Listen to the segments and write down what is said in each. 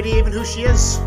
idea even who she is.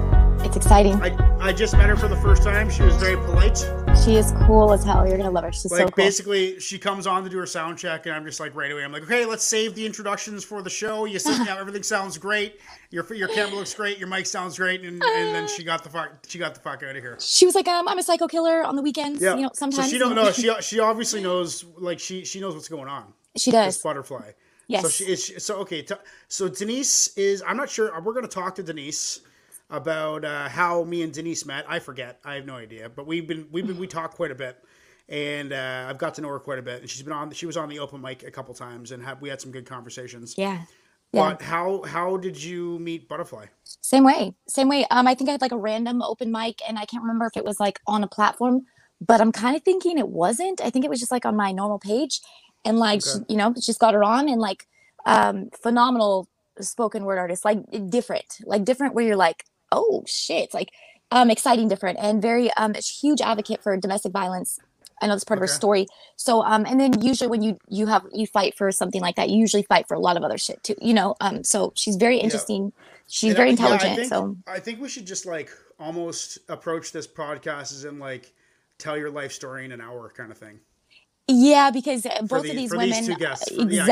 It's exciting. I I just met her for the first time. She was very polite. She is cool as hell. You're gonna love her. She's Like so cool. basically, she comes on to do her sound check, and I'm just like right away. I'm like, okay, let's save the introductions for the show. You sit down, everything sounds great. Your your camera looks great. Your mic sounds great, and, and then she got the fuck she got the fuck out of here. She was like, um, I'm a psycho killer on the weekends. Yeah. You know, sometimes. So she don't know. She she obviously knows. Like she she knows what's going on. She This does. Buttafly. Yes. So she is. So okay. T- so Denise is. I'm not sure. We're going to talk to Denise about uh, how me and Denise met. I forget. I have no idea. But we've been we've been we talked quite a bit, and uh, I've got to know her quite a bit. And she's been on. She was on the open mic a couple times, and have, we had some good conversations. Yeah. Yeah. How how did you meet Buttafly? Same way. Same way. Um, I think I had like a random open mic, and I can't remember if it was like on a platform, but I'm kind of thinking it wasn't. I think it was just like on my normal page, and like she, you know, she's got her on, and like, um, phenomenal spoken word artist, like different, like different, where you're like, oh shit, like, um, exciting, different, and very um, a huge advocate for domestic violence. I know that's part of her story. So, um, and then usually when you you have you fight for something like that, you usually fight for a lot of other shit too. You know, um, so she's very interesting. She's And very I- yeah, intelligent. I think, so I think we should just like almost approach this podcast as in like tell your life story in an hour kind of thing. Yeah, because uh, both the- of these for these women, guests. uh, For- yeah, exactly.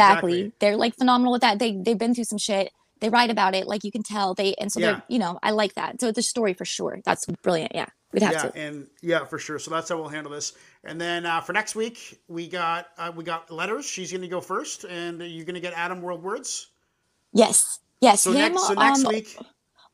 exactly. they're like phenomenal with that. They they've been through some shit. They write about it, like you can tell. They and so Yeah. they're you know I like that. So it's a story for sure. That's brilliant. Yeah, we'd have yeah, to. and yeah, for sure. So that's how we'll handle this. And then uh, for next week, we got uh, we got letters. She's going to go first, and you're going to get Adam World Words. Yes, yes. So him next, so next um, week.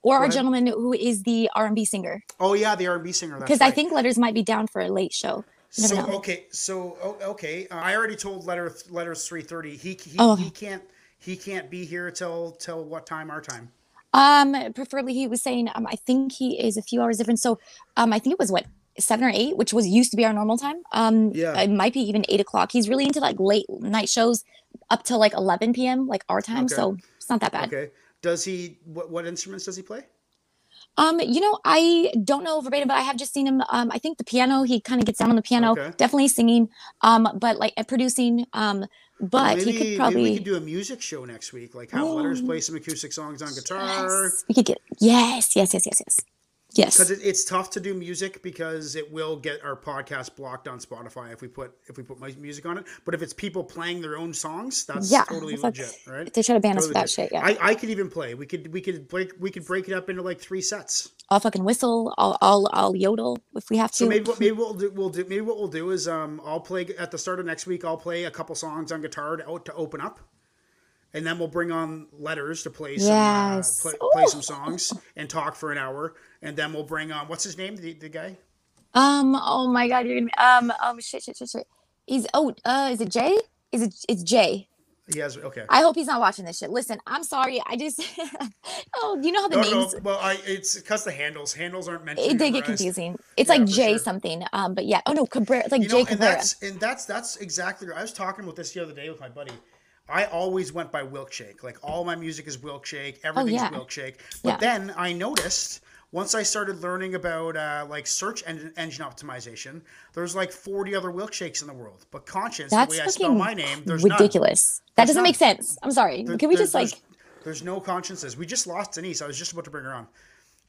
or our ahead. gentleman who is the R and B singer, Oh yeah, the R&B singer. because I think Letters might be down for a late show. So know. okay, so okay, uh, I already told letter letters three thirty. He he, Oh, he can't he can't be here till till what time? Our time. Um, preferably he was saying um I think he is a few hours different. So um I think it was what seven or eight, which was used to be our normal time. Um Yeah. it might be even eight o'clock. He's really into like late night shows up till like eleven PM, like our time. Okay. So it's not that bad. Okay. Does he? What what instruments does he play? Um, you know, I don't know verbatim, but I have just seen him. Um, I think the piano, he kind of gets down on the piano, Okay. definitely singing. Um, but like producing, um, but maybe, he could maybe probably we could do a music show next week, like have letters play some acoustic songs on guitar. yes, we could get yes, yes, yes, yes, yes, yes. Because it, it's tough to do music because it will get our podcast blocked on Spotify if we put if we put my music on it. But if it's people playing their own songs, that's Yeah, totally like- legit, right? They try to ban us for Totally that shit. Yeah, I, I could even play. We could we could break we could break it up into like three sets. I'll fucking whistle. I'll, I'll, I'll yodel if we have to. So maybe what maybe what we'll do we'll do maybe what we'll do is um I'll play at the start of next week. I'll play a couple songs on guitar to, to open up, and then we'll bring on letters to play some Yes. uh, play, play some songs and talk for an hour, and then we'll bring on what's his name the, the guy um. Oh my god, you're gonna. Um. Um. Shit. Shit. Shit. Shit. He's. Oh. Uh. Is it Jay? Is it? It's Jay. he has okay. I hope he's not watching this shit. Listen, I'm sorry. I just. oh, you know how the No, names. no. Well, I it's because the handles handles aren't meant to. it, they get confusing. It's Yeah, like Jay sure. something. Um, but yeah. Oh no, Cabrera. It's like You Jay know, and Cabrera. that's and that's that's exactly. right. I was talking about this the other day with my buddy. I always went by Wilkshake. Like all my music is Wilkshake. Everything's Oh, yeah. Wilkshake. But Yeah. then I noticed once I started learning about uh, like search engine, engine optimization, there's like 40 other Wilkshakes in the world. But Conscience, That's the way I spell my name, there's none. ridiculous. That There's doesn't make sense. I'm sorry. There- Can we there- just like? there's, there's no consciences. We just lost Denise. I was just about to bring her on.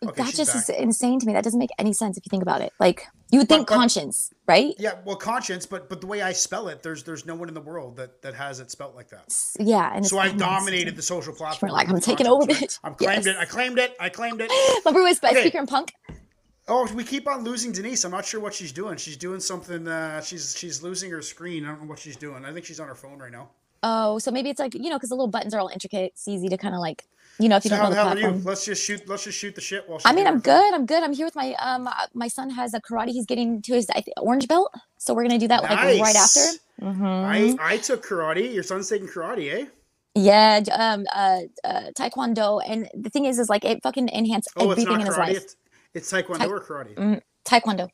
Okay, that just back. is insane to me. That doesn't make any sense if you think about it. Like you would think but- conscience, right? Yeah, well, conscience, but but the way I spell it, there's there's no one in the world that that has it spelt like that. Yeah, and So I've dominated the social platform. like, I'm taking over, conscience, bitch. I've claimed Yes. it. I claimed it. I claimed it. Remember with Okay. speaker and punk? Oh, we keep on losing Denise. I'm not sure what she's doing. She's doing something. Uh, she's she's losing her screen. I don't know what she's doing. I think she's on her phone right now. Oh, so maybe it's like you know, because the little buttons are all intricate. It's easy to kind of like, you know, if you So don't how know the the hell are you? Let's just shoot. Let's just shoot the shit while I mean, I'm her good. I'm good. I'm here with my um. uh, My son has a karate. He's getting to his I thi- orange belt, so we're gonna do that like right after. Nice. Mm-hmm. I I took karate. Your son's taking karate, eh? Yeah, um, uh, uh, taekwondo, and the thing is, is like it fucking enhanced Oh, it's everything not in his karate. life. It's, it's taekwondo Tai- or karate. Mm, taekwondo.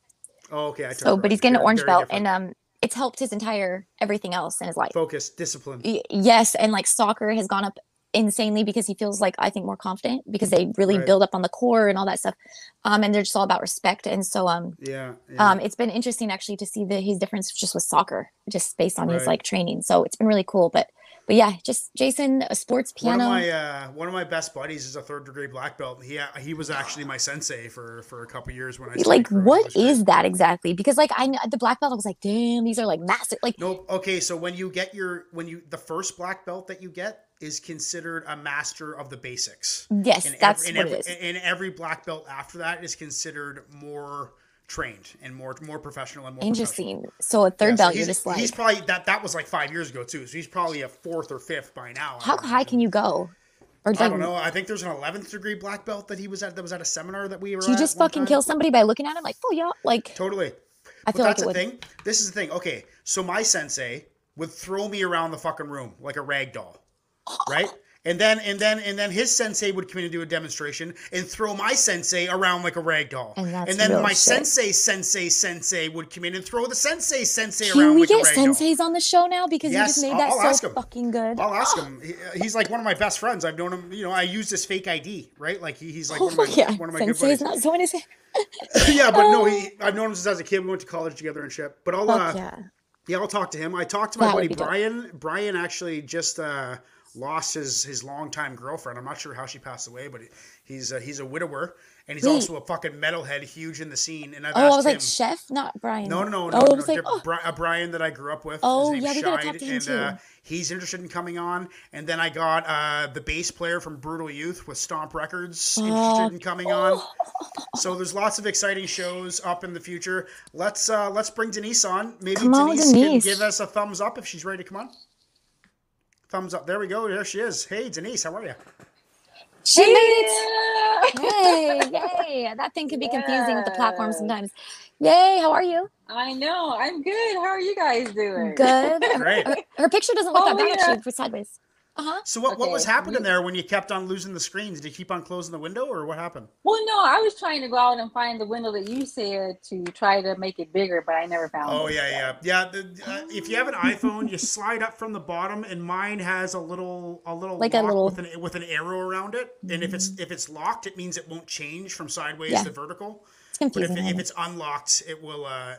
Oh, okay. I took So, but he's getting an orange very belt, different. and um, it's helped his entire everything else in his life. focus, discipline. Yes and like soccer has gone up insanely because he feels like I think more confident because they really Right. build up on the core and all that stuff. Um, and they're just all about respect. And so um, Yeah. yeah. um, it's been interesting actually to see the his difference just with soccer, just based on his like training. So it's been really cool. But but yeah, just Jason, a sports one of my uh, one of my best buddies is a third degree black belt. He uh, he was actually my sensei for for a couple years when I like what great. that exactly? Because like I the black belt I was like, damn, these are like massive. Like Nope. Okay, so when you get your when you the first black belt that you get is considered a master of the basics. yes, And that's every, what and it every, is. And every black belt after that is considered more trained and more more professional and more. Interesting. So a third Yeah, so belt, he's, you're just like, he's probably that that was like five years ago too. So he's probably a fourth or fifth by now. How high can you go? Or I like, don't know. I think there's an 11th degree black belt that he was at. That was at a seminar that we were. do you just fucking time. kill somebody by looking at him? Like, oh yeah, like Totally. I But feel like that's it the would. thing. This is the thing. Okay, so my sensei would throw me around the fucking room like a rag doll, right? And then and then and then his sensei would come in and do a demonstration and throw my sensei around like a rag doll. And that's then my shit. sensei sensei sensei would come in and throw the sensei sensei Can around we like get a rag doll. senseis on the show now? Because you just made I'll- that I'll so fucking good. I'll ask him. He, he's like one of my best friends. I've known him. You know, I use his fake ID, right? Like he, he's like oh one of my yeah, one of my good sensei's buddies. not so innocent. yeah, but no, he, I've known him since I was a kid. We went to college together and shit. But I'll uh, yeah. Yeah, I'll talk to him. I talked to my That buddy be dope. Brian. Brian actually just uh, lost his his longtime girlfriend. I'm not sure how she passed away, but he's uh, he's a widower and he's Wait. also a fucking metalhead, huge in the scene. And I've Oh, I was him. like chef, not Brian. no, no, no, no, Oh, no, I was like, oh, Bri- a Brian that I grew up with. Oh, His yeah, we gotta Shide, talk to him and, too. Uh, he's interested in coming on. And then I got uh, the bass player from Brutal Youth with Stomp Records interested in coming on. So there's lots of exciting shows up in the future. Let's uh, let's bring Denise on. Maybe Come on, Denise, Denise. can give us a thumbs up if she's ready to come on. Thumbs up. There we go. There she is. Hey, Denise, how are you? she made it. Yay, yay. That thing can be confusing with the platform sometimes. Yay, how are you? I know. I'm good. How are you guys doing? Good. Great. Her, her picture doesn't look Oh, that bad yeah. actually, for sideways. Uh-huh. So what, what was happening there when you kept on losing the screens? Did you keep on closing the window, or what happened? Well, no, I was trying to go out and find the window that you said to try to make it bigger, but I never found Oh it. Oh, yeah, yeah, yeah. The, uh, if you have an iPhone, you slide up from the bottom, and mine has a little, a little Like a little- with an with an arrow around it. And if it's if it's locked, it means it won't change from sideways Yeah. to vertical. It's But if, confusing. it, if it's unlocked, it will uh,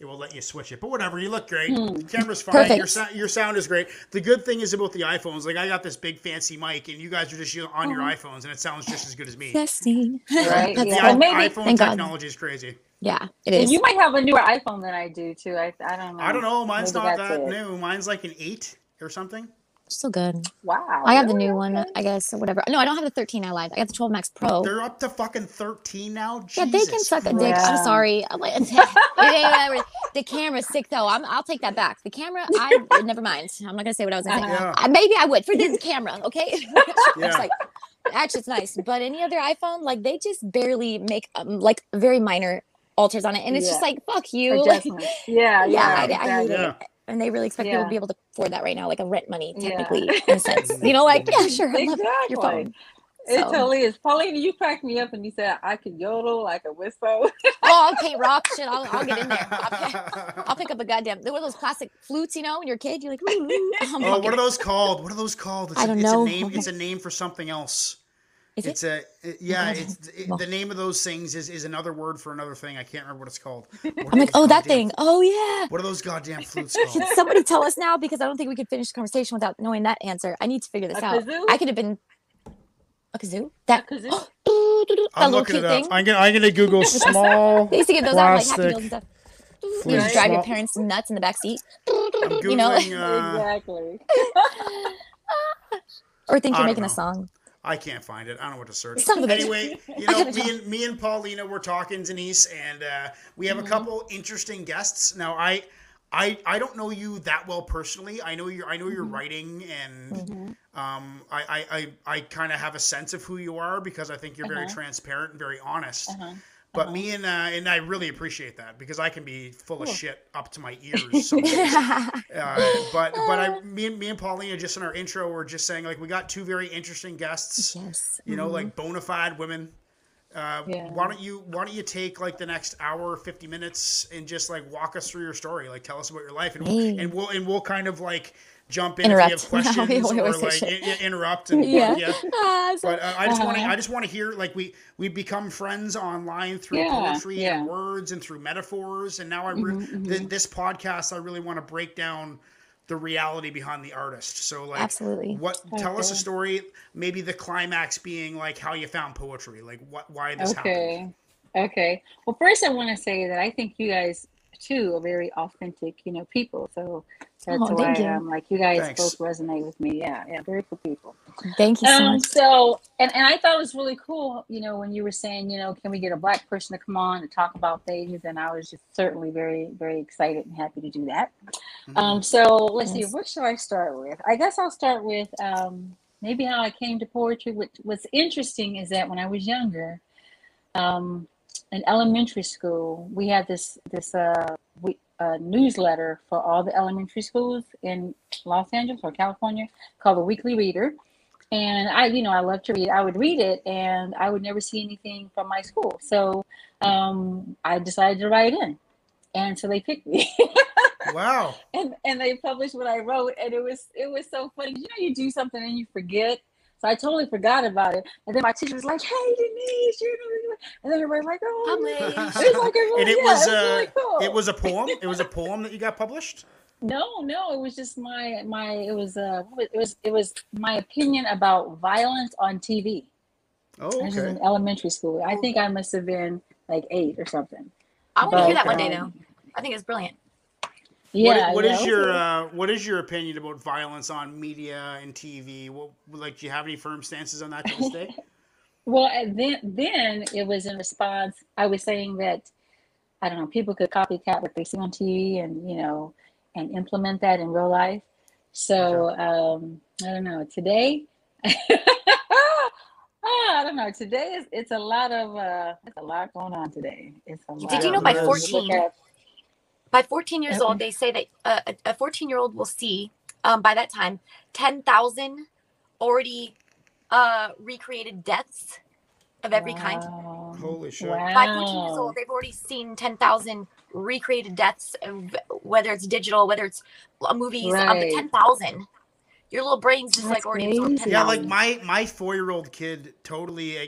it will let you switch it. But whatever, you look great. Hmm. Camera's fine. Perfect. Your sound your sound is great. The good thing is about the iPhones, like I got this big fancy mic, and you guys are just on your iPhones, and it sounds just as good as me. Testing. Right? That's Yeah. Well, maybe- iPhone Thank God. technology is crazy. Yeah, it And you might have a newer iPhone than I do too. I, I don't know. I don't know. Mine's Maybe not that's that it. new. Mine's like an eight or something. So good. Wow. I have the new one, Okay. I guess, or whatever. No, I don't have the 13 I lied. I got the 12 Max Pro. They're up to fucking thirteen now. Yeah, they can Jesus suck a dick. Yeah. I'm sorry. I'm like, the camera's sick though. I'm, I'll take that back. The camera, I never mind. I'm not gonna say what I was gonna say. Yeah. Uh, maybe I would for this camera. Okay, Yeah. it's like actually it's nice, but any other iPhone, like they just barely make um, like very minor alters on it, and it's just like fuck you. Like, Yeah, yeah, yeah. I, I hate exactly. Yeah. It. And they really expect people to be able to afford that right now, like a rent money, Yeah. technically, in a sense. You know, like yeah, sure, I love your Exactly. phone. It So- totally is. Paulina, you cracked me up and you said I could yodel, like a whistle. Oh, I'll paint rock shit. I'll, I'll get in there. I'll, pick- I'll pick up a goddamn. There were those plastic flutes, you know, when you're a kid, you're like, ooh, ooh. Oh, what are those called? What are those called? It's I a- don't it's know. A name, it's a name for something else. Is it's it? a it- yeah. God. It's it, Well. the name of those things is, is another word for another thing. I can't remember what it's called. What I'm like, oh, that goddamn- thing. Oh, yeah. What are those goddamn flutes called? Can somebody tell us now? Because I don't think we could finish the conversation without knowing that answer. I need to figure this A out. kazoo? I could have been a kazoo. That, kazoo? that I'm little looking cute it up. thing. I'm gonna I'm gonna Google small. They used to give those out like Happy plastic Meals and stuff. You flute. just drive your parents nuts in the back seat, I'm you know? Uh, exactly. or think you're don't making a song. I can't find it. I don't know what to search. Son of a bitch. Anyway, you know, me and me and Paulina were talking, Denise, and uh, we have Mm-hmm. a couple interesting guests. Now, I, I, I don't know you that well personally. I know your, I know your Mm-hmm. writing, and um, I, I, I, I kind of have a sense of who you are because I think you're very Uh-huh. transparent and very honest. Uh-huh. But me and uh, and I really appreciate that because I can be full of shit up to my ears. Sometimes. Uh, but but I me and me and Paulina just in our intro were just saying like we got two very interesting guests. yes. You know, like bona fide women. Uh, Yeah. Why don't you Why don't you take like the next hour, fifty minutes, and just like walk us through your story? Like, tell us about your life, and Hey. and we'll and we'll kind of like jump in Interrupt. if you have questions or like shit. i- i- interrupt and Yeah. yeah. Ah, so- But uh, I just want to. I just want to hear like we we become friends online through Yeah, poetry yeah. and words and through metaphors and now I re- Mhm, th- mhm. this podcast I really want to break down the reality behind the artist. So like Absolutely. what tell us a story maybe the climax being like how you found poetry like what why this happened. Okay. Okay. Well, first I want to say that I think you guys too are very authentic, you know, people. So that's Oh, why you. I'm like you guys Thanks. both resonate with me. Yeah, yeah, very cool people. Thank you so Um, much. so and, and I thought it was really cool, you know, when you were saying, you know, can we get a black person to come on and talk about things? And I was just certainly very, very excited and happy to do that. Mhm. Um, so let's see, what should I start with? I guess I'll start with um, maybe how I came to poetry. What, what's interesting is that when I was younger, um, in elementary school, we had this this uh, we, uh, newsletter for all the elementary schools in Los Angeles or California called the Weekly Reader. And I, you know, I love to read. I would read it, and I would never see anything from my school. So um, I decided to write in, and so they picked me. Wow. and and they published what I wrote, and it was it was so funny. You know, you do something and you forget. So I totally forgot about it, and then my teacher was like, "Hey, Denise, you know," and then everybody's like, "Oh." Publish. It was like a really, and it yeah, was it was uh really cool. it was a poem it was a poem that you got published no, no, it was just my my. It was uh, it was it was my opinion about violence on TV. oh This was okay in elementary school. I think I must have been like eight or something. I want to hear that one day, um, though. I think it's brilliant. Yeah. what, what yeah, is your uh, what is your opinion about violence on media and TV? What like do you have any firm stances on that to this day? Well, then then it was in response. I was saying that I don't know people could copycat what they see on TV and you know and implement that in real life. So um, I don't know today. Ah, I don't know. Today is it's a lot of uh, it's a lot going on today. It's a lot. Did you know of- by Yeah, you look 14 at- By 14 years Okay. old, they say that uh, a- a 14 year old will see um, by that time 10,000 already uh, recreated deaths of every kind. Wow. Holy shit. By 14 years old, they've already seen 10,000 recreated deaths, of- whether it's digital, whether it's uh, movies, um, Right. the 10,000. Your little brain's just That's like already absorbed crazy. Yeah, like my my four year old kid totally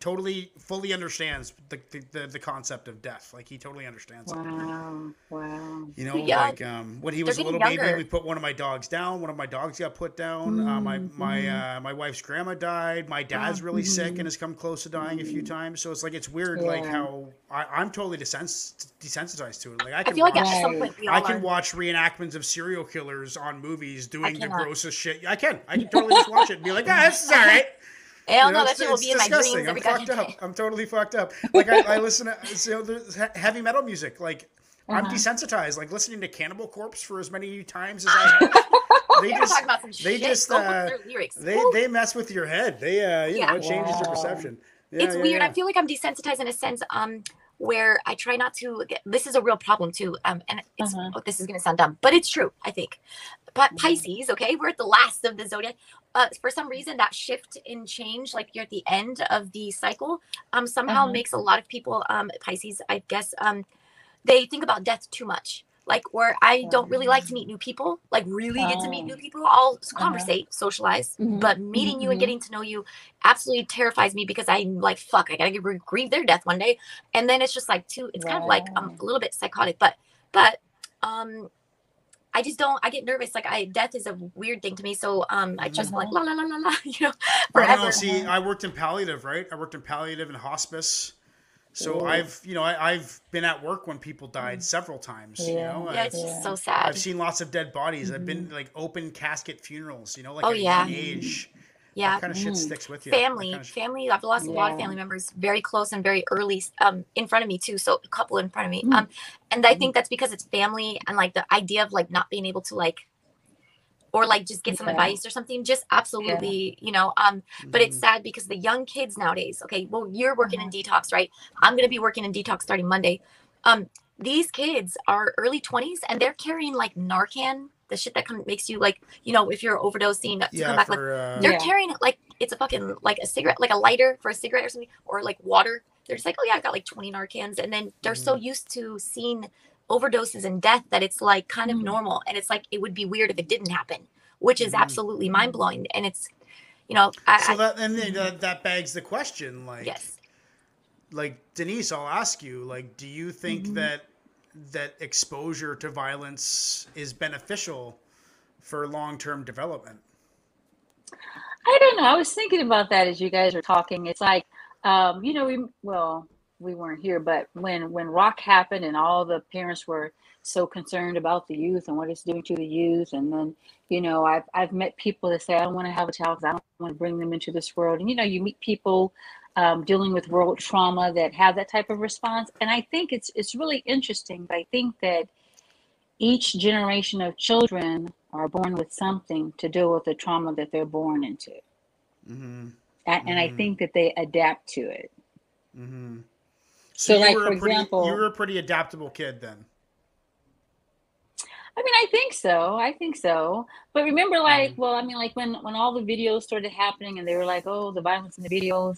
totally fully understands the, the the the concept of death. Like he totally understands it. Wow. Wow. You know, Too young. like um, when he was a They're little getting baby, younger. we put one of my dogs down. One of my dogs got put down. Uh, my my Mhm. uh, my wife's grandma died. My dad's really sick Mhm. and has come close to dying a few times. So it's like it's weird, like how I, I'm totally desens- desensitized to it. Like I I can feel like watch, at some point we I can are. watch reenactments of serial killers on movies doing the grossest shit. I can. I can totally just watch it and be like, ah, this is all right. Hell You no, know, that it's- shit will be in my disgusting. dreams I'm fucked up. day. I'm totally fucked up. Like I, I listen to heavy metal music. Like I'm Uh-huh. desensitized. Like listening to Cannibal Corpse for as many times as I have. they just talking about some they shit. just, uh, their lyrics. they they mess with your head. They uh you Yeah. know it changes your perception. Yeah, it's yeah, weird. I feel like I'm desensitized in a sense um where I try not to get, this is a real problem too. Um and it's Uh-huh. oh, this is gonna sound dumb, but it's true, I think. But Pisces, okay, we're at the last of the zodiac. Uh, for some reason, that shift in change, like you're at the end of the cycle, um, somehow Uh-huh. makes a lot of people, um, Pisces, I guess, um, they think about death too much. Like where I don't really like to meet new people, like really get to meet Oh. new people. I'll Uh-huh. conversate, socialize, Mhm. but meeting you and Mhm. getting to know you absolutely terrifies me because I'm like, fuck, I gotta get- grieve their death one day, and then it's just like too. It's kind of like um, a little bit psychotic, but but um, I just don't. I get nervous. Like I, death is a weird thing to me. So um, I just like la la la la la. You know, I don't know. See, I worked in palliative, right? I worked in palliative and hospice. So Ooh. I've, you know, I, I've been at work when people died several times. You Mm. Know, Yeah, I've, it's just so sad. I've seen lots of dead bodies. I've been Mhm. like open casket funerals. You know, like Oh, at a yeah. young age. Yeah, That kind of shit Mm. sticks with you. Family, kinda sh- family. I've lost a lot of family members very close and very early, um, in front of me too. So a couple in front of me. Mm. Um, and I think that's because it's family and like the idea of like not being able to like, or like just get some Yeah. advice or something. Just absolutely, you know. Um, but it's Mhm. sad because the young kids nowadays. Okay, well, you're working in detox, right? I'm gonna be working in detox starting Monday. Um, these kids are early 20s and they're carrying like Narcan, the shit that kind of makes you like, you know, if you're overdosing to yeah, come back like for, uh, they're Yeah. carrying it like it's a fucking like a cigarette, like a lighter for a cigarette or something, or like water. They're just like, oh yeah, I've got like 20 Narcans, and then they're so used to seeing overdoses and death that it's like kind of Mm. normal, and it's like it would be weird if it didn't happen. which is Mhm. absolutely mind blowing. And it's, you know, I, So I- that and then that, that begs the question, like, yes, like Denise, I'll ask you, like, do you think Mhm. that that exposure to violence is beneficial for long term development? I don't know. I was thinking about that as you guys were talking. It's like, um, you know, we well, we weren't here, but when when rock happened and all the parents were so concerned about the youth and what it's doing to the youth, and then you know, I've I've met people that say I don't want to have a child I don't want to bring them into this world, and you know, you meet people um, dealing with world trauma that have that type of response, and I think it's it's really interesting. But I think that each generation of children are born with something to deal with the trauma that they're born into. Mm-hmm. A- and I Mhm. think that they adapt to it. Mm-hmm. So, you like, were for a pretty, example- you were a pretty adaptable kid then. I mean, I think so. I think so. But remember, like, Mhm. well, I mean, like when when all the videos started happening, and they were like, "Oh, the violence in the videos."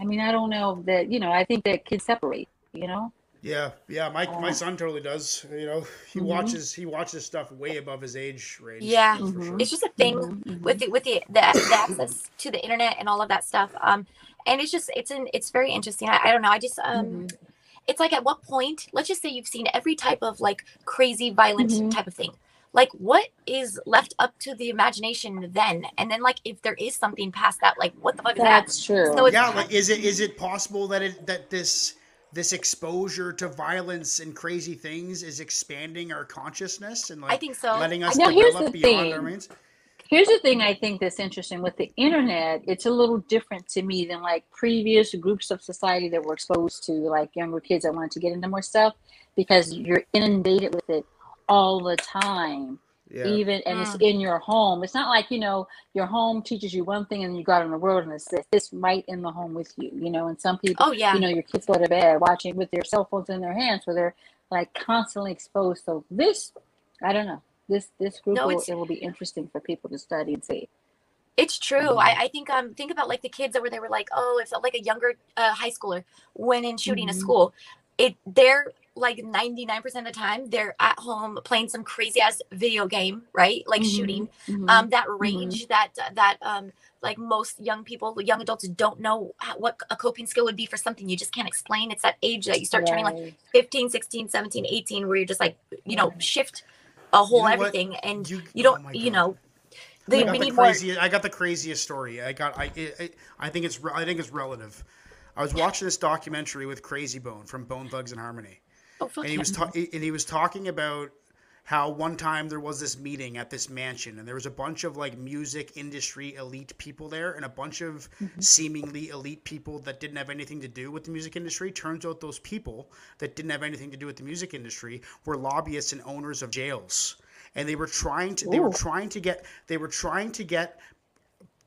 I mean, I don't know that. You know, I think that kids separate. You know. Yeah, yeah. My my Uh, son totally does. You know, he Mhm. watches he watches stuff way above his age range. Yeah. for Mhm. sure. it's just a thing Mhm, mhm. with the with the, the the access to the internet and all of that stuff. Um, and it's just it's an it's very interesting. I, I don't know. I just um. Mhm. it's like at what point let's just say you've seen every type of like crazy violent Mhm. type of thing like what is left up to the imagination then and then like if there is something past that like what the fuck is that That's true. So yeah, like is it is it possible that it that this this exposure to violence and crazy things is expanding our consciousness and like i think so letting us Now, here's develop the beyond our thing. means? Here's the thing I think that's interesting with the internet, it's a little different to me than like previous groups of society that were exposed to like younger kids that wanted to get into more stuff because you're inundated with it all the time. Yeah. Even and it's in your home. It's not like, you know, your home teaches you one thing and you go out in the world and it's this, this right in the home with you, you know, and some people oh yeah you know, your kids go to bed watching with their cell phones in their hands where they're like constantly exposed. So this, I don't know, this this group No, will, it will be interesting for people to study and see. it's true. I, I think um think about like the kids that were they were like oh if like a younger uh, high schooler went in shooting a Mhm. school it they're like 99% of the time they're at home playing some crazy ass video game right like Mhm. shooting Mhm. um that range that that um like most young people young adults don't know how, what a coping skill would be for something you just can't explain it's that age that you start turning like Right. 15 16 17 18 where you're just like you know shift a whole know what? everything and you, You- don't oh you God. know I the, got the need more craziest. I got the craziest story. I got. I. It, it, I think it's. re- I think it's relative. I was watching this documentary with Krayzie Bone from Bone Thugs and Harmony, oh, and he was ta- and he was talking about how one time there was this meeting at this mansion, and there was a bunch of like music industry elite people there, and a bunch of mm-hmm. seemingly elite people that didn't have anything to do with the music industry. Turns out those people that didn't have anything to do with the music industry were lobbyists and owners of jails, and they were trying to. They were trying to get. They were trying to get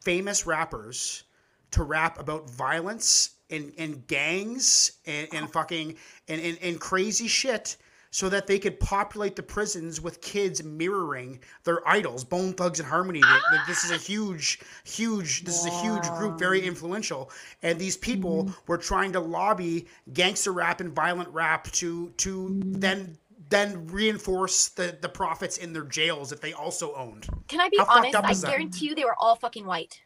famous rappers to rap about violence and, and gangs and, and fucking and, and, and crazy shit so that they could populate the prisons with kids mirroring their idols bone thugs and harmony. Like, like, this is a huge huge this is a huge group very influential. And these people mm-hmm. were trying to lobby gangster rap and violent rap to to then then reinforce the the profits in their jails that they also owned. Can i be How honest? i is that? guarantee you they were all fucking white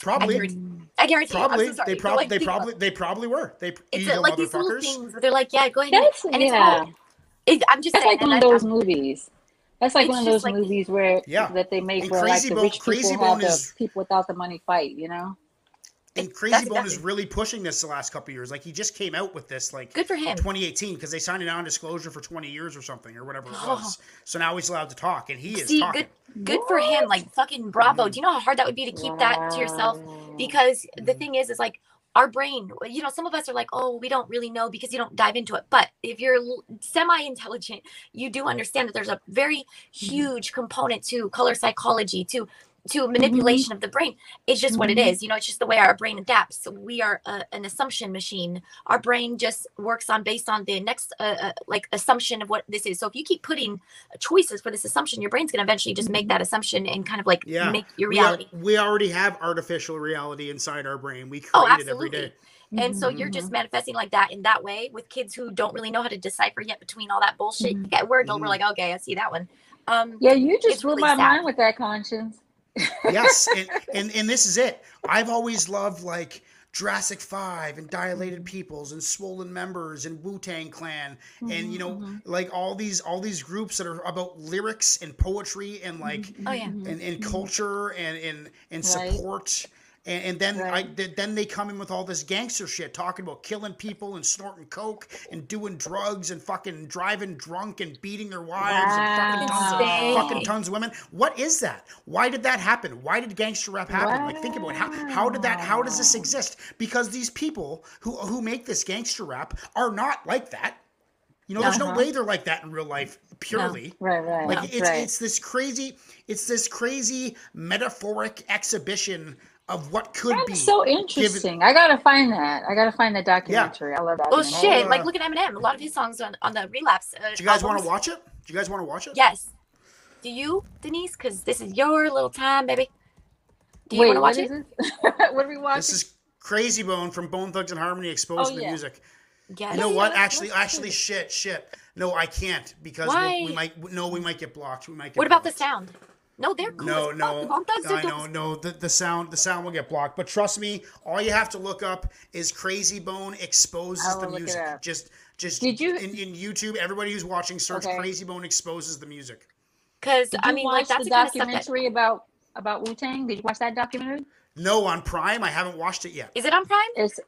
I probably I guarantee you. I'm Probably so they But, probably like, they think about probably they probably were. They it's evil uh, like these little motherfuckers. things where they're like yeah go ahead That's and it's yeah. it, i'm just That's saying like one and of I- those movies. That's like one of those like- movies where Yeah. that they make And where like Crazy the Bone- rich Crazy people have Bone the people without the money fight. You know. And Krayzie Bone is really pushing this the last couple years. Like he just came out with this like good for him 2018 because they signed a non-disclosure for 20 years or something or whatever it Oh. was. So now he's allowed to talk, and he is See, talking. good good for him like fucking bravo do you know how hard that would be to keep that to yourself because the thing is is like our brain you know some of us are like oh we don't really know because you don't dive into it but if you're semi intelligent you do understand that there's a very mm-hmm. huge component to color psychology to to manipulation of the brain it's just what it Mhm. is you know it's just the way our brain adapts we are a, an assumption machine our brain just works on based on the next uh, uh, like assumption of what this is so if you keep putting choices for this assumption your brain's going to eventually just make that assumption and kind of like Yeah. make your We, al- reality we already have artificial reality inside our brain. We create Oh, it every day. And so you're just manifesting like that in that way with kids who don't really know how to decipher yet between all that bullshit. You get a word, and Mhm. we're like, okay, I see that one. Um, Yeah, you just blew really my sad. mind with that conscience. Yes, and, and and this is it. I've always loved like Jurassic Five and Dilated Peoples and Swollen Members and Wu Tang Clan and you know Mm-hmm, like all these all these groups that are about lyrics and poetry and like oh yeah. and, and culture and and, and Mm-hmm. Right. And, and then I Right. th- then they come in with all this gangster shit, talking about killing people and snorting coke and doing drugs and fucking driving drunk and beating their wives and fucking tons, of, fucking tons of women. What is that? Why did that happen? Why did gangster rap happen? Like think about it. How, how did that? How does this exist? Because these people who who make this gangster rap are not like that. You know, there's no Uh-huh. way they're like that in real life. Purely. Right, right. Like it's right. it's this crazy it's this crazy metaphoric exhibition of what could be. So interesting. I gotta find that. I gotta find the documentary. I love that. Well, documentary. shit. uh, like, look at Eminem. A lot of his songs on, on the relapse. Uh, Do you guys want to watch it? Do you guys want to watch it? Yes. Do you, Denise? Because this is your little time, baby. Do you want to watch it? it? is what are we watching? This is Krayzie Bone from Bone Thugs and Harmony exposed Oh, the music. Yes. You know what? Actually, actually, shit, shit. No, I can't because we'll- we might. No, we might get blocked. We might get. What about the sound? No, they're cool. No, as fuck. no, Bone Thugs, I know, no. The, the sound, the sound will get blocked. But trust me, all you have to look up is Krayzie Bone exposes oh, the music. Just, just. Did you- in, in YouTube? Everybody who's watching, search Okay. Krayzie Bone exposes the music. Because Did I mean, like that's the the kind of that documentary about about Wu Tang. Did you watch that documentary? No, on Prime, I haven't watched it yet. is it on Prime? It's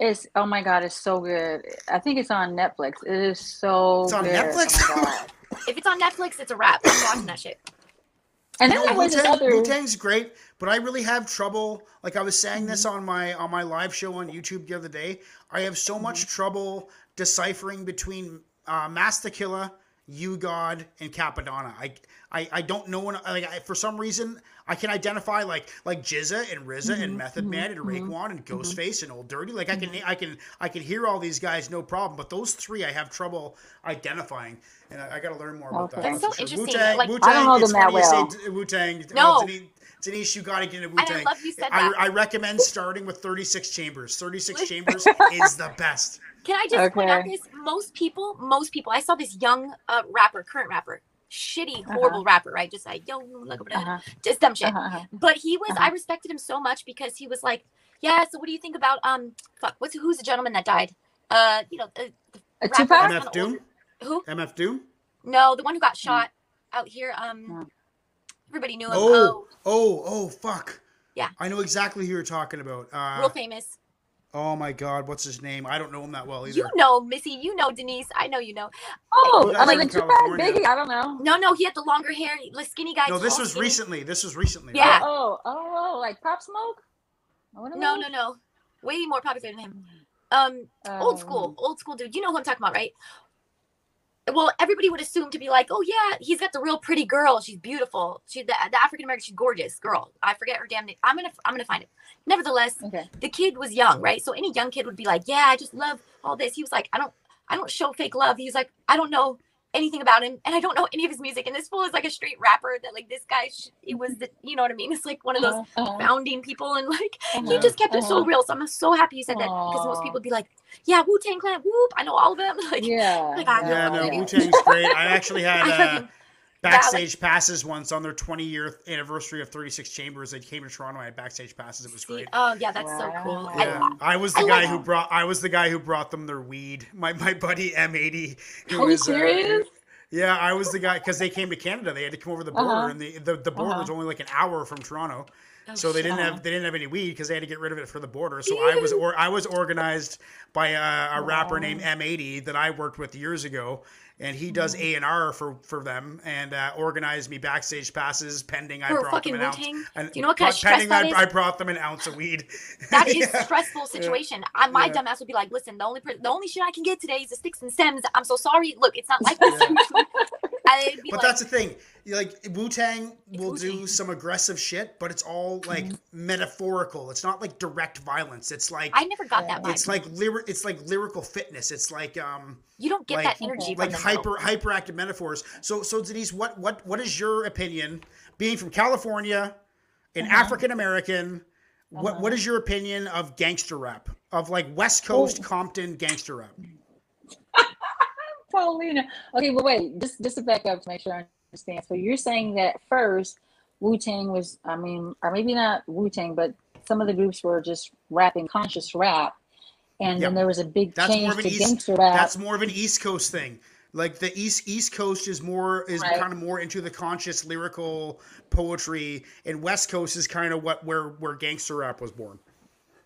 it's oh my god, it's so good. I think it's on Netflix. It is so It's on good. Netflix? Oh. If it's on Netflix, it's a wrap. I'm watching that shit. And You then know, there was this Wu-Tang, other Wu-Tang's great, but I really have trouble. Like I was saying this Mm-hmm. on my on my live show on YouTube the other day. I have so much Mm-hmm. trouble deciphering between uh, Masta Killa, U-God, and Cappadonna. I I, I don't know when like I, for some reason I can identify like like GZA and RZA Mm-hmm. and Method Man and mm-hmm, mm-hmm, Raekwon and mm-hmm. Ghostface and Old Dirty. Like I can I can I can hear all these guys no problem, but those three I have trouble identifying, and I, I got to learn more about Okay. that. That's so sure. interesting, Wu-Tang, like- Wu-Tang, I don't know them that funny say well. Wu-Tang. No. Denise, Denise, you got to get into I Wu-Tang. love you said I. I recommend starting with 36 Chambers. 36 Chambers is the best. Can I just point out this? Most people, most people. I saw this young uh, rapper, current rapper, shitty, Uh-huh. horrible rapper, right? Just like yo, look at that, Uh-huh, just dumb shit. uh-huh, uh-huh. But he was, Uh-huh. I respected him so much because he was like, yeah. So what do you think about um, fuck, what's who's the gentleman that died? Uh, you know, uh, the rapper MF Doom? old- Who? MF Doom? No, the one who got shot out here. Um, No. Everybody knew him. Oh, oh, oh, fuck. Yeah. I know exactly who you're talking about. Oh, Uh, real famous. oh my God, what's his name? I don't know him that well either. You know, Missy. You know, Denise. I know you know. Oh, I live mean, in Tupac, California. Biggie. I don't know. No, no, he had the longer hair, the skinny guy. no, this was skinny. recently. This was recently. Yeah. right? Oh, oh, oh, like Pop Smoke. What am No, I- no, no. Way more popular than him. Um, old Um, school, old school dude. You know who I'm talking about, right? Well, everybody would assume to be like, oh yeah, he's got the real pretty girl. She's beautiful. She the, the African American. She's gorgeous girl. I forget her damn name. I'm gonna I'm gonna find it. Nevertheless, Okay. the kid was young, right? So any young kid would be like, yeah, I just love all this. He was like, I don't I don't show fake love. He was like, I don't know anything about him, and I don't know any of his music. And this fool is like a straight rapper that like this guy. sh- It was the you know what I mean? It's like one of those Uh-huh, uh-huh, founding people and like he uh-huh, just kept it so uh-huh. real. So I'm so happy you said that because most people would be like, "Yeah, Wu Tang Clan, whoop! I know all of them." Like, Yeah. Like, I Yeah, know, no. Wu Tang's great. I actually had I uh, fucking backstage passes once on their 20 year anniversary of 36 Chambers. They came to Toronto. I had backstage passes. It was great. Oh yeah, that's so cool. Wow. I- Yeah, I was the I guy like- who brought. I was the guy who brought them their weed. My my buddy M80. Who Are you was, uh, serious? yeah, I was the guy because they came to Canada. They had to come over the border, Uh-huh. and the the, the border Uh-huh. was only like an hour from Toronto. oh, So they didn't shit. have they didn't have any weed because they had to get rid of it for the border. So I was or I was organized by a, a rapper named M80 that I worked with years ago, and he does A and R for for them and uh, organized me backstage passes pending I brought them an ounce. And- Do you know what kind of stress pending that I, is? I brought them an ounce of weed. That is Yeah. stressful situation. I, my Yeah. dumbass would be like, "Listen, the only per- the only shit I can get today is the sticks and stems. I'm so sorry. Look, it's not like this." Be But like, that's the thing. Like Wu Tang will do Wu-Tang. some aggressive shit, but it's all like metaphorical. It's not like direct violence. It's like I never got that vibe. it's like lyri- It's like lyrical fitness. It's like um you don't get like that energy like from them, though. hyper hyperactive metaphors. So so Denise, what what what is your opinion? Being from California, an Uh-huh. African American, what what is your opinion of gangster rap? Of like West Coast Compton gangster rap? Paulina. Okay, but wait, just just to back up to make sure I understand. So you're saying that first Wu Tang was, I mean, or maybe not Wu Tang, but some of the groups were just rapping conscious rap, and Yep. then there was a big That's more change of an to East. gangster rap. That's more of an East Coast thing. Like the East East Coast is more is Right. kind of more into the conscious lyrical poetry, and West Coast is kind of what where where gangster rap was born.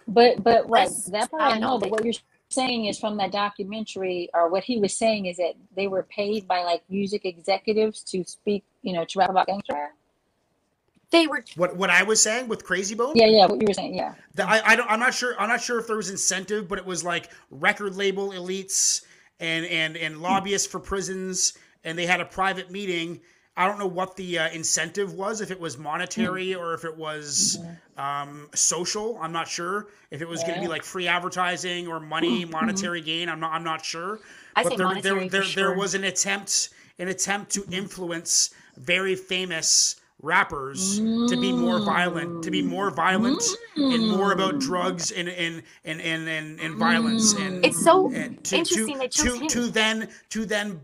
But but right, West- that part I I know know. But what you're saying is from that documentary, or what he was saying is that they were paid by like music executives to speak, you know, to rap about gangster rap. They were What what I was saying with Krayzie Bone? Yeah, yeah, what you were saying, yeah. The- I, I don't, I'm not sure. I'm not sure if there was incentive, but it was like record label elites and and and lobbyists for prisons, and they had a private meeting. I don't know what the uh, incentive was, if it was monetary mm. or if it was mm-hmm. um, social. I'm not sure if it was going to be like free advertising or money, mm-hmm. monetary gain. I'm not. I'm not sure. I but there, monetary there, for there, there was an attempt, an attempt to influence very famous rappers to be more violent, to be more violent and more about mm. drugs and and and and and, and violence and mm. It's so and to, interesting to, they chose to, him. to then to then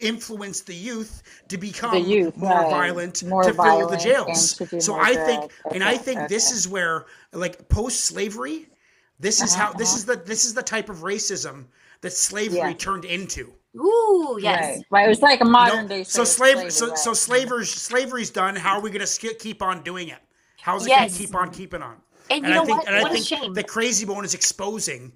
influence the youth to become youth, more right. violent More to fill the jails. and to do So more I think drugs. and I Okay, think this is where like post slavery this is Uh-huh, how this uh-huh. is the this is the type of racism that slavery Yeah. turned into. ooh yes. Right. Right. It was like a You know? modern day so slave- slave so slavery, so slavery's slavery's done. How are we going to keep on doing it? How's it Yes. going to keep on keeping on? And you and know I think what? and I What a think shame. the Krayzie Bone is exposing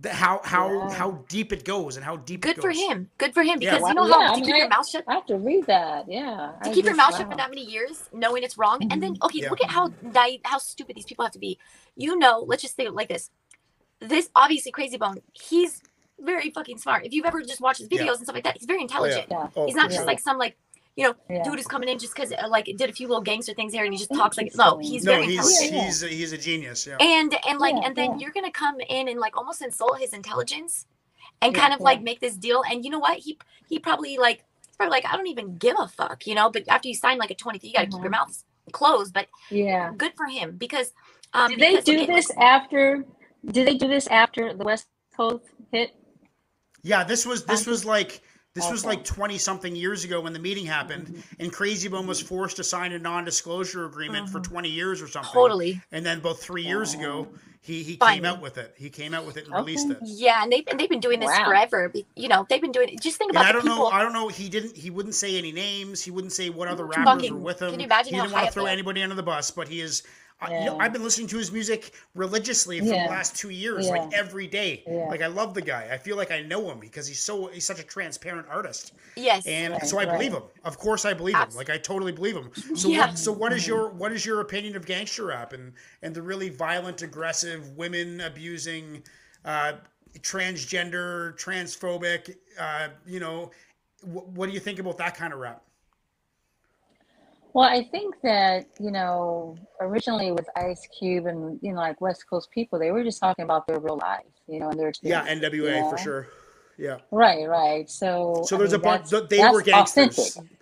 the, how how Yeah. how deep it goes and how deep Good it for him. Good for him Yeah. because you know how yeah, I to mean, keep I- your mouth shut. I have to read that. Yeah. To I keep your just- mouth shut for that many years, knowing it's wrong, and then mm-hmm. okay, Yeah. look at how naive, how stupid these people have to be. You know, let's just think like this. This obviously Krayzie Bone. He's very fucking smart. If you've ever just watched his videos Yeah. and stuff like that, he's very Oh, intelligent. Yeah. Oh, He's not just sure. like some like you know Yeah. dude is coming in just because uh, like did a few little gangster things here and he just talks like no, he's no, very he's. Yeah, yeah. he's a, he's a genius. Yeah. And and like Yeah, and then yeah. you're gonna come in and like almost insult his intelligence and Yeah, kind of yeah. like make this deal. And you know what? He he probably like probably like I don't even give a fuck, you know. But after you sign like a twenty, you gotta keep your Mhm. mouth closed. But Yeah. good for him because um Did they because, do okay, this after? Did they do this after the West Coast hit? Yeah, this was this was like this was like twenty something years ago when the meeting happened, Mm-hmm. and Krayzie Bone was forced to sign a non-disclosure agreement for twenty years or something. Totally. And then about three years ago, he he came out with it. He came out with it and Okay. released it. Yeah, and they've and they've been doing this Wow. forever. You know, they've been doing it. Just think And about I don't people. know. I don't know. He didn't. He wouldn't say any names. He wouldn't say what other Fucking- rappers were with him. can you imagine he didn't high want to throw anybody under the bus. But he is. I, you know, Yeah. I've been listening to his music religiously for Yeah. the last two years, Yeah. like every day. Yeah. Like I love the guy. I feel like I know him because he's so he's such a transparent artist. yes. and Right, so I believe him. Of course, I believe him. Like I totally believe him. So Yeah. what? So what is your what is your opinion of gangster rap and and the really violent, aggressive, women abusing, uh, transgender, transphobic? Uh, you know, wh- what do you think about that kind of rap? Well, I think that, you know, originally with Ice Cube and, you know, like West Coast people, they were just talking about their real life, you know, and their Yeah, experience. NWA for sure. Yeah. Right, right. So, So I there's mean, a bunch. that's- They that's were gangsters. authentic.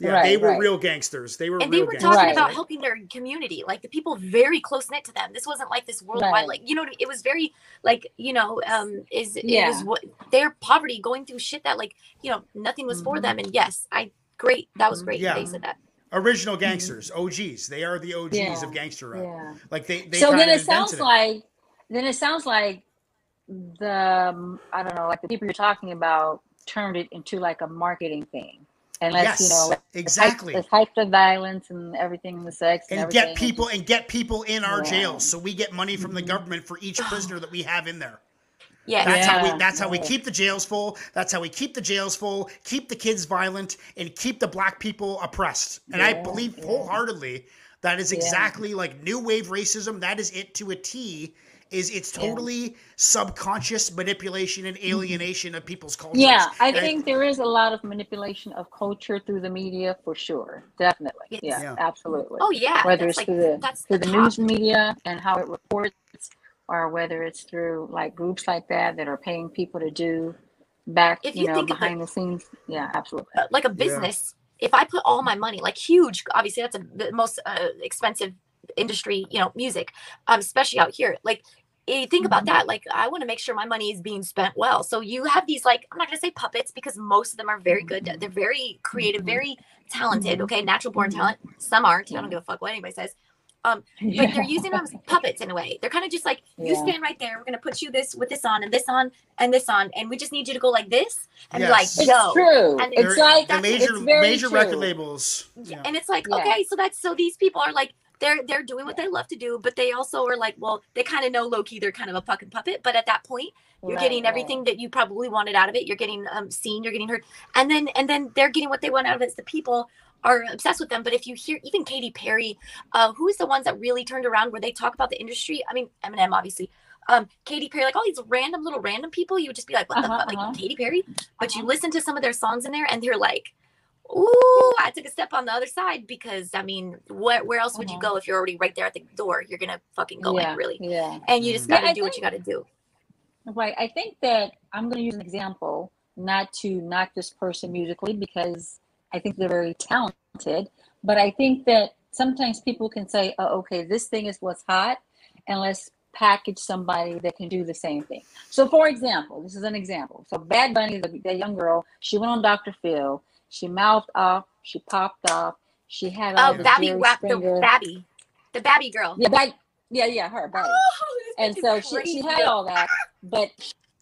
Yeah, Right, they were right. real gangsters. They were real gangsters. and they were gangsters. talking Right. about helping their community, like the people very close knit to them. This wasn't like this worldwide, Right. like you know, it was very like you know, um, is it Yeah. was what their poverty going through shit that like you know nothing was for Mhm. them. And yes, I great, that was Mhm. great. Yeah. They said that. Original gangsters, OGs. They are the OGs Yeah. of gangster rap. Yeah. Like they, they so then it sounds it. like, then it sounds like the, um, I don't know, like the people you're talking about turned it into like a marketing thing. And let's, yes, you know, exactly. let's hype the violence and everything, and the sex and, and get people and get people in our Yeah. jails so we get money from the Mhm. government for each prisoner that we have in there Yes. that's how we Yeah, that's how we keep the jails full that's how we keep the jails full keep the kids violent and keep the black people oppressed and i believe wholeheartedly that is Yeah. exactly like new wave racism that is it to a t is it's Yeah. totally subconscious manipulation and mm-hmm. alienation of people's cultures Yeah, I And think there is a lot of manipulation of culture through the media for sure. Definitely. Yeah, Yeah. absolutely. Oh yeah. whether that's it's like through the that's through the, the news media and how it reports, or whether it's through like groups like that that are paying people to do back, If you you know, think behind the scenes. Yeah, absolutely. uh, like a business if i put all my money like huge obviously that's a, the most uh, expensive industry you know music um, especially out here like eh, think about that. Like, I want to make sure my money is being spent well. So you have these, like, I'm not going to say puppets because most of them are very good. They're very creative, very talented. Okay. Natural born talent. Some aren't. I don't give a fuck what anybody says. Um, but they're using them as puppets in a way. They're kind of just like, you Yeah. stand right there. We're going to put you this with this on and this on and this on. And we just need you to go like this and Yes. be It's like, yo. true. And it's They're- like the major it's very major record labels. Yeah, Yeah. and it's like Yeah. okay so that's so these people are like they're they're doing what they love to do but they also are like well they kind of know low-key they're kind of a fucking puppet but at that point you're Right, getting right. everything that you probably wanted out of it you're getting um seen you're getting heard and then and then they're getting what they want out of it It's the people are obsessed with them but if you hear even Katy Perry uh who is the ones that really turned around where they talk about the industry I mean Eminem obviously um Katy Perry like all these random little random people you would just be like what the Uh-huh, fuck like uh-huh. Katy Perry but you Uh-huh. listen to some of their songs in there and they're like Ooh, I took a step on the other side because I mean, where where else would you Uh-huh. go if you're already right there at the door? You're gonna fucking go yeah, in, really. Yeah. And you just Mhm. Gotta I do what you gotta do. Right. I think that I'm going to use an example, not to knock this person musically, because I think they're very talented. But I think that sometimes people can say, oh, okay, this thing is what's hot, and let's package somebody that can do the same thing. So, for example, this is an example. So, Bad Bunny, the, the young girl, she went on Dr. Phil, she mouthed off, she popped off, she had all Oh, the Babby, Wa- the Babby, the Babby girl. Yeah, yeah, yeah, her, Babby Oh, and so she, she had all that but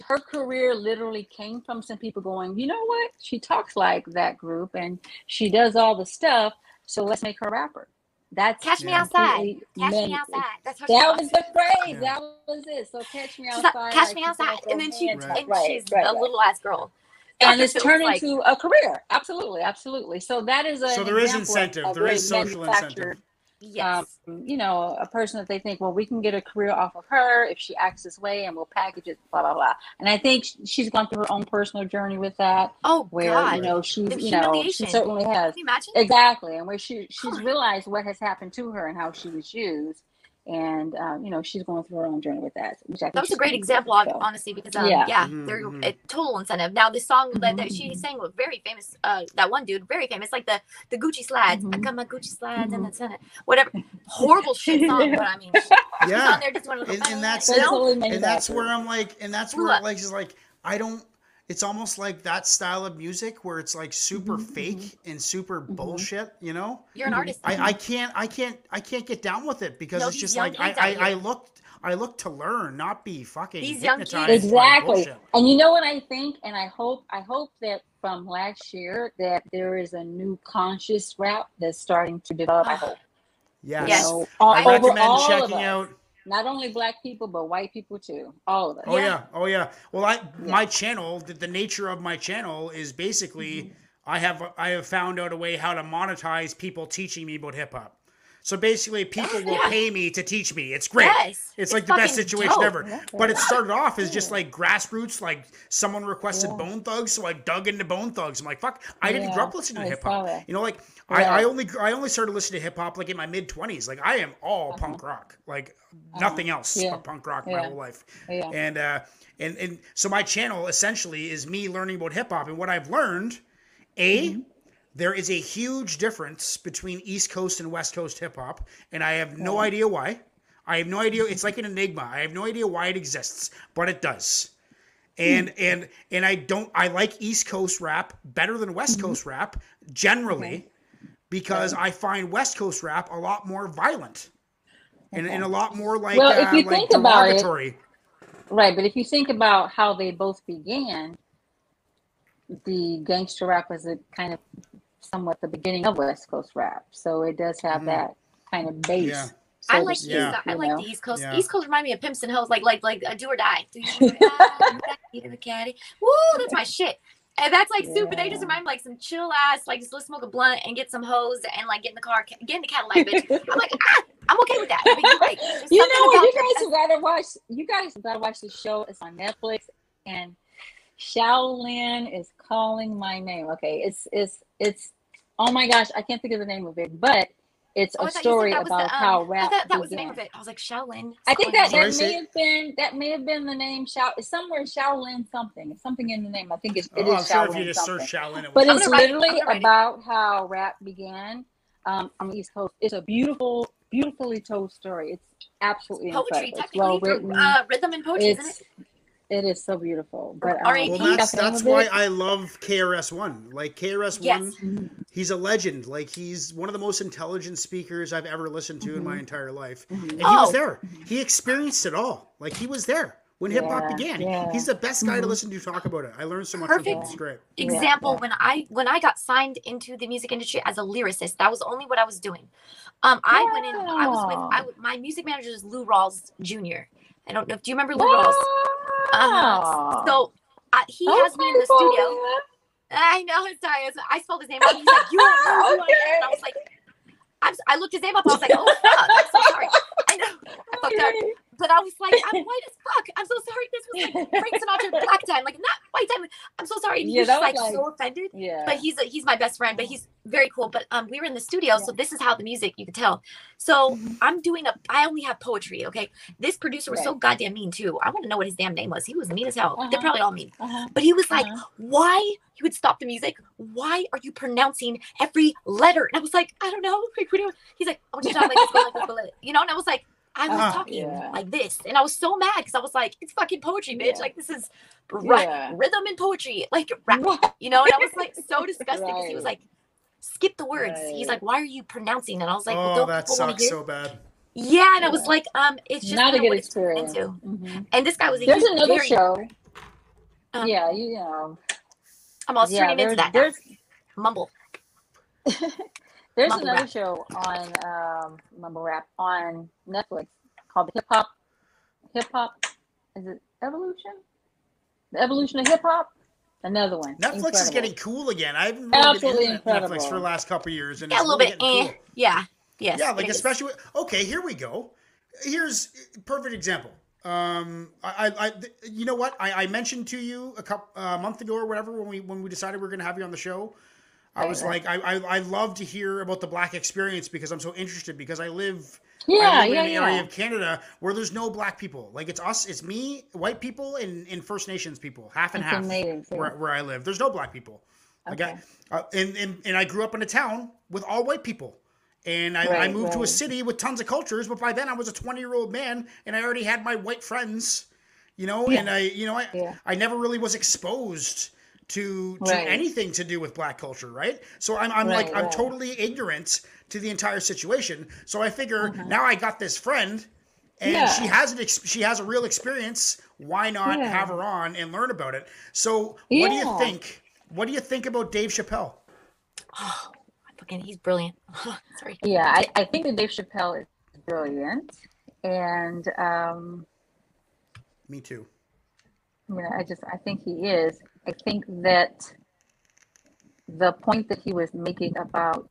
her career literally came from some people going you know what she talks like that group and she does all the stuff so let's make her a rapper that's Catch me outside. Catch me outside. That's how she that was the phrase Yeah. that was it so catch me She's outside like, catch like me outside, and then she Right. and Right, she's right, a right. little ass girl. and Dr. it's Phil's turned like- into a career absolutely absolutely so that is a So there is incentive. There is social incentive. Yes. um, you know, a person that they think, well, we can get a career off of her if she acts this way, and we'll package it, blah blah blah. And I think she's gone through her own personal journey with that, oh where God. you know she's, The you know, she certainly has Can you imagine? exactly, and where she she's realized what has happened to her and how she was used, and um, you know, she's going through her own journey with that. Which I think That was a great example, good, so. honestly, because um, yeah, Yeah. Mhm, they're mhm. a total incentive. Now, the song that, that she Mhm. sang was very famous. Uh, that one dude, very famous, like the the Gucci slides. I Mhm. got my Gucci slides and Mhm. it's in it. Whatever, horrible shit song, but I mean, she's Yeah. on there just one of And- and that's So you know? totally and that's where I'm like, and that's where up. like is like I don't. It's almost like that style of music where it's like super Mhm, fake and super Mhm. bullshit. You know, You're an artist. I, I can't I can't I can't get down with it because No, it's just like I, kids I, I here. look I look to learn, not be fucking These young hypnotized kids- exactly and you know what i think and i hope i hope that from last year that there is a new conscious rap that's starting to develop i hope Yes. Yes. know, all, I recommend checking out. Not only black people but white people too all of us Oh yeah. Yeah. oh yeah. Well, I my channel, the, the nature of my channel is basically Mm-hmm. I have I have found out a way how to monetize people teaching me about hip hop. So basically, people will Yeah. pay me to teach me. It's great. Yes. It's, It's like the best situation dope. ever. But it started off as just like grassroots, like someone requested Yeah. Bone Thugs, so I dug into Bone Thugs. I'm like, fuck, I didn't Yeah, grow up listening to hip hop. You know, like I. I only I only started listening to hip hop like in my mid twenties. Like I am all Uh-huh. punk rock, like nothing else Yeah. but punk rock my whole life. yeah And uh, and and so my channel essentially is me learning about hip hop and what I've learned. A Mm-hmm. There is a huge difference between East Coast and West Coast hip hop, and I have no idea why. I have no idea. It's like an enigma. I have no idea why it exists, but it does. And and and I don't. I like East Coast rap better than West Coast rap generally, because I find West Coast rap a lot more violent, and, and a lot more like Well, if uh, you like think about it- right but if you think about how they both began the gangster rap was a kind of somewhat the beginning of west coast rap so it does have Mhm. that kind of base Yeah. so I like speak, the Yeah. East, I like know? the East Coast. Yeah. East Coast remind me of Pimps and Hoes, like like like a do or die. Do you or die? In the caddy. Woo, that's my shit. And that's like super. They just remind me like some chill ass, like just let's smoke a blunt and get some hoes and like get in the car, get in the Cadillac, bitch. I'm like, ah, I'm okay with that. That'd be great. You know what you guys have got to watch you guys got to watch the show it's on netflix and shaolin is calling my name okay it's it's it's oh my gosh i can't think of the name of it but it's Oh, I a thought you said story that was the, about um, how I rap thought that was the name of it. I was like Shaolin. I think that, that say- may have been that may have been the name Shao. It's somewhere Shaolin something. It's something in the name. I think it's, it Oh, is I'm sure if you just something. search Shaolin, it But it's gonna it. I'm literally it. about how rap began um, on the East Coast. It's a beautiful beautifully told story. It's absolutely Poetry, incredible. It's well written. uh, rhythm and poetry, isn't it? It is so beautiful. But um, R.A.P. Well, that's that's why it- I love KRS One. Like KRS Yes. One, he's a legend. Like he's one of the most intelligent speakers I've ever listened to in my entire life. And he was Oh. there. He experienced it all. Like he was there when hip hop Yeah, began. yeah. He's the best guy to listen to talk about it. I learned so much from him. Perfect. It's great. example yeah. when i when i got signed into the music industry as a lyricist that was only what i was doing um i went in i was with I, w- my music manager is lou rawls jr i don't know if do you remember lou rawls uh-huh. So uh, he Oh, has me in the studio i know sorry i spelled his name wrong he's like you are I and i was like I'm, I looked his name up. I was like, "Oh fuck! I'm so sorry." I know, I fucked up. But I was like, "I'm white as fuck. I'm so sorry. This was like Frank Sinatra black time, like not white time. I'm so sorry." And he Yeah, was was like, so offended Yeah. but he's a, he's my best friend but he's very cool but um we were in the studio so this is how the music you could tell so Mhm. i'm doing a i only have poetry okay this producer was so goddamn mean too i want to know what his damn name was he was mean as hell they're Uh-huh. probably all mean Uh-huh. but he was like Uh-huh. why he would stop the music why are you pronouncing every letter and i was like i don't know like, what do you-" he's like i want you to talk like this go like this go like this. you know and i was like I was Uh-huh. talking Yeah. like this, and I was so mad because I was like, "It's fucking poetry, bitch! Yeah. Like this is ri- Yeah. rhythm and poetry, like rap, you know." And I was like so disgusted because he was like, "Skip the words." He's like, "Why are you pronouncing?" And I was like, oh, "Don't that people want sucks so bad. yeah, and I was like, "Um, it's just Not a good what it's turned experience. into." Mhm. And this guy was a There's another very- show. Um, yeah, you know. I'm all Yeah, turning into that. there's Mumble. there's Mumble another rap. show on um mumble rap on Netflix called the Hip Hop Hip Hop is it Evolution? The Evolution of Hip Hop? Another one. Netflix is getting cool again. I've really been Absolutely into incredible. Netflix for the last couple of years, and Yeah, a little really bit. getting Eh. cool. Yeah. Yes. yeah, like especially with, okay, here we go. Here's perfect example. Um, I, I, I you know what? I, I mentioned to you a couple a month ago or whatever when we when we decided we are going to have you on the show. I was like, I, I I love to hear about the black experience because I'm so interested because I live Yeah, I live yeah, in an area of Canada where there's no black people. Like it's us, it's me, white people, and, and First Nations people, half and It's half. amazing. Where, where I live, there's no black people. Like Okay. I, uh, and, and and I grew up in a town with all white people. And I, I Right, moved to a city with tons of cultures, but by then I was a 20 year old man and I already had my white friends, you know, Yeah. and I, you know, I, Yeah. I never really was exposed to, to Right. anything to do with black culture, right? So I'm, I'm like, Right, I'm right. totally ignorant to the entire situation. So I figure Uh-huh. now I got this friend and Yeah. she has an ex- she has a real experience. Why not Yeah. have her on and learn about it? So what do you think? What do you think about Dave Chappelle? Oh, fucking, he's brilliant. Sorry. Yeah, I, I think that Dave Chappelle is brilliant. And um Me too. I mean, I just I think he is. I think that the point that he was making about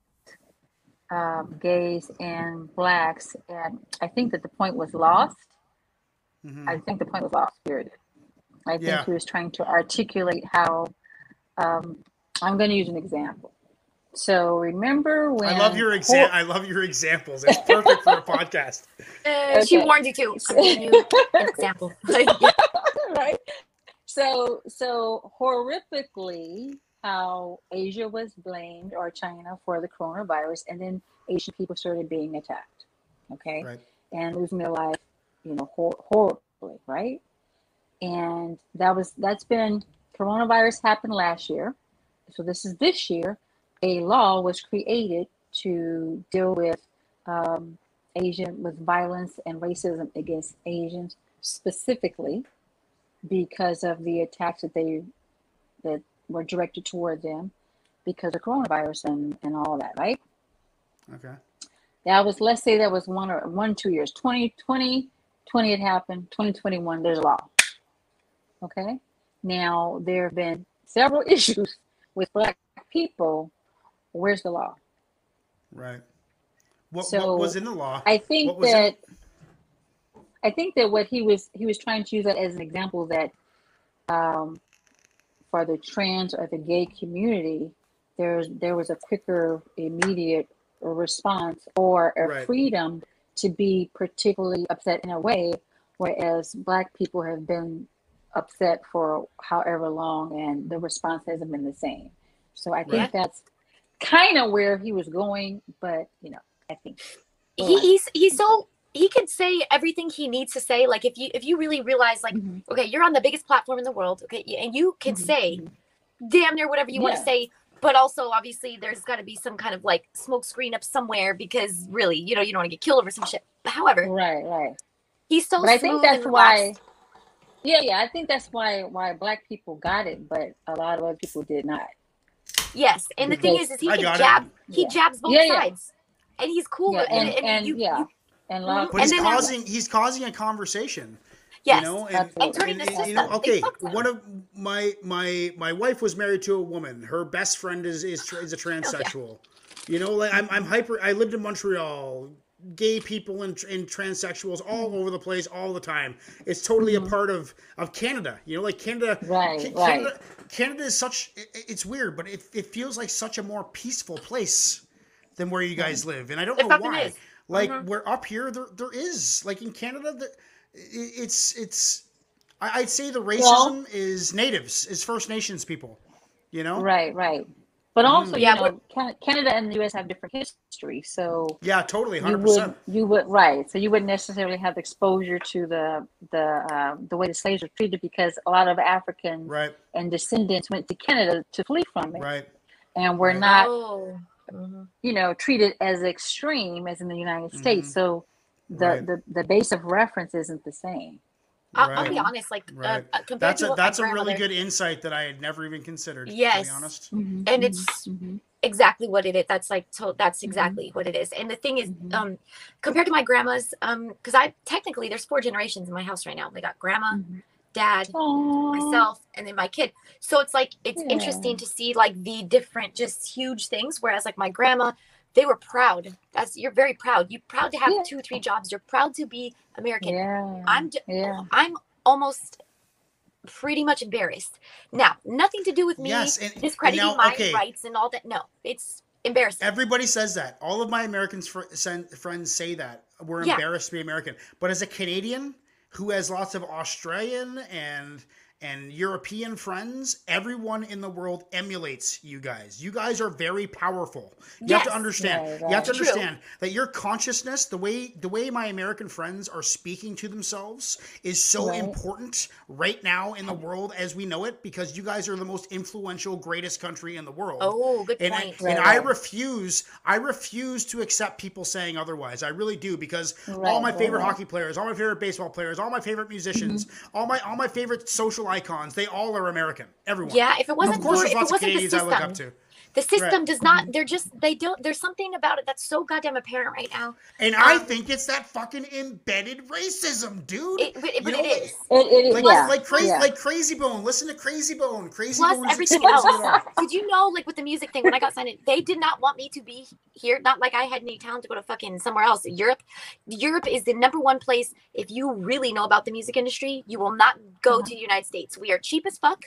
um, gays and blacks, and I think that the point was lost. Mhm. I think the point was lost. Period. I think Yeah. he was trying to articulate how. Um, I'm going to use an example. So remember when I love your exam. I love your examples. It's perfect for a podcast. Uh, She warned you too. I'm giving you an example. right? So, so horrifically, how Asia was blamed or China for the coronavirus, and then Asian people started being attacked, okay, Right. and losing their life, you know, hor- horribly, right? And that was that's been coronavirus happened last year, so this is this year. A law was created to deal with um, Asian with violence and racism against Asians specifically because of the attacks that they that were directed toward them because of coronavirus and, and all that, right? Okay. That was let's say that was one or one, two years. 2020, 20 had happened, 2021, there's a law. Okay. Now there have been several issues with black people. Where's the law? Right. What, So, what was in the law? I think that it? I think that what he was he was trying to use that as an example that um, for the trans or the gay community, there's there was a quicker, immediate response or a Right. freedom to be particularly upset in a way, whereas black people have been upset for however long and the response hasn't been the same. So I think Right. that's kind of where he was going, but you know, I think he, he's he's so he can say everything he needs to say. Like if you if you really realize like Mhm. okay, you're on the biggest platform in the world, okay, and you can Mhm. say damn near whatever you want to say. But also, obviously, there's got to be some kind of like smoke screen up somewhere because really, you know, you don't want to get killed over some shit. But however, Right, right. he's so But I think that's why. Yeah, yeah. I think that's why why black people got it, but a lot of other people did not. Yes, and the thing is, is he can got it. jab. He Yeah. jabs both Yeah, yeah. sides, and he's cool. Yeah, with and it, and, you, yeah, you- and a lot of But And he's then- causing he's causing a conversation. yes, You know, and, Absolutely. And turning and, you know, okay, one of my my my wife was married to a woman. Her best friend is is, is a transsexual. You know, like I'm I'm hyper. I lived in Montreal. Gay people and, and transsexuals all over the place all the time. It's totally a part of of Canada. You know, like Canada. Right, Ca- right. Canada, Canada is such. It, it's weird, but it, it feels like such a more peaceful place than where you guys live, and I don't It know why. is. Like Mhm. we're up here, there there is like in Canada, the, it's it's. I- I'd say the racism is natives, is First Nations people. You know, right, right. But also, Yeah, you know, Can- Canada and the U.S. have different history, so yeah, totally, you hundred would percent. you would right. So you wouldn't necessarily have exposure to the the um, the way the slaves were treated because a lot of Africans Right, and descendants went to Canada to flee from it, right, and we're Right. not Oh. Mhm. you know treated as extreme as in the United States. Mhm. So the, Right. the the base of reference isn't the same. I'll, I'll be honest, like uh, Right. uh, compared That's to a that's a really good insight that I had never even considered. to Yes. be honest. Mm-hmm. And it's- Mhm. exactly what it is. That's like to, that's Mhm. exactly what it is. And the thing is, um, compared to my grandma's, um, because I technically there's four generations in my house right now. We got grandma. Dad, Aw. myself, and then my kid. So it's like it's Yeah. interesting to see like the different, just huge things. Whereas like my grandma, they were proud. That's you're very proud. You're proud to have Yeah. two, three jobs. You're proud to be American. Yeah. I'm j- yeah. I'm almost pretty much embarrassed. Now, nothing to do with me Yes, and- and discrediting now, my okay. rights and all that. No, it's embarrassing. Everybody says that. All of my American fr- friends say that we're Yeah. embarrassed to be American. But as a Canadian who has lots of Australian and and European friends, everyone in the world emulates you guys. You guys are very powerful. You have to Yes. understand. Right, You have to right. True. understand that your consciousness, the way the way my American friends are speaking to themselves, is so Right. important right now in the world as we know it because you guys are the most influential, greatest country in the world oh, good and I, point. Right, and I refuse I refuse to accept people saying otherwise. I really do because all my favorite right. hockey players, all my favorite baseball players, all my favorite musicians, Mm-hmm. all my all my favorite social icons, they all are American. Everyone. yeah, if it wasn't of course, for, there's lots of wasn't the Canadians I look up to. The system Right. does not. They're just they don't. There's something about it that's so goddamn apparent right now. And I Um, think it's that fucking embedded racism, dude. It, but, but You it like- It, it, Like, yeah. like crazy, yeah. like Krayzie Bone. Listen to Krayzie Bone. Crazy Plus Bone. everything exposing else. Did you know, like with the music thing, when I got signed in, they did not want me to be here. Not like I had any talent to go to fucking somewhere else. Europe, Europe is the number one place. If you really know about the music industry, you will not go to the United States. We are cheap as fuck.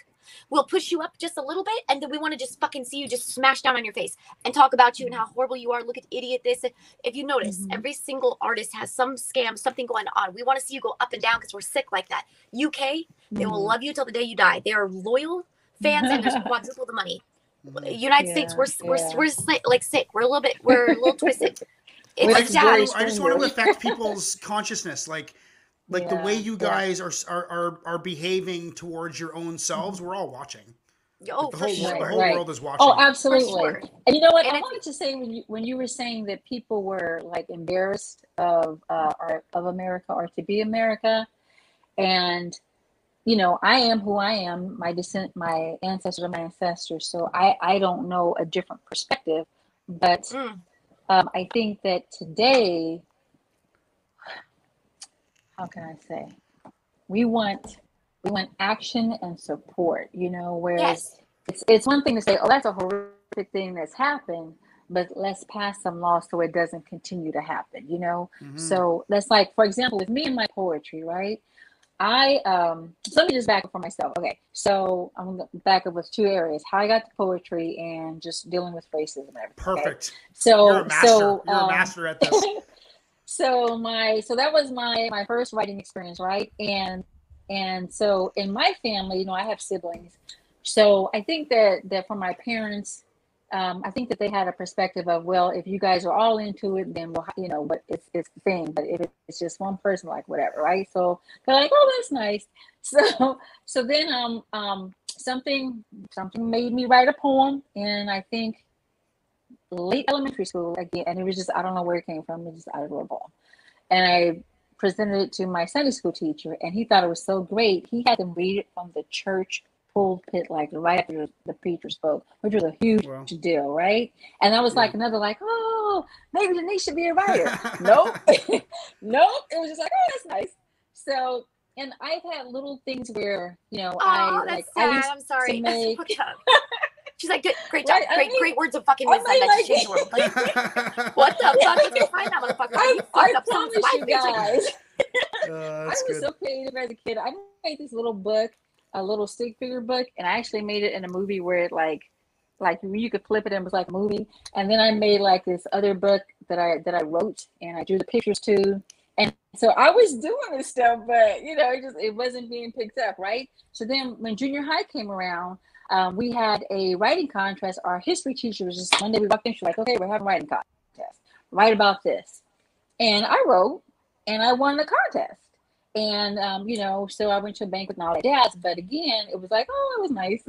We'll push you up just a little bit, and then we want to just fucking see you just smash down on your face and talk about you and how horrible you are. Look at idiot this. If you notice, Mhm. every single artist has some scam, something going on. We want to see you go up and down because we're sick like that. UK, they will Mhm. love you till the day you die. They are loyal fans and there's quadruple the money. United States, Yeah, we're we're we're si- like sick. We're a little bit we're a little twisted. We're I It's just, very want sad. to, I just want to affect people's consciousness, like, like the way Yeah, you yeah. guys are, are are are behaving towards your own selves. We're all watching. Oh, the for whole, sure. the whole right. world is watching. Oh, absolutely. sure. And you know what? And I it's- wanted to say when you when you were saying that people were like embarrassed of uh, or, of America or to be America, and you know, I am who I am. My descent, my ancestors are my ancestors, so I I don't know a different perspective, but Mm. um, I think that today, how can I say, we want we want action and support. You know, whereas Yes. it's it's one thing to say, oh, that's a horrific thing that's happened, but let's pass some laws so it doesn't continue to happen. You know, Mhm. so that's like, for example, with me and my poetry, right? I um so let me just back up for myself. Okay, so I'm gonna back up with two areas: how I got to poetry and just dealing with racism and everything. okay? Perfect. So You're a master. so You're a um, master at this. so my so that was my my first writing experience right and and so in my family you know i have siblings so i think that that for my parents um, I think that they had a perspective of, well, if you guys are all into it, then we'll, you know, but it's it's the thing. But if it's just one person, like whatever, right? So they're like, oh, that's nice. So so then um um something something made me write a poem, and I think late elementary school again, and it was just I don't know where it came from. It just out of a ball, and I presented it to my Sunday school teacher, and he thought it was so great. He had them read it from the church pulpit, like right after the preacher spoke, which was a huge Wow. deal, right? And that was Yeah. like another, like, oh, maybe Denise should be a writer. nope, nope. It was just like, oh, that's nice. So, and I've had little things where you know Oh, I that's like I sad. used I'm sorry. to make- fucked up. She's like, good, great job, Right, great, mean- great words of fucking I wisdom mean, that like- just changed the world. Like, what the fuck? If you find that motherfucker, I, you I fucked up someone's promise you life. Like, guys. Uh, I was good. so creative as a kid. I made this little book, a little stick figure book, and I actually made it in a movie where it like, like you could flip it and it was like a movie. And then I made like this other book that I that I wrote and I drew the pictures to. And so I was doing this stuff, but you know, it just it wasn't being picked up, right? So then when junior high came around, um, we had a writing contest. Our history teacher was just one day we walked in, she's like, "Okay, we're having a writing contest. Write about this." And I wrote, and I won the contest. And um, you know, so I went to a banquet and all that jazz. But again, it was like, oh, it was nice.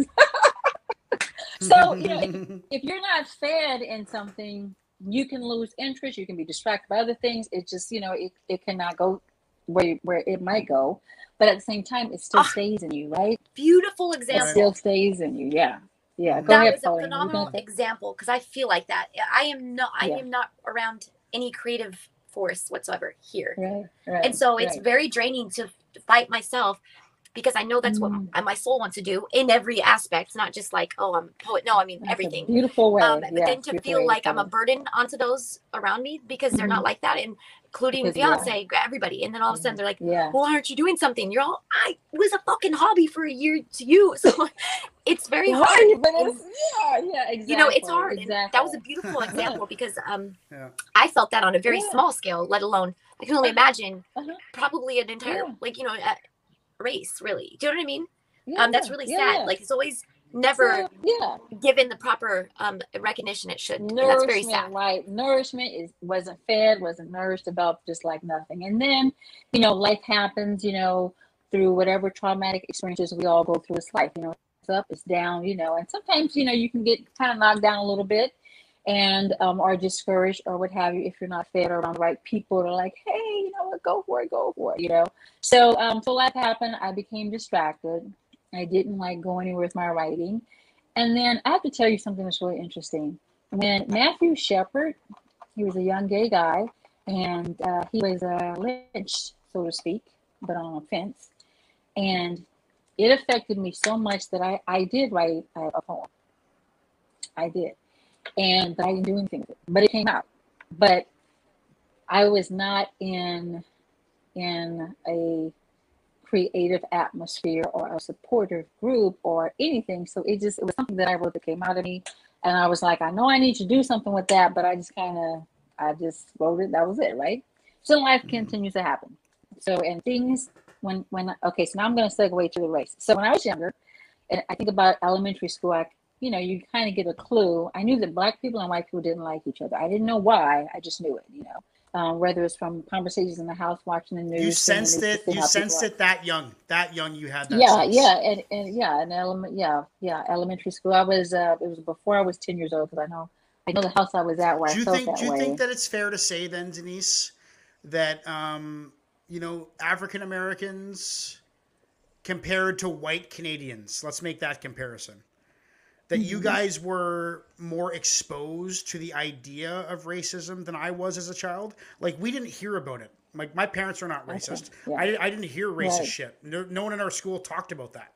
so you know, if, if you're not fed in something, you can lose interest. You can be distracted by other things. It just, you know, it, it cannot go where where it might go. But at the same time, it still Ah. stays in you, right? beautiful example. It still stays in you. Yeah, yeah. Go that ahead, a Pauline. You phenomenal example because I feel like that. I am not. I Yeah. am not around any creative force whatsoever here, Right, right. and so it's right. very draining to fight myself because I know that's Mm. what my soul wants to do in every aspect, not just like oh I'm a poet. No, I mean That's everything. Beautiful way. Um, but yeah, then to feel like I'm a burden onto those around me because they're not like that, and including Because, yeah. Beyonce, everybody, and then all of a sudden they're like, Yeah. well, why aren't you doing something? You're all, I was a fucking hobby for a year to you. So it's very hard. Right, but it's, yeah, yeah, exactly. you know, it's hard. Exactly. And that was a beautiful example because um, Yeah. I felt that on a very Yeah. small scale, let alone, I can only Uh-huh. imagine Uh-huh. probably an entire, Yeah. like, you know, a race, really. Do you know what I mean? Yeah, um, that's really yeah, sad. yeah. Like, it's always never So, yeah. given the proper um, recognition it should. And that's very nourishment, sad. right? Nourishment is wasn't fed, wasn't nourished, developed just like nothing. And then, you know, life happens, you know, through whatever traumatic experiences we all go through this life. You know, it's up, it's down, you know, and sometimes, you know, you can get kind of knocked down a little bit and um or discouraged or what have you if you're not fed or around the right people that are like, hey, you know what, go for it, go for it, you know. So um so life happened, I became distracted. I didn't like go anywhere with my writing. And then I have to tell you something that's really interesting. When Matthew Shepard, he was a young gay guy, and uh, he was uh, lynched, so to speak, but on a fence. And it affected me so much that I, I did write a, a poem. I did. And I didn't do anything with it. But it came out. But I was not in in a creative atmosphere or a supportive group or anything. So it just it was something that I wrote that came out of me. And I was like, I know I need to do something with that, but I just kind of I just wrote it. That was it, right? So life mm-hmm. continues to happen. So and things when when okay, so now I'm gonna segue to the race. So when I was younger, and I think about elementary school, I you know, you kind of get a clue. I knew that black people and white people didn't like each other. I didn't know why. I just knew it, you know. Um, whether it's from conversations in the house, watching the news. You sensed it. You sensed it that young. That young, you had that. Yeah, sense. yeah, and, and yeah, an element, yeah, yeah, elementary school. I was, uh, it was before I was ten years old because I know, I know the house I was at where Do you I felt think? that Do you way. think that it's fair to say then, Denise, that um, you know African Americans compared to white Canadians? Let's make that comparison. That you Mhm. guys were more exposed to the idea of racism than I was as a child. Like we didn't hear about it. Like my parents are not Okay, racist. yeah. I, I didn't hear racist Right. shit. No, no one in our school talked about that.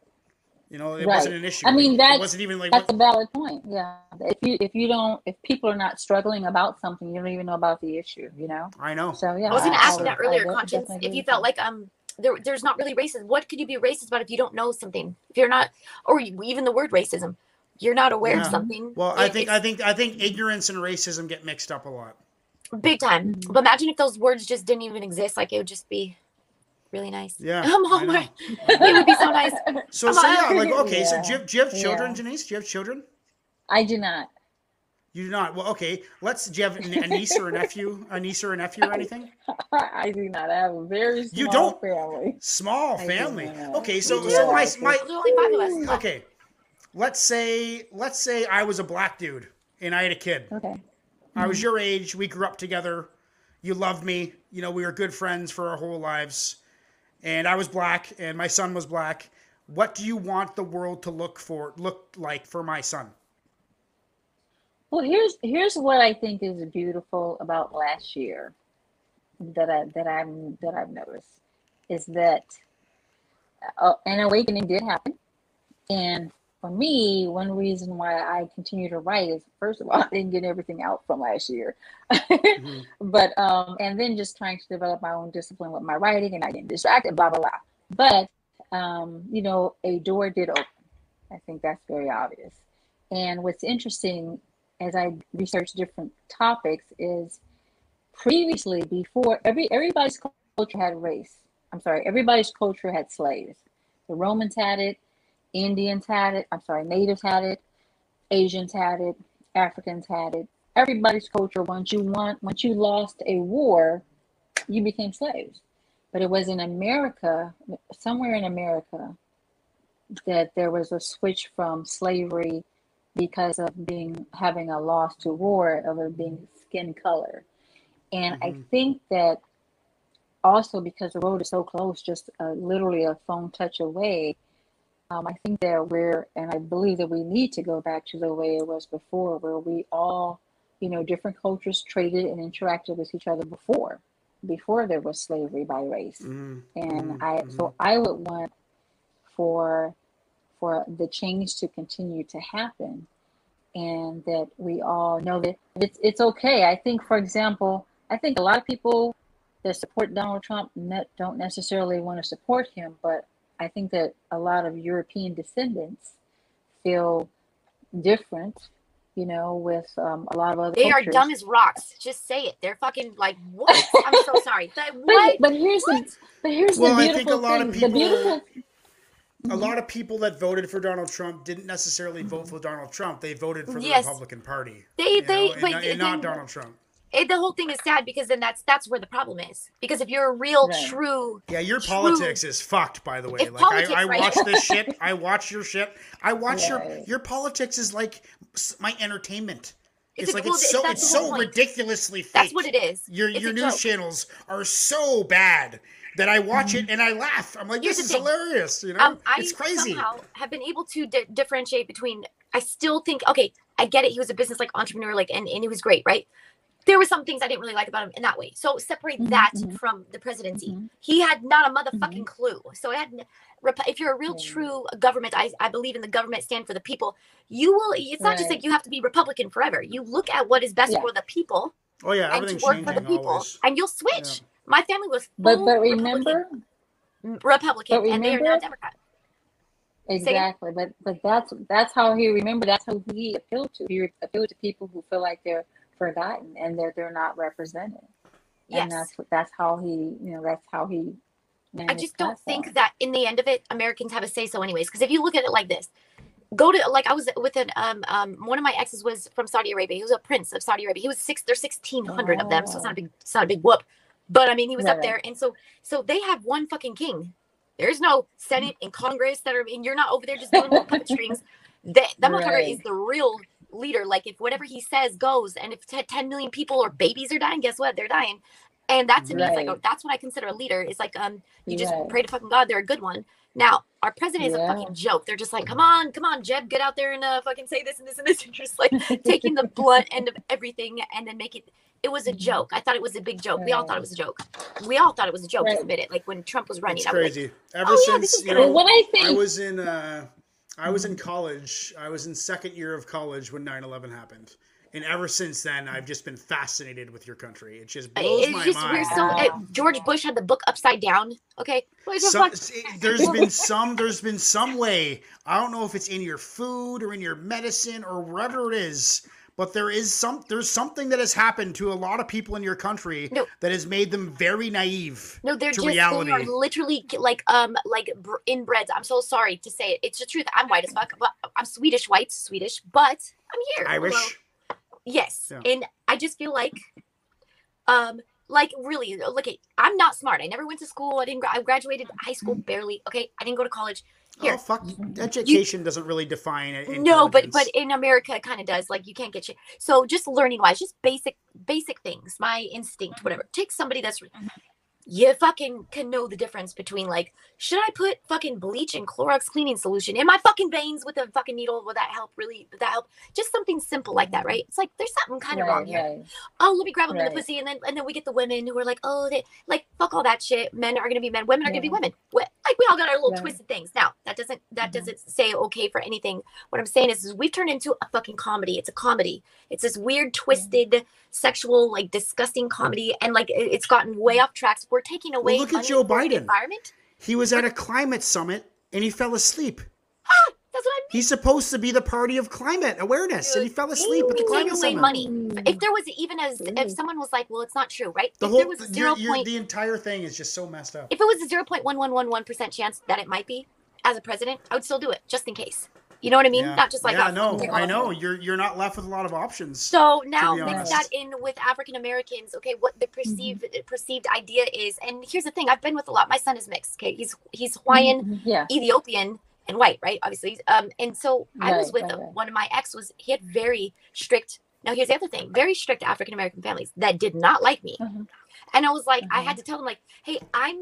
You know, it Right. wasn't an issue. I mean, that wasn't even like That's a valid point. Yeah, if you if you don't if people are not struggling about something, you don't even know about the issue. You know. I know. So yeah. I was going to ask you that would- I earlier, would conscience. If you felt like um there, there's not really racist, what could you be racist about if you don't know something? If you're not, or even the word racism, you're not aware Yeah. of something. Well, I it- think I think I think ignorance and racism get mixed up a lot. big time. Mhm. But imagine if those words just didn't even exist. Like it would just be really nice. Yeah, I'm all I know. right. It would be so nice. So, so yeah, like okay, so do you, do you have children, Yeah. Janice? Do you have children? I do not. You do not. Well, okay. Let's. Do you have a niece or a nephew? A niece or a nephew or anything? I do not. I have a very small You don't? family. Small I do family. Okay, so so my my only five of us. okay. Let's say let's say I was a black dude and I had a kid. Okay. I was your age. We grew up together. You loved me. You know, we were good friends for our whole lives. And I was black, and my son was black. What do you want the world to look for, look like for my son? Well, here's here's what I think is beautiful about last year that I that I'm that I've noticed is that uh, an awakening did happen, and for me, one reason why I continue to write is first of all I didn't get everything out from last year, but um, and then just trying to develop my own discipline with my writing and I get distracted, blah blah blah. But um, you know, a door did open. I think that's very obvious. And what's interesting as I research different topics is previously before every everybody's culture had race. I'm sorry, everybody's culture had slaves. The Romans had it, Indians had it, I'm sorry, natives had it, Asians had it, Africans had it. Everybody's culture once you want once you lost a war, you became slaves. But it was in America, somewhere in America, that there was a switch from slavery because of being having a loss to war of it being skin color. And I Mhm. think that also because the road is so close, just uh, literally a phone touch away, um, I think that we're, and I believe that we need to go back to the way it was before, where we all, you know, different cultures traded and interacted with each other before, before there was slavery by race Mm, and Mhm, I so I would want for for the change to continue to happen and that we all know that it's it's okay. I think for example, I think a lot of people that support Donald Trump ne- don't necessarily want to support him, but I think that a lot of European descendants feel different, you know, with um, a lot of other They are dumb as rocks. Just say it. They're fucking like what? I'm so sorry. But But, what? but here's the but here's Well, the I beautiful think a lot of thing. people- the beautiful A lot of people that voted for Donald Trump didn't necessarily vote for Donald Trump. They voted for the Yes. Republican Party. They- you they- know, and, but not, then- and not Donald Trump. It, the whole thing is sad because then that's that's where the problem is. Because if you're a real, Right. true, Yeah, your True. politics is fucked. By the way, like politics, I, I right? watch this shit. I watch your shit. I watch your Right. your politics is like my entertainment. It's, It's like well, it's so it's so point. ridiculously fake. that's what it is. Your It's your news joke. channels are so bad that I watch Mm-hmm. it and I laugh. I'm like, Here's this is thing. hilarious. You know, Um, I it's crazy. somehow have been able to di- differentiate between. I still think okay, I get it. He was a business like entrepreneur, like, and, and he was great, right? There were some things I didn't really like about him in that way. So separate Mhm, that mhm. from the presidency. Mhm. He had not a motherfucking clue. So I had. n- rep- If you're a real Yeah. true government, I, I believe in the government stand for the people. You will. It's not just like you have to be Republican forever. You look at what is best Yeah. for the people oh yeah, and to everything's work for the people, always. and you'll switch. My family was But full but Republican- remember Republican, but and they are now Democrat. exactly. But but that's that's how he remember. That's who he appealed to. He appealed to people who feel like they're forgotten and they're they're not represented. And that's that's how he you know that's how he. I just don't platform. think that in the end of it, Americans have a say so, anyways. Because if you look at it like this, go to like I was with an um um one of my exes was from Saudi Arabia. He was a prince of Saudi Arabia. He was six. There's sixteen hundred of them, so it's not a big it's not a big whoop. But I mean, he was up there, and so so they have one fucking king. There's no Senate and Congress that are, and you're not over there just doing little puppet strings. That that motherfucker Right. is the real leader. Like if whatever he says goes, and if t- 10 million people or babies are dying, guess what? They're dying. And that to me is like, oh, that's what I consider a leader. Is like, um, you just Right. pray to fucking God they're a good one. Now, our president is Yeah. a fucking joke. They're just like, come on, come on, Jeb, get out there and uh, fucking say this and this and this. And just like taking the blunt end of everything and then make it. It was a Mhm. joke. I thought it was a big joke. We all thought it was a joke. We all thought it was a joke. Just Right. admit it. Like when Trump was running, It's I was like, crazy. Ever "Oh, since is you know, Well, what I I think was in uh, I was in college. I was in second year of college when 9/11 happened, and ever since then, I've just been fascinated with your country. It just blows it's my just mind. we're so. uh, George Bush had the book upside down. Okay, Some, it- there's been some there's been some way i don't know if it's in your food or in your medicine or wherever it is but there is some there's something that has happened to a lot of people in your country No. that has made them very naive No, they're just reality. they are literally like um like br- inbreds. I'm so sorry to say it. It's the truth. I'm white as fuck, but I'm Swedish white, Swedish, but I'm here. Hello. irish Yes. Yeah. And I just feel like um like really look at I'm not smart. I never went to school. I didn't I graduated high school barely. Okay. I didn't go to college. Here. Oh fuck! Education doesn't really define it. No, but but in America it kind of does. Like you can't get shit. So just learning wise, just basic basic things, my instinct, whatever. Take somebody that's mm-hmm. You fucking can know the difference between like, should I put fucking bleach and Clorox cleaning solution in my fucking veins with a fucking needle? Will that help? Really? Would that help? Just something simple like that, right? It's like there's something kind of right, wrong here. right. Oh, let me grab them in the pussy, and then and then we get the women who are like, oh, they like fuck all that shit. Men are gonna be men. Women are gonna be women. Like we all got our little Right. twisted things. Now that doesn't that Mhm. doesn't say okay for anything. What I'm saying is, is we've turned into a fucking comedy. It's a comedy. It's this weird, twisted, sexual, like disgusting comedy, and like it's gotten way off tracks. We're taking away. look at Joe Biden. Environment. he was at a climate summit and he fell asleep. That's what I mean. He's supposed to be the party of climate awareness, and he fell asleep at the Take climate away summit. money. Mm. If there was even as if Mm. someone was like, well, it's not true, right? The if whole, there was a the, zero your- point the entire thing is just so messed up. if it was a 0.1111% chance that it might be as a president, I would still do it just in case. You know what I mean? yeah. Not just like yeah, no, I know you're you're not left with a lot of options. So now mix that in with African Americans. Okay, what the perceived Mm-hmm. perceived idea is, and here's the thing: I've been with a lot. My son is mixed. Okay, he's he's Hawaiian, Mhm, Yeah. Ethiopian, and white, right? Obviously, um, and so I was with right, right. one of my ex was he had very strict. Now here's the other thing: very strict African American families that did not like me, Mhm. and I was like, I had to tell them like, hey, I'm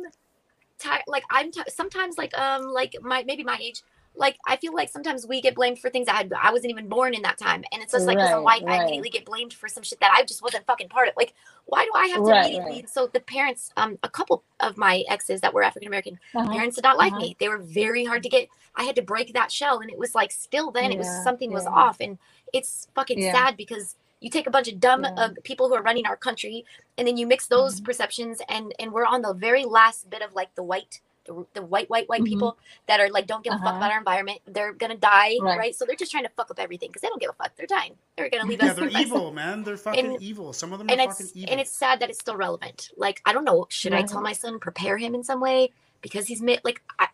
tired. Like I'm ti sometimes like um like my maybe my age. Like I feel like sometimes we get blamed for things that I, I wasn't even born in that time, and it's just like because I'm Right, I immediately get blamed for some shit that I just wasn't fucking part of. Like, why do I have to Right, immediately? right. So the parents, um, a couple of my exes that were African American, Uh-huh. parents did not like uh-huh. me. They were very hard to get. I had to break that shell, and it was like still then it was Yeah, something was off, and it's fucking Yeah. sad because you take a bunch of dumb Yeah. uh, people who are running our country, and then you mix those Mhm. perceptions, and and we're on the very last bit of like the white. The, the white, white, white Mhm. people that are like don't give a fuck Uh-huh. about our environment. They're gonna die, Right. right? So they're just trying to fuck up everything because they don't give a fuck. They're dying. They're gonna leave yeah, us. they're the rest of- evil, man. They're fucking And- evil. Some of them and are it's fucking evil. and it's sad that it's still relevant. Like I don't know, should I tell my son prepare him in some way because he's mi- like I,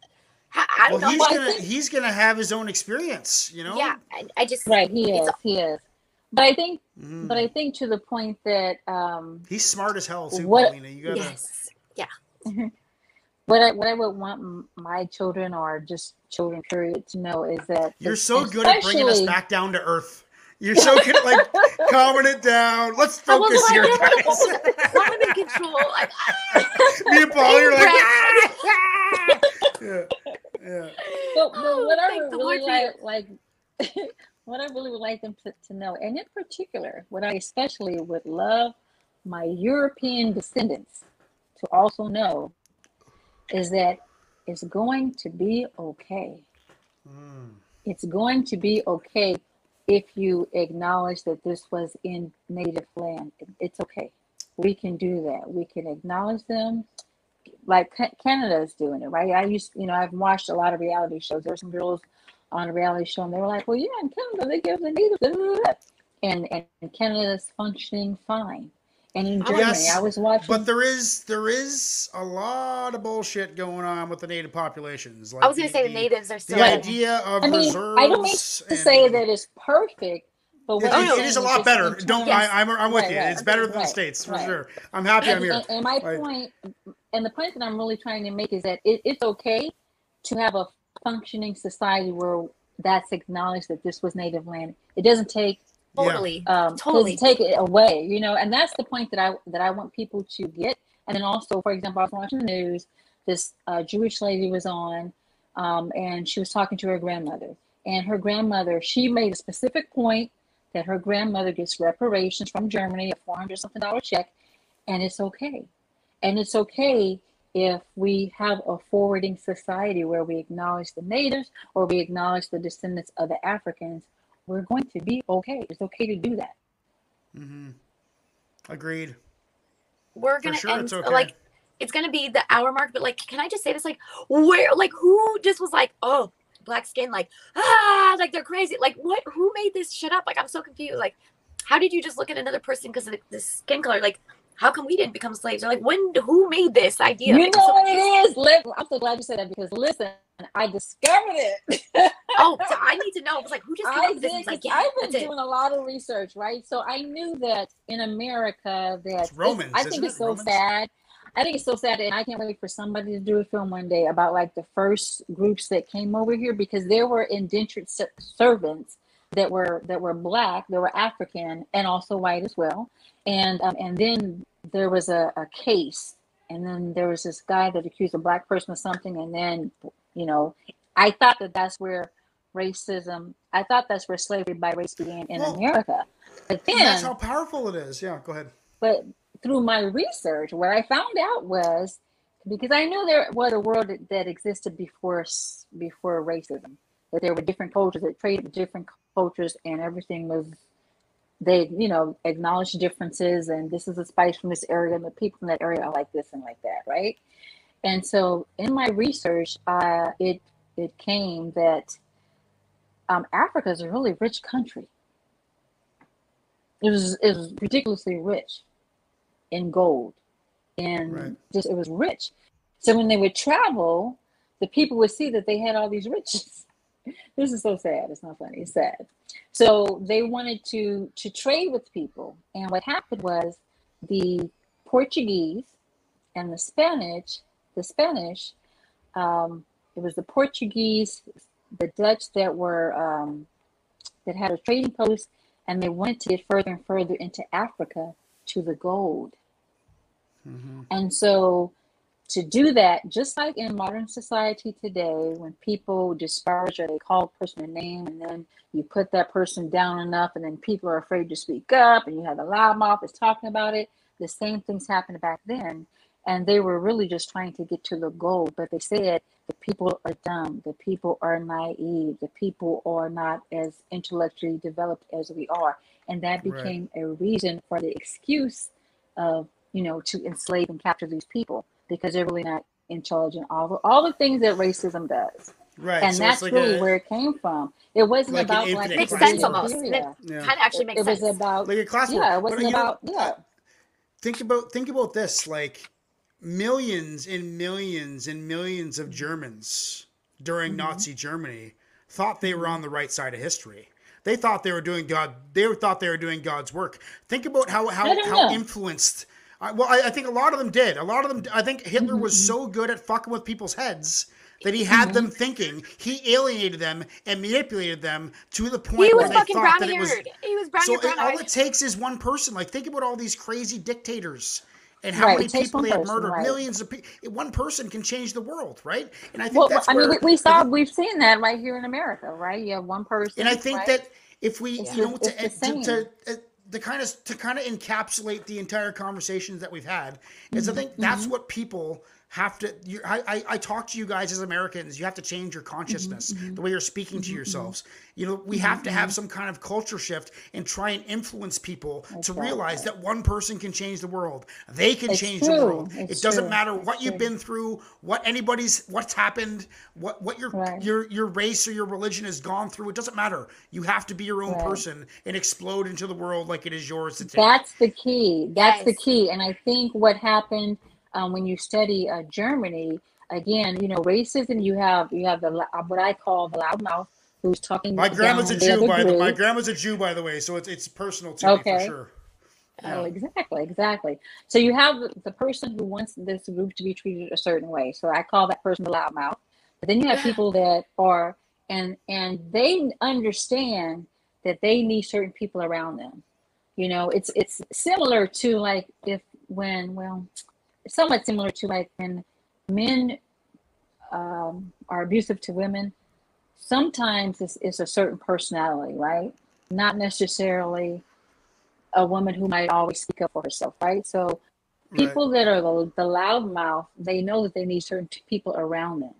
I, I don't well, he's know. Well, I gonna he's gonna have his own experience, you know. Yeah, I, I just Right, he It's is. He is. But I think, Mhm. but I think to the point that um, he's smart as hell too, What- Paulina. You gotta. yes, yeah. what I what I would want my children or just children period to know is that You're so good at bringing us back down to earth. You're so good at like calming it down. Let's focus here, I don't guys. know. I'm in control. Like, Me and Paul you're like, "Ah!" yeah, yeah. But, but Oh, what I would really like, like what I really would like them to, to know, and in particular, what I especially would love my European descendants to also know is that it's going to be okay. Mm. It's going to be okay if you acknowledge that this was in native land. It's okay. We can do that. We can acknowledge them like Ca- Canada is doing it, right? I used, you know, I've watched a lot of reality shows. There's some girls on a reality show, and they were like, "Well, yeah, in Canada they give the native," blah, blah, blah." and and Canada's functioning fine. And in Germany, Yes, I was watching. But there is there is a lot of bullshit going on with the native populations. Like I was gonna say the natives are the still. Right. idea of I mean, reserves. I don't mean to and- say that it's perfect, but what It, it- it saying is a lot better. Don't Yes. I? I'm, I'm with Right, you. right. It's better than the states for right. sure. I'm happy I'm and, here. and, and my Right. point, and the point that I'm really trying to make is that it, it's okay to have a functioning society where that's acknowledged that this was native land. It doesn't take totally. um, Totally. take it away, you know. And that's the point that I that I want people to get. And then also, for example, I was watching the news. This uh, Jewish lady was on, um, and she was talking to her grandmother. And her grandmother, she made a specific point that her grandmother gets reparations from Germany, a four hundred something dollar check, and it's okay. And it's okay if we have a forwarding society where we acknowledge the natives or we acknowledge the descendants of the Africans. We're going to be okay. It's okay to do that. Mm-hmm. Agreed. We're gonna sure end it's okay. like it's gonna be the hour mark, but like, can I just say this? Like, where, like, who just was like, oh, black skin, like, ah, like they're crazy. Like, what? Who made this shit up? Like, I'm so confused. Like, how did you just look at another person because of the, the skin color? Like, how come we didn't become slaves? They're like, when, who made this idea? You Like, know so- what it is. Let- I'm so glad you said that because listen, I discovered it. oh, so I need to know. I was like, who just came I up with this? did. It's like, 'cause yeah, I've been that's it. doing a lot of research, right? So I knew that in America, that It's Romans, I think it's it? so Romans? sad. I think it's so sad, and I can't wait for somebody to do a film one day about like the first groups that came over here because there were indentured ser- servants that were that were black, that were African, and also white as well. And um, and then there was a, a case, and then there was this guy that accused a black person of something, and then you know, I thought that that's where racism. I thought that's where slavery by race began in Well, America. But And that's how powerful it is. Yeah, go ahead. but through my research, what I found out was because I knew there was a world that, that existed before before racism, that there were different cultures that traded different cultures, and everything was they you know acknowledge differences, and this is a spice from this area, and the people in that area are like this and like that, right? And so in my research, uh, it it came that um, Africa is a really rich country. It was it was ridiculously rich in gold, and Right. just it was rich. So when they would travel, the people would see that they had all these riches. This is so sad. It's not funny. It's sad. So they wanted to to trade with people, and what happened was the Portuguese and the Spanish, the Spanish, um, it was the Portuguese, the Dutch that were um, that had a trading post, and they wanted to get further and further into Africa to the gold. Mhm. And so to do that, just like in modern society today, when people disparage or they call a person a name and then you put that person down enough and then people are afraid to speak up and you have the loudmouth that's talking about it, the same things happened back then. And they were really just trying to get to the goal, but they said the people are dumb, the people are naive, the people are not as intellectually developed as we are. And that Right. became a reason for the excuse of you know, to enslave and capture these people because they're really not intelligent. All the, all the things that racism does, Right. and so that's like really a, where it came from. It wasn't Like an about infinite like Makes sense almost. Nigeria. Yeah. kind of actually It, makes it was about like a class war. yeah. It wasn't you know, about yeah. think about think about this like millions and millions and millions of Germans during Mm-hmm. Nazi Germany thought they were on the right side of history. They thought they were doing God. They thought they were doing God's work. Think about how how, how know. influenced. I well, I, I think a lot of them did. A lot of them. I think Hitler was Mm-hmm. so good at fucking with people's heads that he had them thinking. He alienated them and manipulated them to the point He where was they fucking thought brown that it was. He was brown So it, all it takes is one person. Like think about all these crazy dictators and how Right, many people they have person, murdered. right. Millions of people. One person can change the world, right? And I think Well, that's I mean, where. we, we saw we've seen that right here in America, right? You have one person, and I think right? that if we, It's you know, to, to, to, to kind of to kind of encapsulate the entire conversations that we've had is Mm-hmm, I think that's what people have to. You, I, I I talk to you guys as Americans. You have to change your mm-hmm, consciousness, Mm-hmm, the way you're speaking to mm-hmm, yourselves. Mm-hmm. You know, we have to have some kind of culture shift and try and influence people to right, realize that one person can change the world. They can It's change the world. it's It doesn't true, matter what it's you've true. been through, what anybody's, what's happened, what what your Right. your your race or your religion has gone through. It doesn't matter. You have to be your own Right. person and explode into the world like it is yours to take. That's the key. That's the key. And I think what happened um, when you study uh, Germany, again, you know, racism. You have you have the uh, what I call the loudmouth who's talking. my grandma's a Jew, by the my grandma's a Jew, by the way, so it's it's personal to me for Okay. sure. Oh, exactly, exactly. So you have the, person who wants this group to be treated a certain way. So I call that person the loudmouth. But then you have people that are and and they understand that they need certain people around them. You know, it's it's similar to like if when well, somewhat similar to like when men um, are abusive to women. Sometimes it's, it's a certain personality, right? Not necessarily a woman who might always speak up for herself, right? So Right. people that are the, the loudmouth, they know that they need certain t- people around them.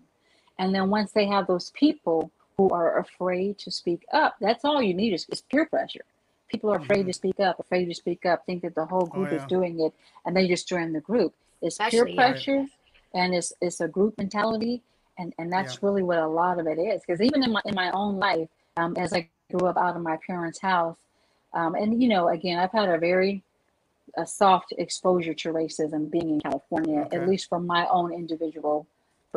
And then once they have those people who are afraid to speak up, that's all you need is, is peer pressure. People are afraid to speak up, afraid to speak up, think that the whole group Mm-hmm. Oh, yeah. is doing it, and they just join the group. It's peer yeah. pressure, and it's it's a group mentality, and and that's Yeah. really what a lot of it is. Because even in my in my own life, um, as I grew up out of my parents' house, um, and you know, again, I've had a very a soft exposure to racism being in California, Okay. at least from my own individual,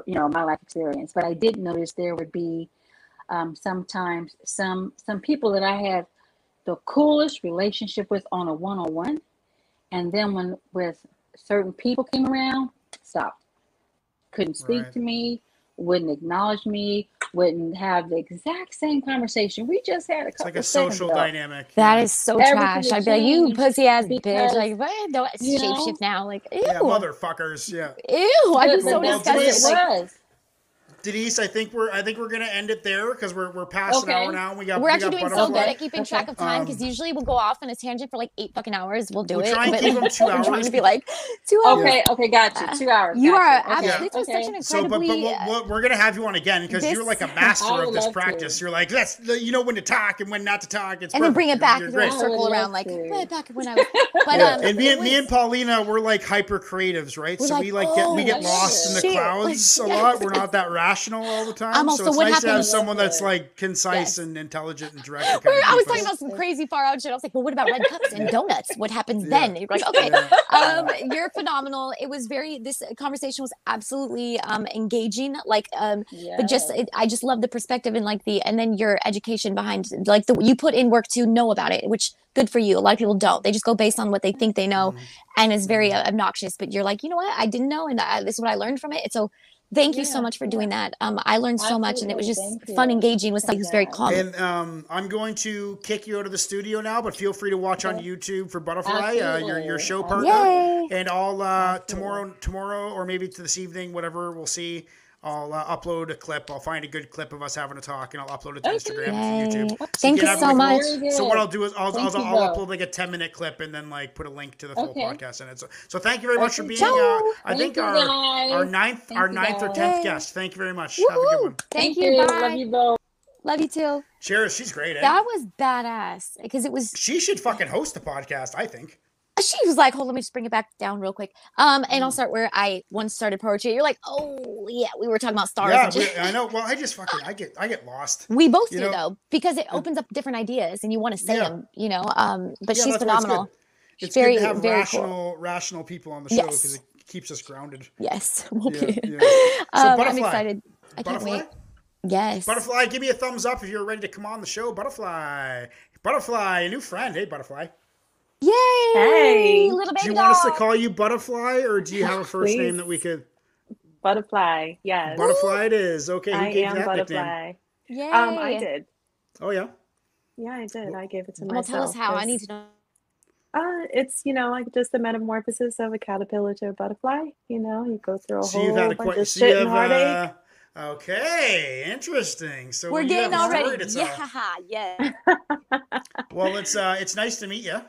you know, my life experience. But I did notice there would be um, sometimes some some people that I had the coolest relationship with on a one on one, and then when with certain people came around, stopped. Couldn't speak Right. to me, wouldn't acknowledge me, wouldn't have the exact same conversation we just had a It's couple like a social ago. dynamic. That is so Everything trash. I'd be like, you pussy ass bitch. Like, what? No, you know- shapeshift now. Like, ew. yeah, motherfuckers. Yeah. ew. I'd be so well, that's it disgusted. Like, was. Denise, I think we're I think we're gonna end it there because we're we're past Okay. an hour now. And we got we're we actually got doing so good at keeping track of time because Um, usually we'll go off on a tangent for like eight fucking hours. We'll do We'll it. try and but keep 'em two we're trying hours. to be like two hours. Okay, okay, gotcha. Two hours. You are. Okay, absolutely this okay. such an So, but, but we'll, we'll, we're gonna have you on again because you're like a master of this love to. practice. You're like, that's you know when to talk and when not to talk. It's and then bring it back You're, you're great. Circle around like to. way back when I was. But um, and me and me and Paulina, we're like hyper creatives, right? So we like get we oh, get lost in the shit. clouds a lot. We're not that rational all the time. I'm so it's what nice to have happens- someone that's like concise Yes. and intelligent and direct. kinda I was talking about some crazy far out shit. I was like, well, what about red cups and donuts? What happens Yeah. then? You're like, okay, Yeah. um, you're phenomenal. It was very. This conversation was absolutely um, engaging. Like, um, but just it, I just love the perspective and like the and then your education behind like the you put in work to know about it, which good for you. A lot of people don't. They just go based on what they think they know, Mhm. and it's very uh, obnoxious. But you're like, you know what? I didn't know, and I, this is what I learned from it. And so. Thank you so much for doing that. Um, I learned so much, and it was just thank fun you. engaging with something who's very Yeah. calm. And um, I'm going to kick you out of the studio now, but feel free to watch on YouTube for Buttafly, uh, your your show partner. Yay! And I'll uh, tomorrow, tomorrow, or maybe to this evening, whatever we'll see. I'll uh, upload a clip. I'll find a good clip of us having a talk, and I'll upload it to Okay. Instagram and Yay. to YouTube. Thank can you so much. little- So what. I'll do is I'll, Thank I'll, I'll upload like a 10 minute clip and then like put a link to the full Okay. podcast in it. So, so thank you very much for being. Uh, I Thank think our guys. our ninth Thank our you, ninth or tenth Yay. guest. Thank you very much. Have a good Woo! one. Thank you. Bye. Love you both. Love you too. Cheers. She's great. Eh? That was badass because it was. she should fucking host the podcast. I think. She was like, "Hold, on, let me just bring it back down real quick." Um, and I'll Mm. start where I once started poetry. You're like, "Oh yeah, we were talking about stars." Yeah, I know. Well, I just fucking I get I get lost. We both do know, though because it opens up different ideas and you want to say Yeah. them, you know. Um, but Yeah, she's it's phenomenal. good. It's very, good to have very rational cool. rational people on the show Yes. because it keeps us grounded. Yes, we'll Yeah, be. yeah. So Um, I'm excited. I can't Buttafly. wait. Yes. Buttafly, give me a thumbs up if you're ready to come on the show. Buttafly. Buttafly, a new friend. Hey, Buttafly. Yay! Hey. little baby Do you want us to call you Buttafly or do you have a first name that we could? Buttafly, yes. Buttafly it is. Okay, who I gave am that Buttafly. nickname? Yay! Um, I did. Oh, yeah. Yeah, I did. I gave it to Well, myself. Well, tell us how. I need to know. Uh, it's you know like just the metamorphosis of a caterpillar to a butterfly. You know, you go through a So whole you've had a bunch quite. of So shit you and heartache. uh, okay, interesting. So We're you getting have a story already. to tell. Yeah, yeah. Well, it's uh, it's nice to meet you.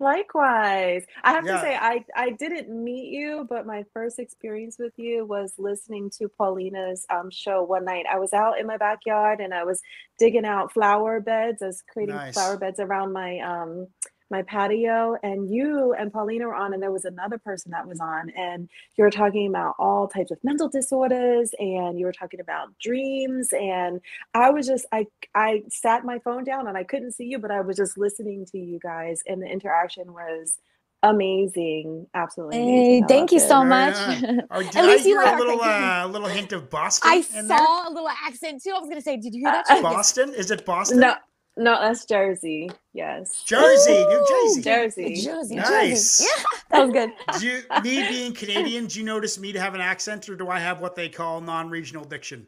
Likewise, I have Yeah. to say I I didn't meet you, but my first experience with you was listening to Paulina's um, show one night. I was out in my backyard and I was digging out flower beds. I was creating Nice. flower beds around my um my patio, and you and Paulina were on, and there was another person that was on, and you were talking about all types of mental disorders, and you were talking about dreams, and I was just I I sat my phone down and I couldn't see you, but I was just listening to you guys, and the interaction was amazing, absolutely. Amazing. I thank you it. so much. nice. Or did At I least you hear like a little thinking. uh, little hint of Boston I in there? saw a little accent too. I was gonna say, did you hear that? shit? Yes. Boston? Is it Boston? No, no, that's Jersey. Yes, Jersey, New Jersey. Jersey. Jersey, Nice. Jersey. Yeah, that was good. Do you, me being Canadian, do you notice me to have an accent, or do I have what they call non-regional diction?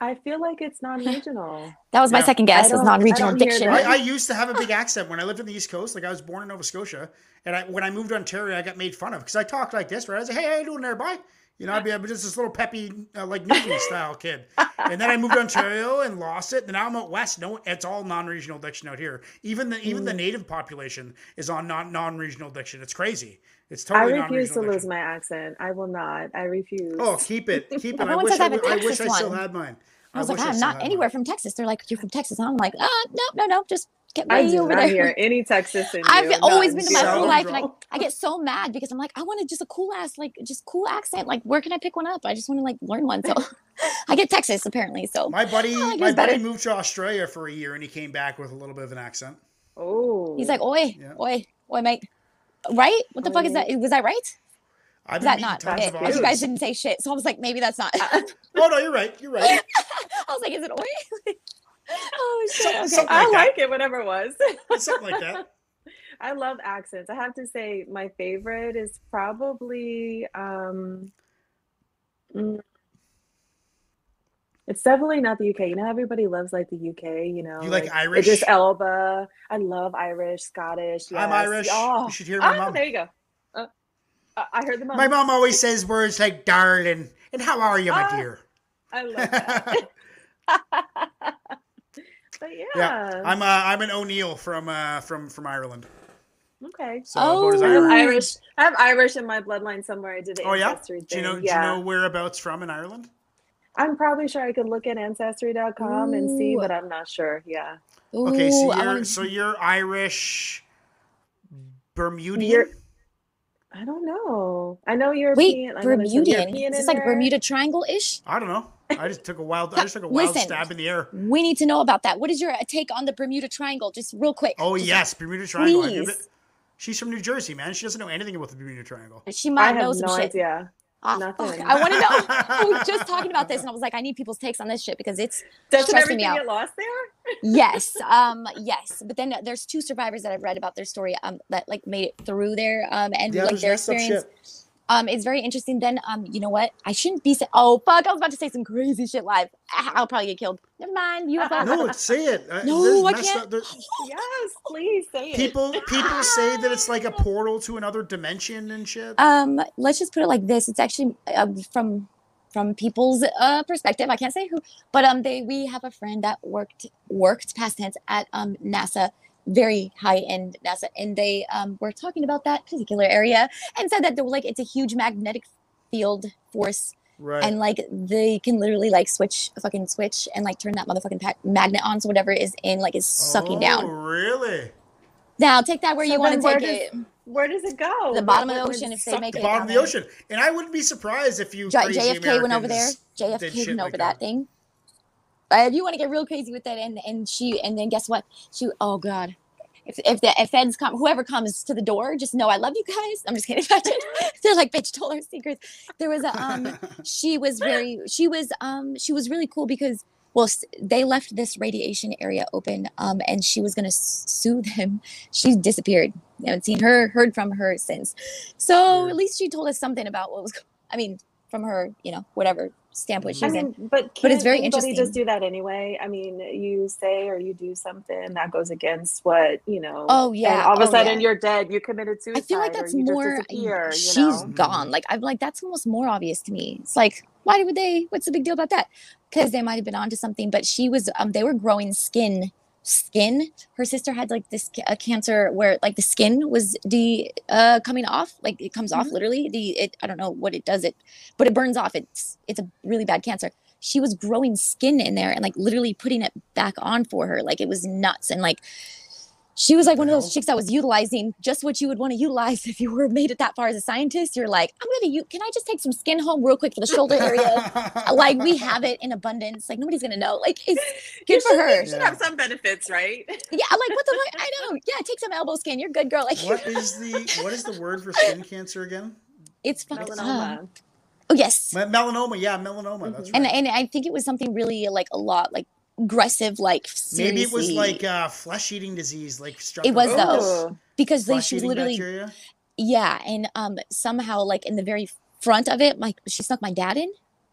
I feel like it's non-regional. That was my Yeah. second guess. I Is non-regional I diction. I, I used to have a big accent when I lived in the East Coast. Like I was born in Nova Scotia, and I, when I moved to Ontario, I got made fun of because I talked like this. Right? I was like, "Hey, how you doing there, boy?" You know, I'd be, I'd be just this little peppy, uh, like Newton style kid. And then I moved to Ontario and lost it. And now I'm out west. No, it's all non-regional diction out here. Even the even the Mm. native population is on non non-regional diction. It's crazy. It's totally. I refuse to non-regional lose diction. my accent. I will not. I refuse. Oh, keep it, keep it. I wish I, I have a w- I wish I still one. had mine. I was like, I'm not anywhere from Texas. They're like, you're from Texas. I'm like, ah, no, no, no, just get I do over not there. hear any Texas in I've you. always None, been to my zero. whole life, and I, I get so mad because I'm like, I wanted just a cool ass, like, just cool accent. Like, where can I pick one up? I just want to like learn one. So I get Texas apparently. So My buddy, Oh, my buddy better. moved to Australia for a year, and he came back with a little bit of an accent. Oh, he's like, oi, Yeah. oi, oi, mate. right? What the fuck is Oh. that? Was that right? I've Is that not tons it? of you guys didn't say shit, so I was like, maybe that's not. Oh no, you're right. You're right. I was like, is it oil? Oh shit! Okay. something I like that. like it, whatever it was. Something like that. I love accents. I have to say, my favorite is probably. Um, mm, it's definitely not the UK. You know, everybody loves like the UK. You know, You like Idris Irish? Elba. I love Irish, Scottish. I'm. Irish. Oh, You should hear my ah, mom. there you go. Uh, uh, I heard the mom. My mom always says words like "darling" and "How are you, my Ah. dear?" I love that. but yeah. Yeah, I'm uh, I'm an O'Neill from uh, from from Ireland. okay. So about as Oh. I have Irish. Irish. I have Irish in my bloodline somewhere. I did the Oh yeah. ancestry Do you know? thing. Do you know whereabouts from in Ireland? I'm probably sure I could look at ancestry.com and see, but I'm not sure. Yeah. Okay, so you're wanna- so you're Irish, Bermudian. You're- I don't know. I know Wait, European. I know Bermudian. European Is this like there. Bermuda Triangle ish? I don't know. I just took a wild. I just took a wild Listen. stab in the air. We need to know about that. What is your take on the Bermuda Triangle? Just real quick. Oh Just- yes, Bermuda Triangle. I give please. it- She's from New Jersey, man. She doesn't know anything about the Bermuda Triangle. She might know some no shit. idea. Ah, Nothing. fuck. I want to know. I was just talking about this, and I was like, I need people's takes on this shit because it's Doesn't stressing me out. get lost there? yes, um, yes. But then there's two survivors that I've read about their story, um, that like made it through there, um, and Yeah, like their messed up experience. Shit. Um, it's very interesting. Then, um, you know what? I shouldn't be. Sa- oh fuck! I was about to say some crazy shit live. Ah, I'll probably get killed. Never mind. You. Uh-uh. No, say it. Uh, No, there's I can't. up- Yes, please say it. people people say that it's like a portal to another dimension and shit. Um, let's just put it like this. It's actually uh, from from people's uh perspective. I can't say who, but um, they we have a friend that worked worked past tense at um NASA, very high end NASA, and they um were talking about that particular area and said that they were like it's a huge magnetic field force right. and like they can literally like switch a fucking switch and like turn that motherfucking pa- magnet on so whatever is in like is sucking oh, down Really? now take that where So you want to take does- it Where does it go? The bottom of the ocean if they make The it down bottom of the ocean. And I wouldn't be surprised if you J- crazy JFK went over there. Americans did JFK shit went like over that. thing. Uh, you want to get real crazy with that. and and she and then guess what? She oh god, if if the if feds come, whoever comes to the door, just know I love you guys. I'm just kidding. They're like bitch told her secrets. There was a um. She was very. She was um. She was really cool because well they left this radiation area open um and she was gonna s- sue them. She disappeared. I haven't seen her heard from her since. So at least she told us something about what was. I mean, from her, you know, whatever standpoint she's I in. mean, but But it's very interesting. just do that anyway. I mean, you say or you do something that goes against what you know. Oh yeah. all of a oh, sudden yeah. you're dead. You committed suicide. I feel like that's more. Disappear, you know? gone. Like I'm like that's almost more obvious to me. It's like why would they? What's the big deal about that? Because they might have been onto something. But she was. Um, they were growing skin. Skin. Her sister had like this a cancer where like the skin was de uh coming off. Like it comes off Mhm. literally. The it I don't know what it does it, but it burns off. It's it's a really bad cancer. She was growing skin in there and like literally putting it back on for her. Like it was nuts and like she was like one of those chicks that was utilizing just what you would want to utilize if you were made it that far as a scientist. You're like, I'm gonna you can I just take some skin home real quick for the shoulder area? like we have it in abundance. Like nobody's gonna know. Like it's good You for should- her. You should Yeah. have some benefits, right? Yeah, like, what the fuck? I know. Yeah, take some elbow skin. You're good, girl. Like what is the what is the word for skin cancer again? it's fucking Melanoma. oh yes. Melanoma. Yeah, melanoma. That's right. And and I think it was something really like a lot like aggressive, like Maybe it was like uh, flesh-eating disease, like It was, though. because they, she was literally bacteria. Yeah, and um somehow like in the very front of it, like she snuck my dad in.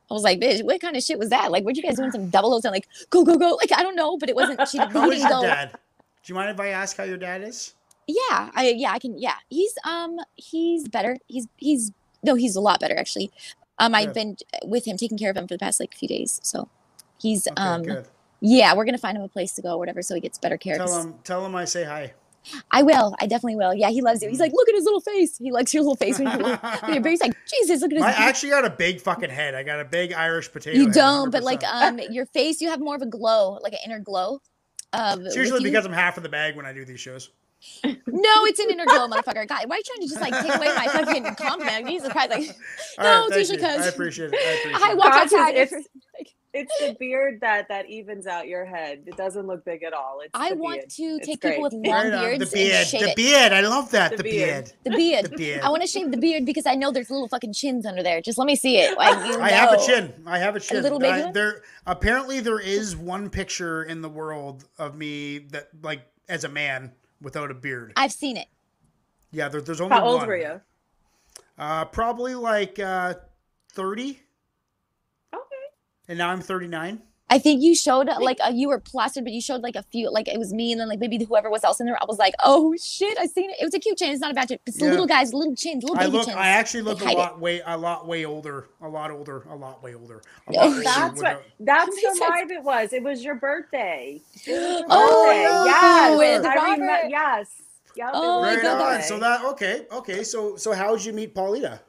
I was like, bitch, what kind of shit was that? Like, what you guys doing some double O's and like go go go? Like I don't know, but it wasn't. She How didn't is your go. dad? Do you mind if I ask how your dad is? Yeah, I yeah I can. Yeah, he's um he's better. He's he's no, he's a lot better actually. Um, I've been with him taking care of him for the past like few days, so he's Okay, um good. Yeah we're gonna find him a place to go or whatever so he gets better care. 'cause- Tell him, tell him I say hi. I will. I definitely will. Yeah, he loves you. He's Mm. like, look at his little face. He likes your little face when you look. when you're big. He's like, Jesus, look at his. I actually got a big fucking head. I got a big Irish potato. You don't, but like um, your face, you have more of a glow, like an inner glow. Um, it's with usually you. because I'm half of the bag when I do these shows. no, it's an inner glow, motherfucker. God, why are you trying to just like take away my fucking compliment? Jesus Christ! Like, No, right, it's usually you. I 'cause appreciate it. I appreciate I it. walk outside. it's- and- like, it's the beard that that evens out your head. It doesn't look big at all. It's I want beard. to It's take great. people with long Right on. beards The and beard. shave The it. beard. I love that. The The, beard. beard. The beard. The beard. I want to shave the beard because I know there's little fucking chins under there. Just let me see it. Like you I have a chin. I have a chin. A little baby I- there apparently there is one picture in the world of me that like as a man without a beard. I've seen it. Yeah, there, there's only How old one. were you? Uh, probably like uh, 30, Okay. And now I'm 39. I think you showed like uh, you were plastered, but you showed like a few, like it was me and then like maybe whoever was else in there. I was like, oh shit, I seen it. It was a cute chin. It's not a bad chin. It's the Yeah. little guys, little chins, little baby I baby look. chins. I actually look They a hide it. lot way, a lot way older, a lot older, a lot way older. Oh, lot older That's without- what. That's Makes the sense. vibe it was. It was your birthday. Was your Oh, birthday. yeah. Yes. With I remem- Robert. yes. Yep, Oh, was my God, on. So that okay, okay. So so how did you meet Paulina?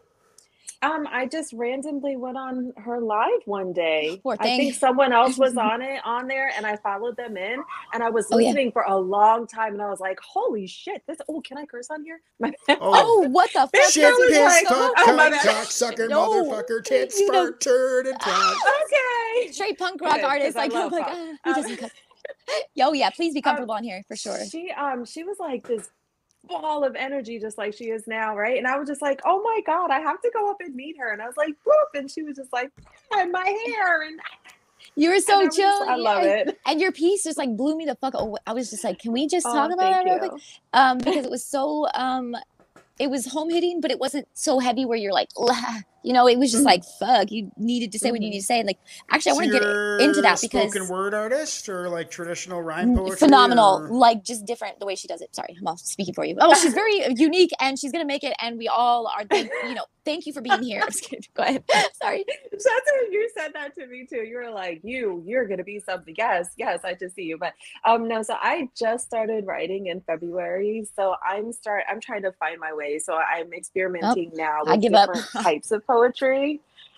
Um, I just randomly went on her live one day. Poor I think someone else was on it on there, and I followed them in, and I was Oh, yeah. listening for a long time, and I was like, "Holy shit! This oh, can I curse on here?" My Oh, what the fuck? Shit, piss, like- cock, oh, my cock, bad. cocksucker, No. motherfucker, tits, You know- turd, and twat. okay. Straight punk rock Good, 'cause artist. Like, I'm like, pop. ah, he Um, doesn't cut. Yo, yeah, please be Um, comfortable on here for sure. She um she was like this ball of energy just like she is now, right? And I was just like, oh my god, I have to go up and meet her. And I was like, whoop, and she was just like, and my hair, and, You were so chill. just- I love it. And your piece just like blew me the fuck away. I was just like, can we just Oh, talk about that real quick? Um, because it was so um, it was home hitting, but it wasn't so heavy where you're like, "Ugh," you know, it was just like, fuck, you needed to say what you Mhm. need to say. And like, actually, I want to get into that because spoken word artist or like traditional rhyme poetry. phenomenal, or- like just different the way she does it. Sorry, I'm all speaking for you. Oh, she's very unique and she's gonna make it. And we all are, you know, thank you for being here. I'm just kidding. Go ahead. Sorry. That's what you said that to me too. You were like, you, you're gonna be something. Yes, yes, I just see you. But um no, so I just started writing in February. So I'm start I'm trying to find my way. So I'm experimenting now I with give up. different types of poetry.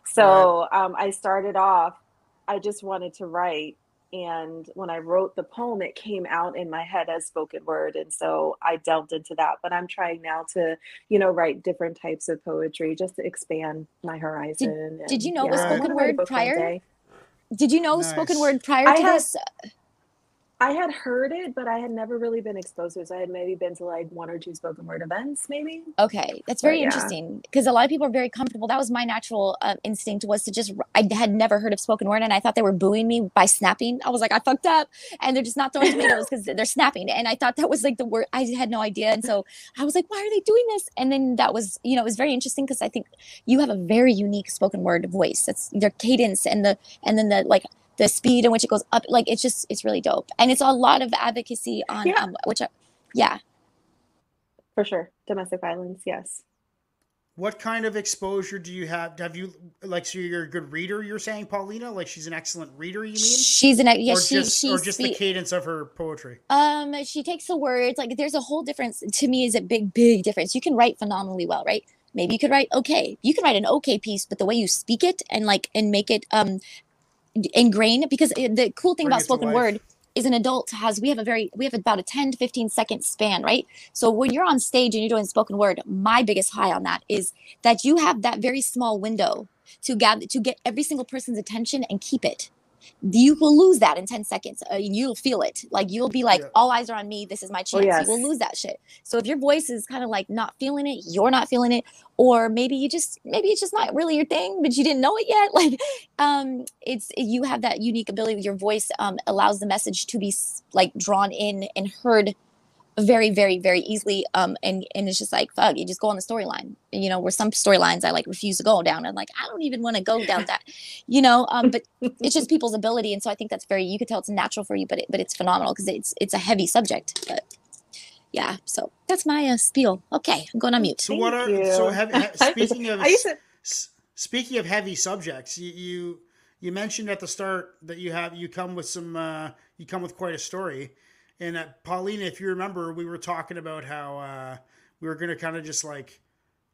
So um I started off, I just wanted to write. And when I wrote the poem, it came out in my head as spoken word. And so I delved into that. But I'm trying now to, you know, write different types of poetry just to expand my horizon. did you and, know it was I spoken wanna write a word prior? Did you know spoken word prior I to had- this? I had heard it, but I had never really been exposed to it. So I had maybe been to like one or two spoken word events, maybe. Okay, that's But very yeah. interesting because a lot of people are very comfortable. That was my natural uh, instinct was to just. I had never heard of spoken word, and I thought they were booing me by snapping. I was like, I fucked up, and they're just not throwing tomatoes because they're snapping. And I thought that was like the word. I had no idea, and so I was like, why are they doing this? And then that was, you know, it was very interesting because I think you have a very unique spoken word voice. That's their cadence and the and then the like the speed in which it goes up. Like it's just it's really dope, and it's a lot of advocacy on Yeah. um, which, I, yeah. For sure. Domestic violence, yes. What kind of exposure do you have? Have you like so you're a good reader? You're saying Paulina, like she's an excellent reader. You mean? She's an yeah. or she just she or just the cadence of her poetry. Um, she takes the words like there's a whole difference. To me, is a big, big difference. You can write phenomenally well, right? Maybe you could write okay. You can write an okay piece, but the way you speak it and like and make it um ingrained because the cool thing Bring about spoken word is an adult has we have a very we have about a 10 to 15 second span right? So when you're on stage and you're doing spoken word my biggest high on that is that you have that very small window to gather to get every single person's attention and keep it you will lose that in 10 seconds uh, you'll feel it like you'll be like Yeah. all eyes are on me this is my chance yes. you will lose that shit so if your voice is kind of like not feeling it you're not feeling it or maybe you just maybe it's just not really your thing but you didn't know it yet like um it's you have that unique ability your voice um allows the message to be like drawn in and heard very very very easily um and and it's just like fuck you just go on the storyline. You know where some storylines i like refuse to go down and like i don't even want to go down that you know um but it's just people's ability and so i think that's very you could tell it's natural for you but it, but it's phenomenal because it's it's a heavy subject but yeah so that's my uh, spiel. Okay i'm going on mute. So what are you. so have, ha- I- speaking of to s- speaking of heavy subjects, you, you you mentioned at the start that you have you come with some uh, you come with quite a story, and uh, Paulina, if you remember, we were talking about how uh, we were going to kind of just like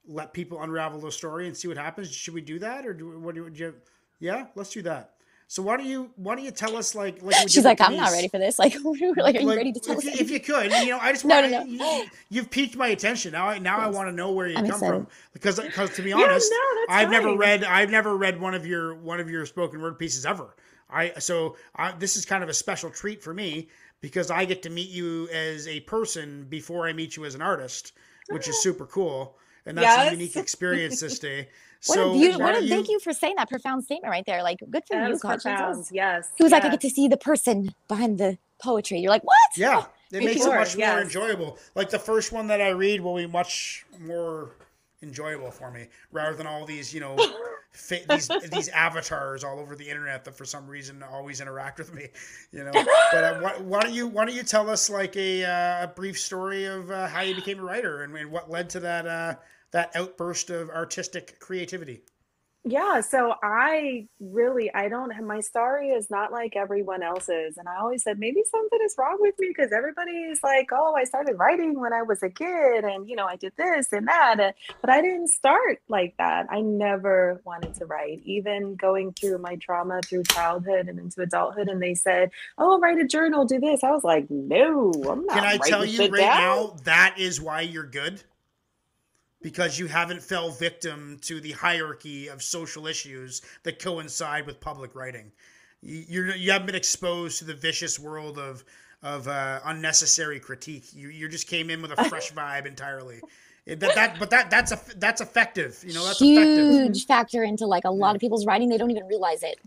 let people unravel the story and see what happens. Should we do that, or do what do you? Yeah, let's do that. So why don't you why don't you tell us like like she's like i'm not ready for this like, like are you Like, ready to tell if, us you, if you could, you know, I just No, want no, no. You, you've piqued my attention. Now, I now I want to know where you I'm come excited. from because because to be Yeah, honest, no, that's I've never read I've never read one of your one of your spoken word pieces ever. I so I, this is kind of a special treat for me because I get to meet you as a person before I meet you as an artist, which is ah. super cool. And that's Yes. a unique experience this day. What so a beautiful, why what a, don't thank you for saying that profound statement right there. Like, good for That you, was Conscience. That profound. was- Yes. He was like, I get to see the person behind the poetry. You're like, what? Yeah, it Me makes too. it much more Yes. enjoyable. Like the first one that I read will be much more enjoyable for me, rather than all these, you know, fa- these these avatars all over the internet that for some reason always interact with me. You know, but uh, why, why don't you why don't you tell us like a, uh, a brief story of uh, how you became a writer and, and what led to that uh, that outburst of artistic creativity? Yeah, so I really I don't my story is not like everyone else's. And I always said maybe something is wrong with me because everybody's like, "Oh, I started writing when I was a kid and you know, I did this and that." But I didn't start like that. I never wanted to write. Even going through my trauma through childhood and into adulthood and they said, "Oh, write a journal, do this." I was like, "No, I'm not Can I tell you right down." now that is why you're good? Because you haven't fell victim to the hierarchy of social issues that coincide with public writing. You, you're you haven't been exposed to the vicious world of of uh, unnecessary critique. You you just came in with a fresh vibe entirely. That, that but that that's a that's effective. You know that's effective. Huge factor into like a lot of people's writing. They don't even realize it.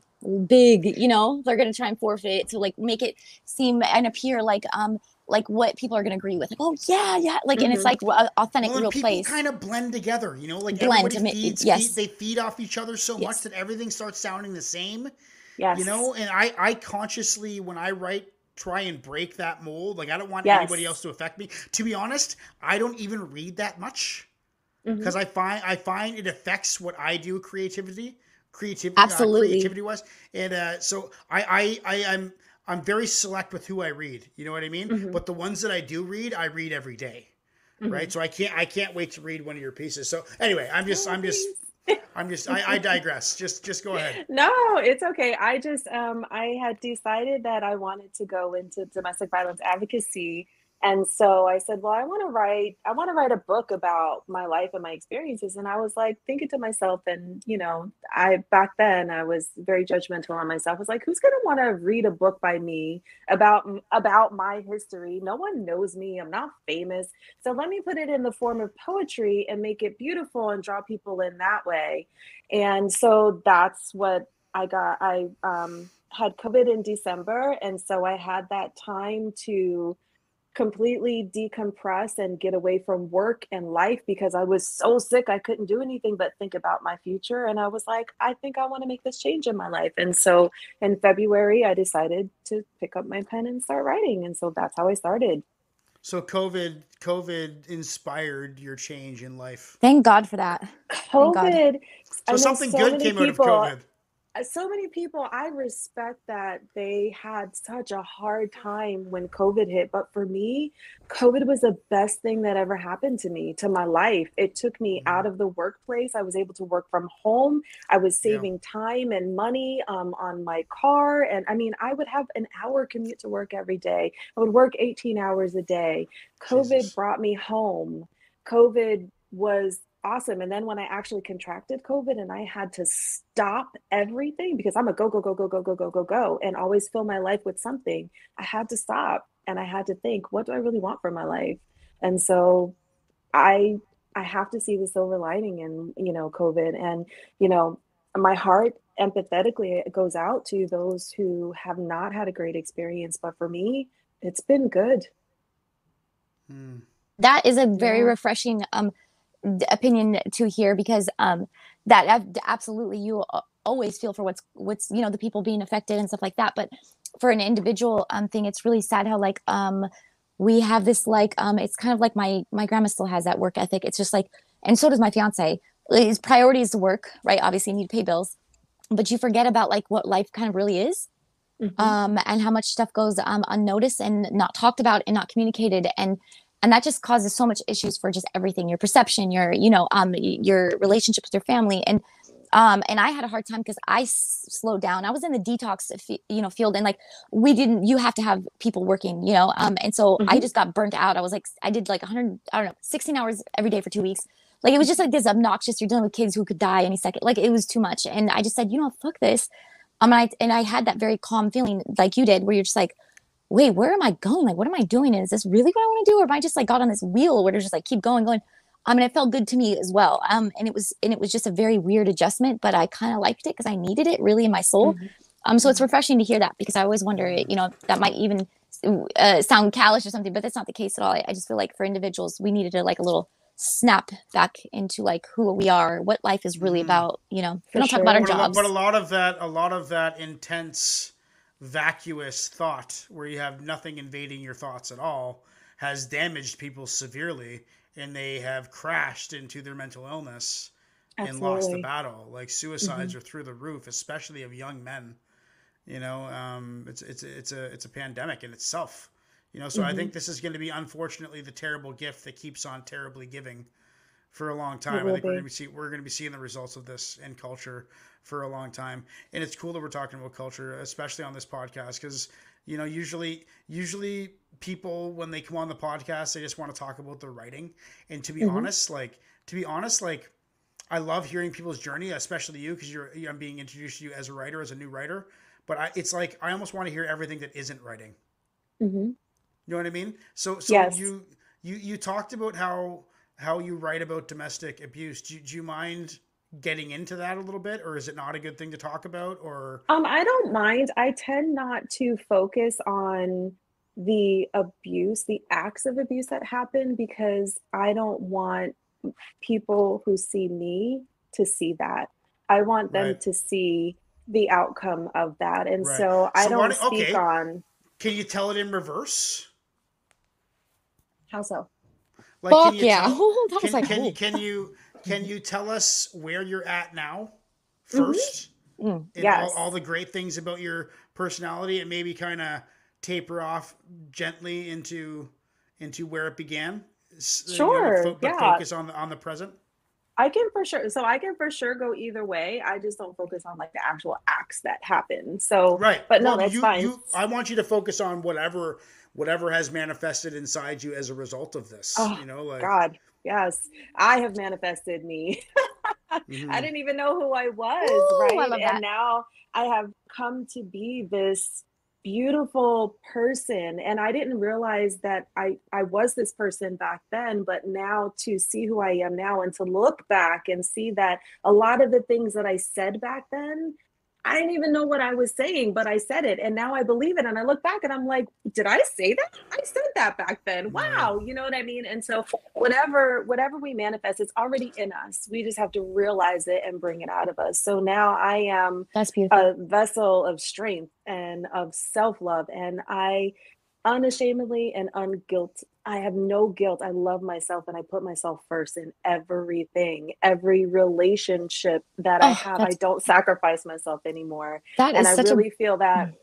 Big, you know, they're gonna try and forfeit to like make it seem and appear like um like what people are gonna agree with. Like, oh yeah, yeah, like, and it's Mhm. like a authentic, Well, real and people place. kind of blend together, you know, like Blend, everybody feeds, yes. feed, they feed off each other so much that everything starts sounding the same. Yes. you know and i i consciously when i write try and break that mold like i don't want Yes. anybody else to affect me to be honest i don't even read that much because i find i find it affects what i do creativity creativity Absolutely. creativity wise and uh so i i i am i'm very select with who i read you know what i mean Mhm. but the ones that i do read i read every day, Mhm. right so i can't i can't wait to read one of your pieces so anyway i'm just Oh, i'm just i'm just I, I digress just just go ahead No, it's okay. I just um I had decided that I wanted to go into domestic violence advocacy. And so I said, well, I want to write I want to write a book about my life and my experiences. And I was like thinking to myself and you know, I back then I was very judgmental on myself. I was like, who's going to want to read a book by me about about my history? No one knows me. I'm not famous. So let me put it in the form of poetry and make it beautiful and draw people in that way. And so that's what I got. I um, had COVID in December. And so I had that time to completely decompress and get away from work and life because I was so sick. I couldn't do anything but think about my future. And I was like, I think I want to make this change in my life. And so in February, I decided to pick up my pen and start writing. And so that's how I started. So COVID COVID inspired your change in life. Thank God for that. God. COVID. I So something so good many came out of COVID. Uh, so many people i respect that they had such a hard time when covid hit but for me covid was the best thing that ever happened to me to my life it took me Mhm. out of the workplace i was able to work from home i was Yeah. saving time and money um, on my car and i mean i would have an hour commute to work every day i would work 18 hours a day covid Jesus. brought me home covid was awesome. And then when I actually contracted COVID and I had to stop everything because I'm a go, go, go, go, go, go, go, go, go, and always fill my life with something, I had to stop and I had to think, what do I really want for my life? And so I I have to see the silver lining in, you know, COVID. And, you know, my heart empathetically goes out to those who have not had a great experience. But for me, it's been good. Hmm. that is a very Yeah. refreshing um d- opinion to hear because um that absolutely you always feel for what's what's you know the people being affected and stuff like that but for an individual um thing it's really sad how like um we have this like um it's kind of like my my grandma still has that work ethic. It's just like and so does my fiance. His priority is to work right? Obviously you need to pay bills but you forget about like what life kind of really is Mhm. um, and how much stuff goes um, unnoticed and not talked about and not communicated and and that just causes so much issues for just everything your perception your you know um your relationship with your family. And um and i had a hard time because i s- slowed down. I was in the detox you know field and like we didn't you have to have people working you know um and so i Mhm. just got burnt out. I was like i did like 100 i don't know 16 hours every day for two weeks. Like it was just like this obnoxious you're dealing with kids who could die any second. Like it was too much. And i just said you know fuck this. Um, and I and I had that very calm feeling like you did, where you're just like, wait, where am I going? Like, what am I doing? And is this really what I want to do, or am I just like got on this wheel where it's just like keep going, going? I mean, it felt good to me as well. Um, and it was and it was just a very weird adjustment, but I kind of liked it because I needed it really in my soul. Mhm. Um, so it's refreshing to hear that because I always wonder, you know, that might even uh, sound callous or something, but that's not the case at all. I, I just feel like for individuals, we needed to like a little snap back into like who we are, what life is really Mhm. about. You know, we don't talk about our but, a, lo- jobs. but a lot of that a lot of that intense vacuous thought where you have nothing invading your thoughts at all has damaged people severely and they have crashed into their mental illness and lost the battle. Like suicides are through the roof especially of young men you know um, it's it's it's a it's a pandemic in itself you know so i think this is going to be unfortunately the terrible gift that keeps on terribly giving for a long time. I think we're going to be see, we're going to be seeing the results of this in culture for a long time, and it's cool that we're talking about culture, especially on this podcast, because you know usually usually people when they come on the podcast they just want to talk about their writing, and to be Mhm. honest, like to be honest, like I love hearing people's journey, especially you, because you're I'm being introduced to you as a writer, as a new writer. But I, it's like I almost want to hear everything that isn't writing. Mhm. You know what I mean? So so Yes. you you you talked about how how you write about domestic abuse. Do, do you mind getting into that a little bit, or is it not a good thing to talk about? Or Um, I don't mind. I tend not to focus on the abuse, the acts of abuse that happen because I don't want people who see me to see that. I want them Right. to see the outcome of that. And Right. so I So don't don't- speak okay. on can you tell it in reverse? how so. Like, Fuck can you yeah! tell- that was can, like, can, ooh. you, can you can you tell us where you're at now Mhm. 1st Mm. and Yes. all, all the great things about your personality and maybe kind of taper off gently into into where it began you know, Sure, fo- but yeah. focus on the on the present I can for sure. So I can for sure go either way. I just don't focus on like the actual acts that happen. So right But no, Well, that's you, fine. you i want you to focus on whatever whatever has manifested inside you as a result of this Oh, you know like God, yes, I have manifested me. mhm. I didn't even know who I was, Ooh, I right? love and that. now I have come to be this beautiful person and I didn't realize that I I was this person back then, but now to see who I am now and to look back and see that a lot of the things that I said back then I didn't even know what I was saying, but I said it and now I believe it and I look back and I'm like, did I say that? I said that back then. Mm-hmm. Wow, you know what I mean? And so whatever whatever we manifest it's already in us. We just have to realize it and bring it out of us. So now I am That's beautiful. a vessel of strength and of self-love and i unashamedly and unguilt i have no guilt. I love myself and i put myself first in everything every relationship that i Oh, have. I don't sacrifice myself anymore. That is and i really a feel that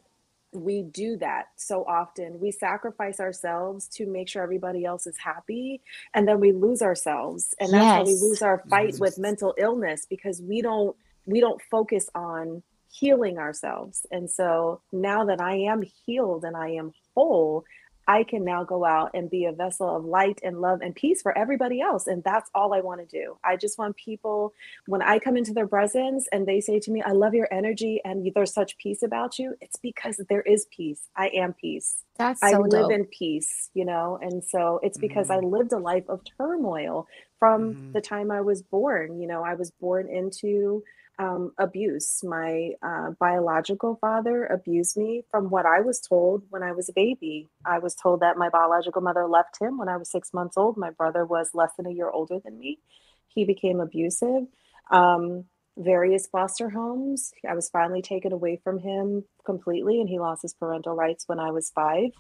we do that so often. We sacrifice ourselves to make sure everybody else is happy and then we lose ourselves. And that's how we lose our fight Mhm. with mental illness because we don't we don't focus on healing ourselves. And so now that i am healed and i am whole i can now go out and be a vessel of light and love and peace for everybody else and that's all i want to do i just want people when I come into their presence and they say to me, I love your energy and there's such peace about you, it's because there is peace. I am peace. that's so I so live dope. in peace, you know? And so it's because I Mhm. lived a life of turmoil from Mhm. the time I was born. You know, I was born into um, abuse. My uh, biological father abused me from what I was told when I was a baby. I was told that my biological mother left him when I was six months old. My brother was less than a year older than me. He became abusive. Um, various foster homes. I was finally taken away from him completely, and he lost his parental rights when I was five.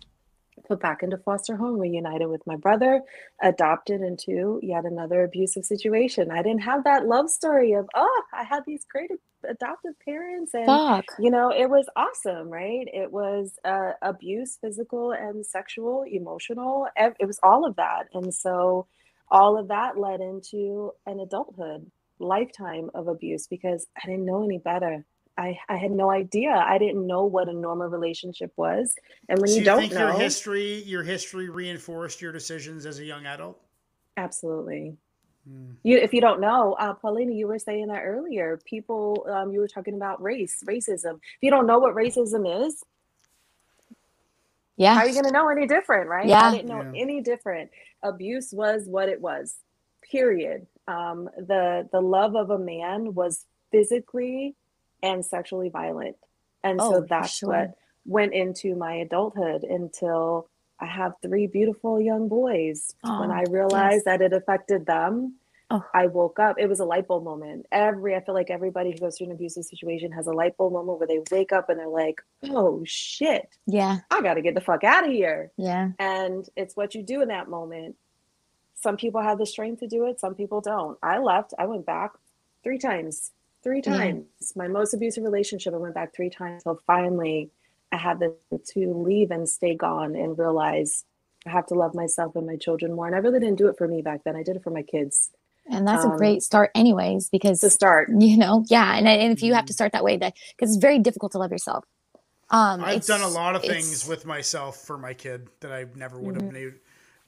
Put back into foster home, reunited with my brother, adopted into yet another abusive situation. I didn't have that love story of, oh, I had these great adoptive parents and Fuck. you know it was awesome right it was uh, abuse physical and sexual emotional it was all of that and so all of that led into an adulthood lifetime of abuse because i didn't know any better i, I had no idea i didn't know what a normal relationship was and when so you, you don't think know your history your history reinforced your decisions as a young adult absolutely You, if you don't know, uh, Paulina, you were saying that earlier. People, um, you were talking about race, racism. If you don't know what racism is, Yeah. how are you going to know any different, right? Yeah. I didn't know Yeah. any different. Abuse was what it was. Period. Um, the the love of a man was physically and sexually violent, and Oh, so that's sure. what went into my adulthood until I have three beautiful young boys. when Oh, I realized that it affected them, Oh. I woke up. It was a light bulb moment. Every I feel like everybody who goes through an abusive situation has a light bulb moment where they wake up and they're like, "Oh shit, Yeah. I got to get the fuck out of here." Yeah. And it's what you do in that moment. Some people have the strength to do it, some people don't. I left, I went back three times. Three Yeah. times. My most abusive relationship, I went back three times. So finally, I had the, to leave and stay gone and realize I have to love myself and my children more. And I really didn't do it for me back then. I did it for my kids And that's Um, a great start, anyways, because to start. you know, yeah. And, and if you have to start that way, that because it's very difficult to love yourself. Um, I've done a lot of things with myself for my kid that I never would Mm-hmm. have been able,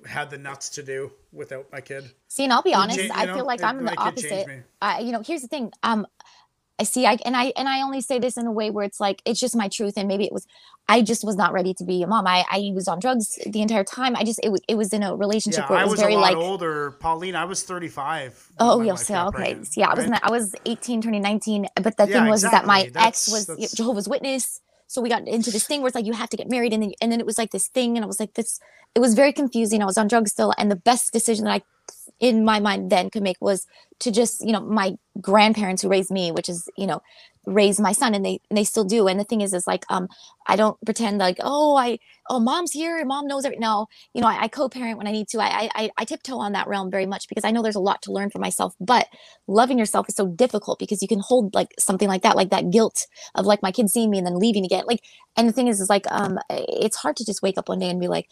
had the nuts to do without my kid. See, and I'll be honest, you I know, feel like it- I'm the opposite. I, you know, here's the thing. Um, I see, I and I and I only say this in a way where it's like it's just my truth, and maybe it was, I just was not ready to be a mom. I I was on drugs the entire time. I just it was it was in a relationship Yeah, where it I was, was very a lot like older. Pauline, I was 35. Oh, my you'll wife okay. pregnant, So, yeah, I was I was 18, turning 19. But the Yeah, thing was is that my exactly. ex was that's- Jehovah's Witness. So we got into this thing where it's like you have to get married, and then and then it was like this thing, and I was like this. It was very confusing. I was on drugs still, and the best decision that I, in my mind, then could make was to just you know my grandparents who raised me, which is you know raised my son, and they and they still do. And the thing is, is like um I don't pretend like oh I oh mom's here, mom knows everything. No, you know I, I co-parent when I need to. I, I I tiptoe on that realm very much because I know there's a lot to learn for myself, but loving yourself is so difficult because you can hold like something like that like that guilt of like my kids seeing me and then leaving again like and the thing is is like um it's hard to just wake up one day and be like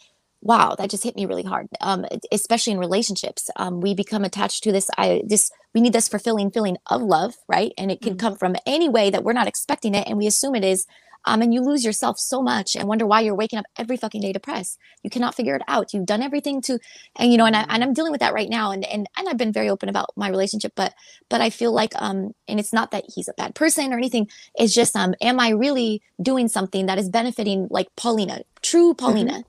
wow that just hit me really hard. Um especially in relationships um we become attached to this i this we need this fulfilling feeling of love right? And it can Mhm. come from any way that we're not expecting it and we assume it is um, and you lose yourself so much and wonder why you're waking up every fucking day depressed. You cannot figure it out. You've done everything to and you know and, I, and i'm dealing with that right now and, and and i've been very open about my relationship but but i feel like um and it's not that he's a bad person or anything. It's just um am i really doing something that is benefiting like paulina true paulina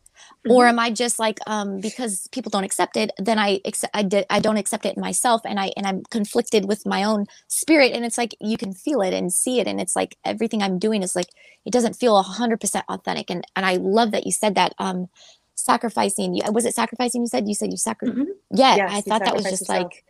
or am i just like um because people don't accept it then i accept i did i don't accept it myself and i and i'm conflicted with my own spirit and it's like you can feel it and see it and it's like everything i'm doing is like it doesn't feel 100% authentic and and i love that you said that um sacrificing you was it sacrificing you said you said you sacri- Mhm. yeah Yes, i thought that was just yourself. like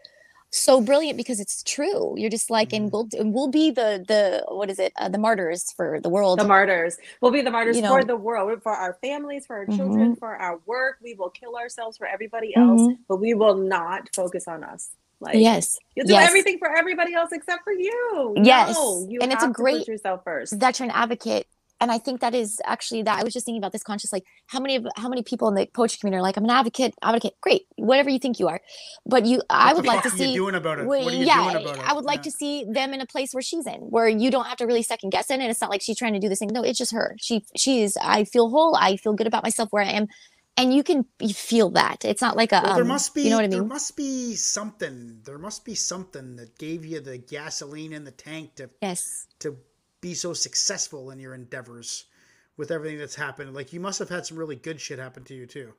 so brilliant because it's true you're just like and we'll we'll be the the what is it uh, the martyrs for the world The martyrs. We'll be the martyrs You for the world, for our families, for our Mhm. children, for our work. We will kill ourselves for everybody else, Mhm. but we will not focus on us. Like yes you'll do yes. everything for everybody else except for you. Yes. No, you And it's a great- yourself first. veteran advocate and i think that is actually that i was just thinking about this conscious like how many of how many people in the poetry community are like i'm an advocate advocate great whatever you think you are but you i What would like to fuck are you see doing about it? What are you yeah, doing about it? I would like Yeah. to see them in a place where she's in, where you don't have to really second guess it, and it's not like she's trying to do this thing. No, it's just her. She she is. I feel whole. I feel good about myself where I am, and you can you feel that. It's not like a. Well, there um, must be You know what I mean there must be something. There must be something that gave you the gasoline in the tank to Yes. to be so successful in your endeavors with everything that's happened. Like you must have had some really good shit happen to you too.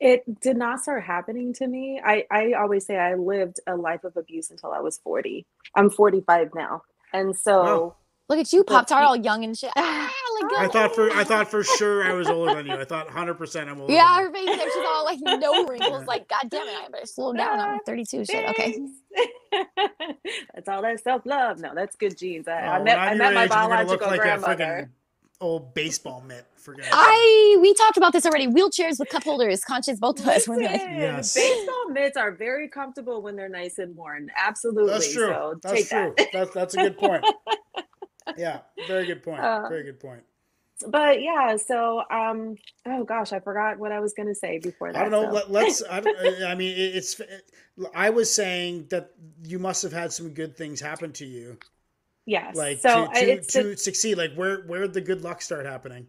It did not start happening to me. I, I always say I lived a life of abuse until I was 40. I'm 45 now. And so Wow. Look at you, Well, Pop Tart, all young and shit. Ah, like, I thought for I thought for sure I was older than you. I thought 100 percent I'm older. Yeah, than her face there, she's all like no wrinkles. Like, God damn it, I better slow down. I'm 32. Shit. Okay. That's all that self love. No, that's good genes. I, you. I Oh, met I met your my age, look biological like a grandmother. freaking old baseball mitt. For God's sake. I we talked about this already. Wheelchairs with cup holders, conscious both of us. We're like, Yes. baseball mitts are very comfortable when they're nice and worn. Absolutely. That's true. So that's take true. that. That's that's a good point. Yeah, very good point. Uh, very good point. But yeah, so um, oh gosh, I forgot what I was gonna say before that. I don't know. so- Let, let's. I, I mean, it- it's. I was saying that you must have had some good things happen to you, yes. like so to, to, to succeed. Like where where did the good luck start happening?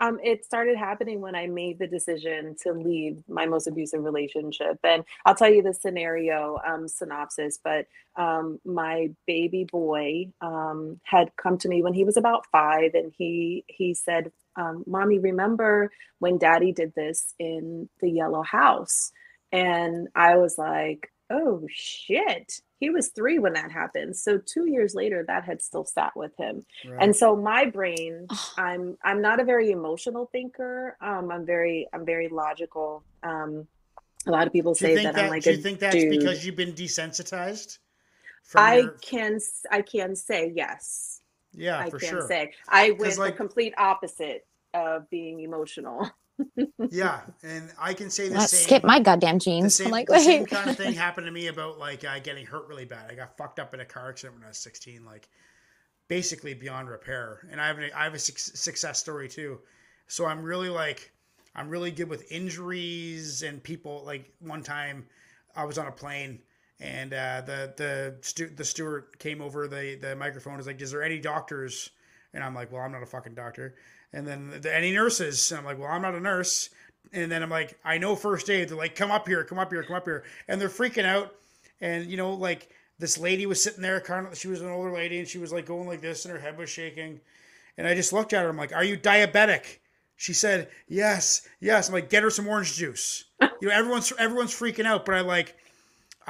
Um, it started happening when I made the decision to leave my most abusive relationship. And I'll tell you the scenario um, synopsis, but um, my baby boy um, had come to me when he was about five, and he he said, um, "Mommy, remember when Daddy did this in the yellow house?" And I was like, "Oh shit!" He was three when that happened. So two years later, that had still sat with him. Right. And so my brain, I'm I'm not a very emotional thinker. Um, I'm very I'm very logical. Um, a lot of people say think that, I'm like do a you think that's dude. because you've been desensitized? from I your- can s- I can say yes. yeah, I for can sure. say I went like- the complete opposite of being emotional. Yeah, and I can say the Let's same. skip my goddamn the jeans. same, I'm like, the same kind of thing happened to me about like uh, getting hurt really bad. I got fucked up in a car accident when I was 16, like basically beyond repair. And I have a, I have a suc success story too. So I'm really like I'm really good with injuries and people. Like one time, I was on a plane and uh, the the stu- the steward came over the the microphone was like, "Is there any doctors?" And I'm like, "Well, I'm not a fucking doctor." And then the, any nurses? And I'm like, "Well, I'm not a nurse." And then I'm like, "I know first aid." They're like, "Come up here, come up here, come up here," and they're freaking out. And you know, like this lady was sitting there, kind of. She was an older lady, and she was like going like this, and her head was shaking. And I just looked at her. I'm like, "Are you diabetic?" She said, "Yes, yes." I'm like, "Get her some orange juice." you know, everyone's everyone's freaking out, but I like,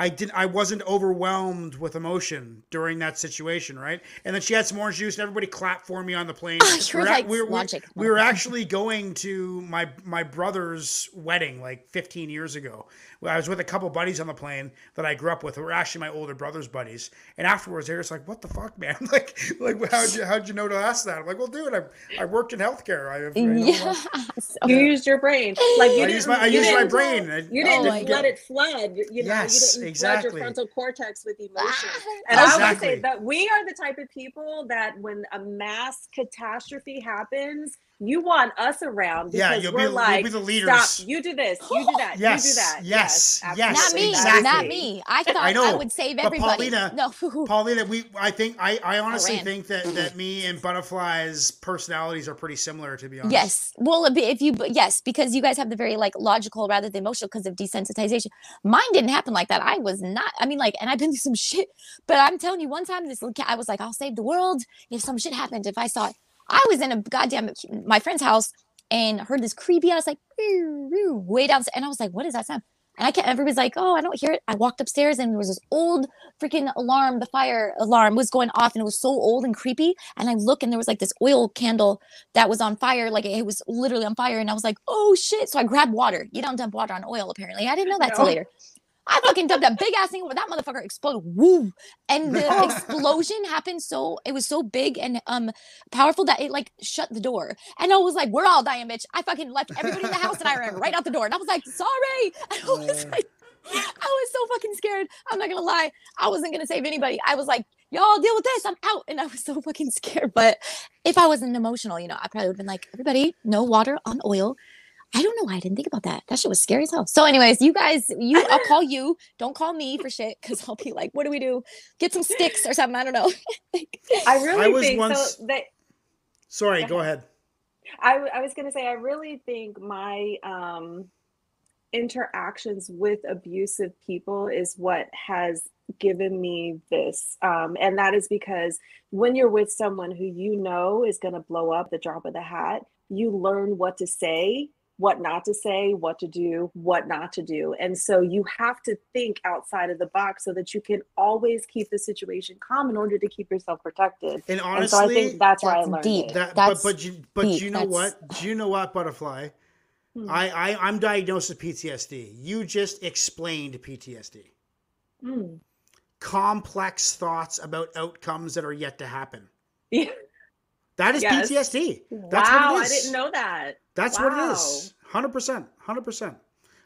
I didn't, I wasn't overwhelmed with emotion during that situation, right? And then she had some orange juice, and everybody clapped for me on the plane. You were We're at- like, we were- logic, we were actually going to my my brother's wedding like 15 years ago. I was with a couple buddies on the plane that I grew up with. who were actually my older brother's buddies. And afterwards, they were just like, "What the fuck, man? like, like how'd you how'd you know to ask that?" I'm like, "Well, dude, I I worked in healthcare. I, I Yeah. So- You used your brain, like you I didn't. used my I you used my didn't- brain. I- You Oh didn't my let God. it flood. You, you know, Yes, you didn't flood exactly. your frontal cortex with emotion. And I would Exactly. say that we are the type of people that when a mass catastrophe happens, you want us around because Yeah, you'll be- we're you'll be the leaders. stop, you do this, you do that, Yes, you do that. yes, yes, not me. exactly. Not me. I thought I, know, would save but everybody. Paulina- no. Paulina, we I think I, I honestly ran. think that that me and Buttafly's personalities are pretty similar to be honest. Yes. Well, if- if you, yes, because you guys have the very like logical rather than emotional because of desensitization. Mine didn't happen like that. I was not, I mean, like, and I've been through some shit, but I'm telling you, one time this little cat, I was like, I'll save the world if some shit happened. If I saw it, I was in a goddamn, my friend's house and heard this creepy ass, like, way downstairs. And I was like, what is that sound? And I can't, everybody's like, oh, I don't hear it. I walked upstairs and there was this old freaking alarm. The fire alarm was going off and it was so old and creepy. And I look and there was like this oil candle that was on fire. Like it was literally on fire. And I was like, oh shit. So I grabbed water. You don't dump water on oil, apparently. I didn't know that till later. I fucking dumped a big ass thing over that motherfucker exploded. Woo! And the explosion happened so it was so big and um powerful that it like shut the door. And I was like, we're all dying, bitch. I fucking left everybody in the house and I ran right out the door. And I was like, sorry. I was like, I was so fucking scared. I'm not gonna lie. I wasn't gonna save anybody. I was like, y'all deal with this. I'm out. And I was so fucking scared. But if I wasn't emotional, you know, I probably would have been like, everybody, no water on oil. I don't know why I didn't think about that. That shit was scary as hell. So, anyways, you guys, you I'll call you. Don't call me for shit because I'll be like, what do we do? Get some sticks or something. I don't know. I really I was think once- so. That Sorry, Go go ahead. I, w- I was going to say, I really think my um, interactions with abusive people is what has given me this. Um, and that is because when you're with someone who you know is going to blow up the drop of the hat, you learn what to say, what not to say, what to do, what not to do. And so you have to think outside of the box so that you can always keep the situation calm in order to keep yourself protected. And and so I honestly, think that's where I that's learned deep. it. that That's but but you but deep. you know That's- what? Do you know what, Buttafly? Hmm. I, I I'm diagnosed with PTSD. You just explained PTSD. Mm. Complex thoughts about outcomes that are yet to happen. Yeah. That is Yes. PTSD. That's wow, what it is. I didn't know that. That's what it is. Hundred percent. Hundred percent.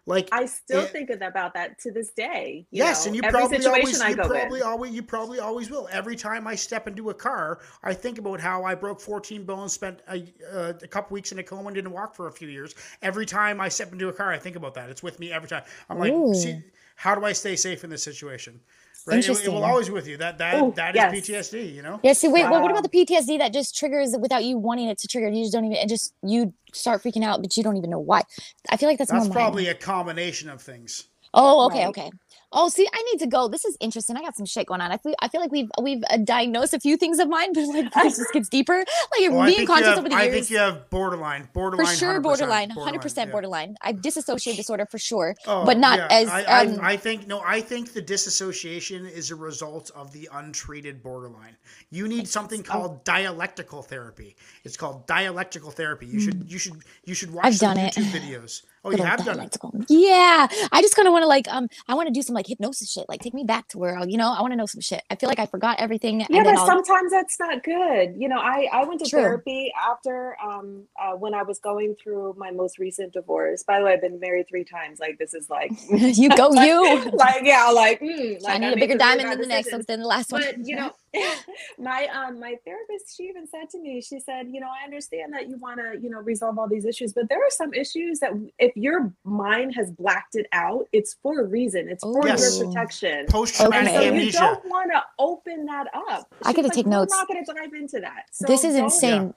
Like I still it- think about that to this day. you yes, know, and you every probably situation always I you go probably in. always you probably always will. Every time I step into a car, I think about how I broke 14 bones, spent a, uh, a couple weeks in a coma, and didn't walk for a few years. Every time I step into a car, I think about that. It's with me every time. I'm like, Ooh. see, how do I stay safe in this situation? Right? It, it will always be with you. That that Ooh, that is yes. PTSD. You know. Yeah. See, wait. What, what about the PTSD that just triggers without you wanting it to trigger? You just don't even, and just you start freaking out, but you don't even know why. I feel like that's, That's more probably mine. a combination of things. Oh, okay, Right. okay. Oh, see, I need to go. This is interesting. I got some shit going on. I feel, I feel like we've we've uh, diagnosed a few things of mine, but like this just gets deeper. Like Oh, being conscious have, over the years. I think you have borderline, borderline, for sure 100%, borderline 100% yeah. borderline i dissociate disorder for sure Oh, but not yeah. as I, I, um, I think no. I think the disassociation is a result of the untreated borderline. You need something called dialectical therapy. It's called dialectical therapy. You should you should you should watch Hmm. I've done it. YouTube videos. Oh, you have done it. yeah i just kind of want to like um i want to do some like hypnosis shit like take me back to where I'll, you know i want to know some shit i feel like i forgot everything Yeah, and but I'll, sometimes that's not good. You know, I, I went to True. therapy after um uh, when I was going through my most recent divorce. By the way, I've been married three times. Like this is like you go you like yeah, like, mm, like i need made a bigger diamond than the next decisions. than the last one But you know, my um my therapist, she even said to me, she said, you know, I understand that you want to, you know, resolve all these issues, but there are some issues that if your mind has blacked it out, it's for a reason. It's for Yes. your protection. Post traumatic Okay. So you don't want to open that up. I gotta like, take "We're notes. not going to dive into that. So this is don't- insane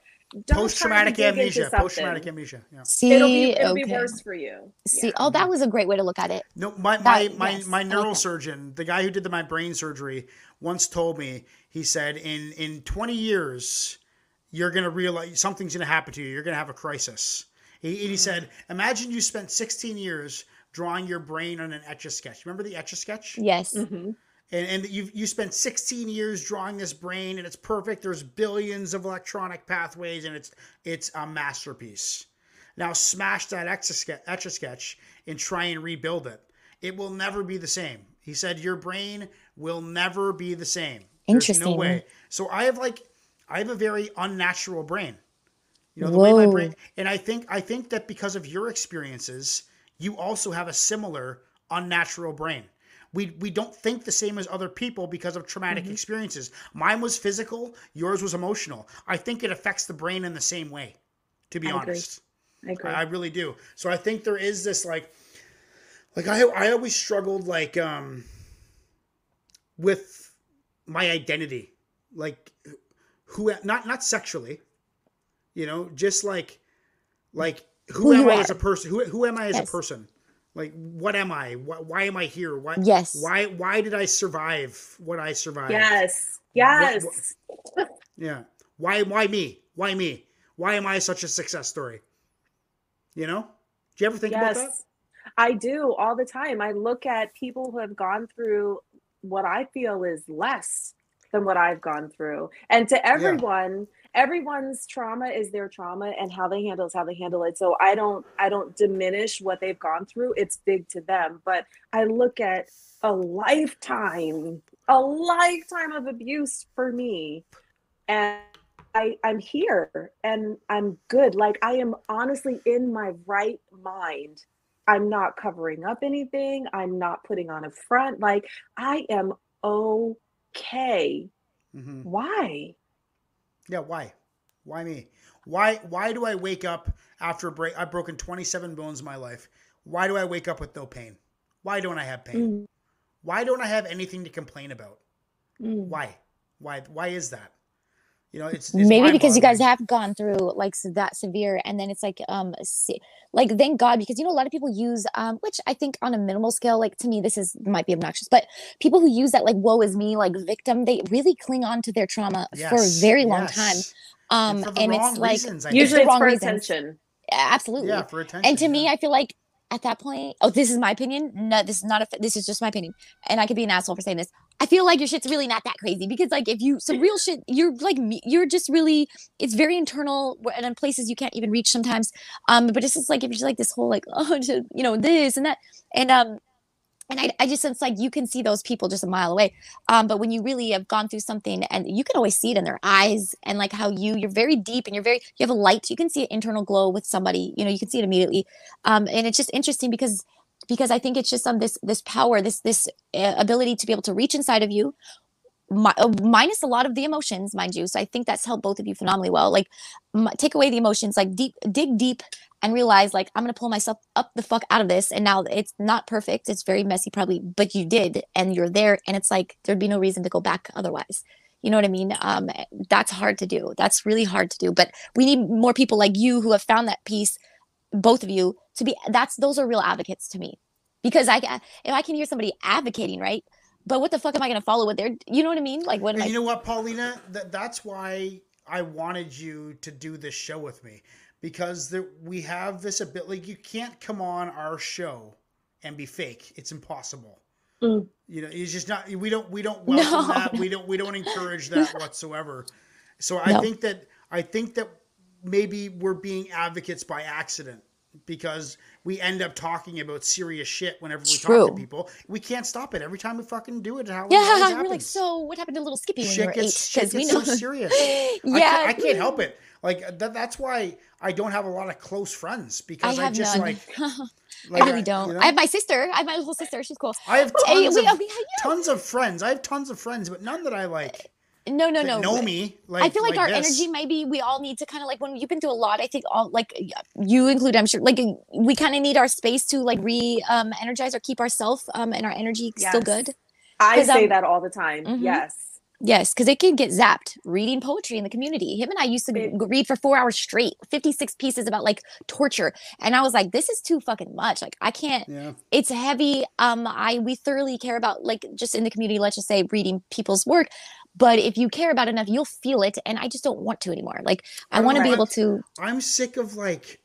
don't Post traumatic dig into amnesia. Post traumatic amnesia. Yeah. see It'll be it'll okay be worse for you. see Yeah. oh that was a great way to look at it No, my my That- my, yes, my I like that. neurosurgeon, the guy who did the, my brain surgery, once told me. He said, in in twenty years, you're gonna realize something's gonna happen to you. You're gonna have a crisis. He, and he said, imagine you spent 16 years drawing your brain on an etch a sketch. Remember the etch a sketch? yes Mhm. and, and you you spent 16 years drawing this brain and it's perfect there's billions of electronic pathways and it's it's a masterpiece now smash that etch a sketch and try and rebuild it it will never be the same he said your brain will never be the same There's no Interesting. way so i have like i have a very unnatural brain you know the way my Whoa. brain and i think i think that because of your experiences you also have a similar unnatural brain we we don't think the same as other people because of traumatic experiences. Mine was physical, yours was emotional. I think it affects the brain in the same way, to be I agree. honest. I agree. I, I really do. So I think there is this like like I I always struggled like um with my identity. Like who not not sexually, you know, just like like who, Who am you I are. as a person? Who who am I as Yes. a person? Like what am I? Why, why am I here? Why Yes. why why did I survive what I survived? yes. What- Yes. Yeah. Why why me? Why me? Why am I such a success story? You know? Do you ever think about that? I do all the time. I look at people who have gone through what I feel is less than what I've gone through. And to everyone, everyone's trauma is their trauma and how they handle is how they handle it. So I don't I don't diminish what they've gone through. It's big to them, but I look at a lifetime, a lifetime of abuse for me. And I, I'm here and I'm good. Like I am honestly in my right mind. I'm not covering up anything. I'm not putting on a front. Like I am okay. hmm Why? Yeah, why? Why me? Why why do I wake up after a break I've broken 27 bones in my life? Why do I wake up with no pain? Why don't I have pain? Mm, Why don't I have anything to complain about? mm. Why? Why why is that? You know, it's, it's maybe because you guys have gone through like that severe and then it's like um se- like thank god because you know a lot of people use um which i think on a minimal scale like to me this is might be obnoxious but people who use that like woe is me like victim they really cling on to their trauma for a very long time um And and, for the wrong it's like reasons, I think. Usually it's for reasons. attention. absolutely Yeah, for attention. and to me i feel like at that point oh this is my opinion. No this is not a this is just my opinion. And i could be an asshole for saying this. I feel like your shit's really not that crazy because like if you some real shit you're like you're just really it's very internal and in places you can't even reach sometimes. Um but it's just like if you're just like this whole like oh you know this and that. And um and I, I just sense like you can see those people just a mile away um but when you really have gone through something and you can always see it in their eyes and like how you you're very deep and you're very you have a light you can see an internal glow with somebody you know you can see it immediately um and it's just interesting because because i think it's just on this this power this this uh, ability to be able to reach inside of you mi- uh, minus a lot of the emotions, mind you. So I think that's helped both of you phenomenally well. Like, m- take away the emotions, like deep, dig deep, and realize like I'm gonna pull myself up the fuck out of this. And now it's not perfect. It's very messy, probably, but you did, and you're there. And it's like there'd be no reason to go back otherwise. You know what I mean? Um, that's hard to do. That's really hard to do. But we need more people like you who have found that peace, both of you, to be. That's those are real advocates to me, because I if I can hear somebody advocating, right? But what the fuck am I gonna follow what they're? You know what I mean? Like what am And I? you know what, Paulina? That that's why I wanted you to do this show with me because there, we have this ability. Like you can't come on our show and be fake. It's impossible. Mm. You know, it's just not. We don't. We don't welcome No. that. We don't. We don't encourage that whatsoever. So I No. think that I think that maybe we're being advocates by accident because we end up talking about serious shit whenever we talk to people. We can't stop it every time we fucking do it. How Yeah, always we're like, so what happened to little Skippy when you shit were gets, eight? Because we know. so serious. I yeah, can't, I can't help it. Like that, that's why I don't have a lot of close friends because I, have just none. like, I really don't. you know? I have my sister. I have my little sister. She's cool. I have tons we- of we- yeah. tons of friends. I have tons of friends, but none that I like No, no, that no. know me. Like I feel like, our this. energy maybe we all need to kind of like when you've been through a lot. I think all like you include, I'm sure, like we kind of need our space to like re um, energize or keep ourselves um, and our energy still good. i say um, that all the time. mhm. Yes. Yes, because it can get zapped reading poetry in the community. Him and I used to It- read for four hours straight, 56 pieces about like torture. And I was like, this is too fucking much. Like, I can't, Yeah, it's heavy. Um, I, we thoroughly care about like just in the community, let's just say reading people's work. But if you care about enough, you'll feel it. And I just don't want to anymore. Like, I, I want to be able to, I'm sick of like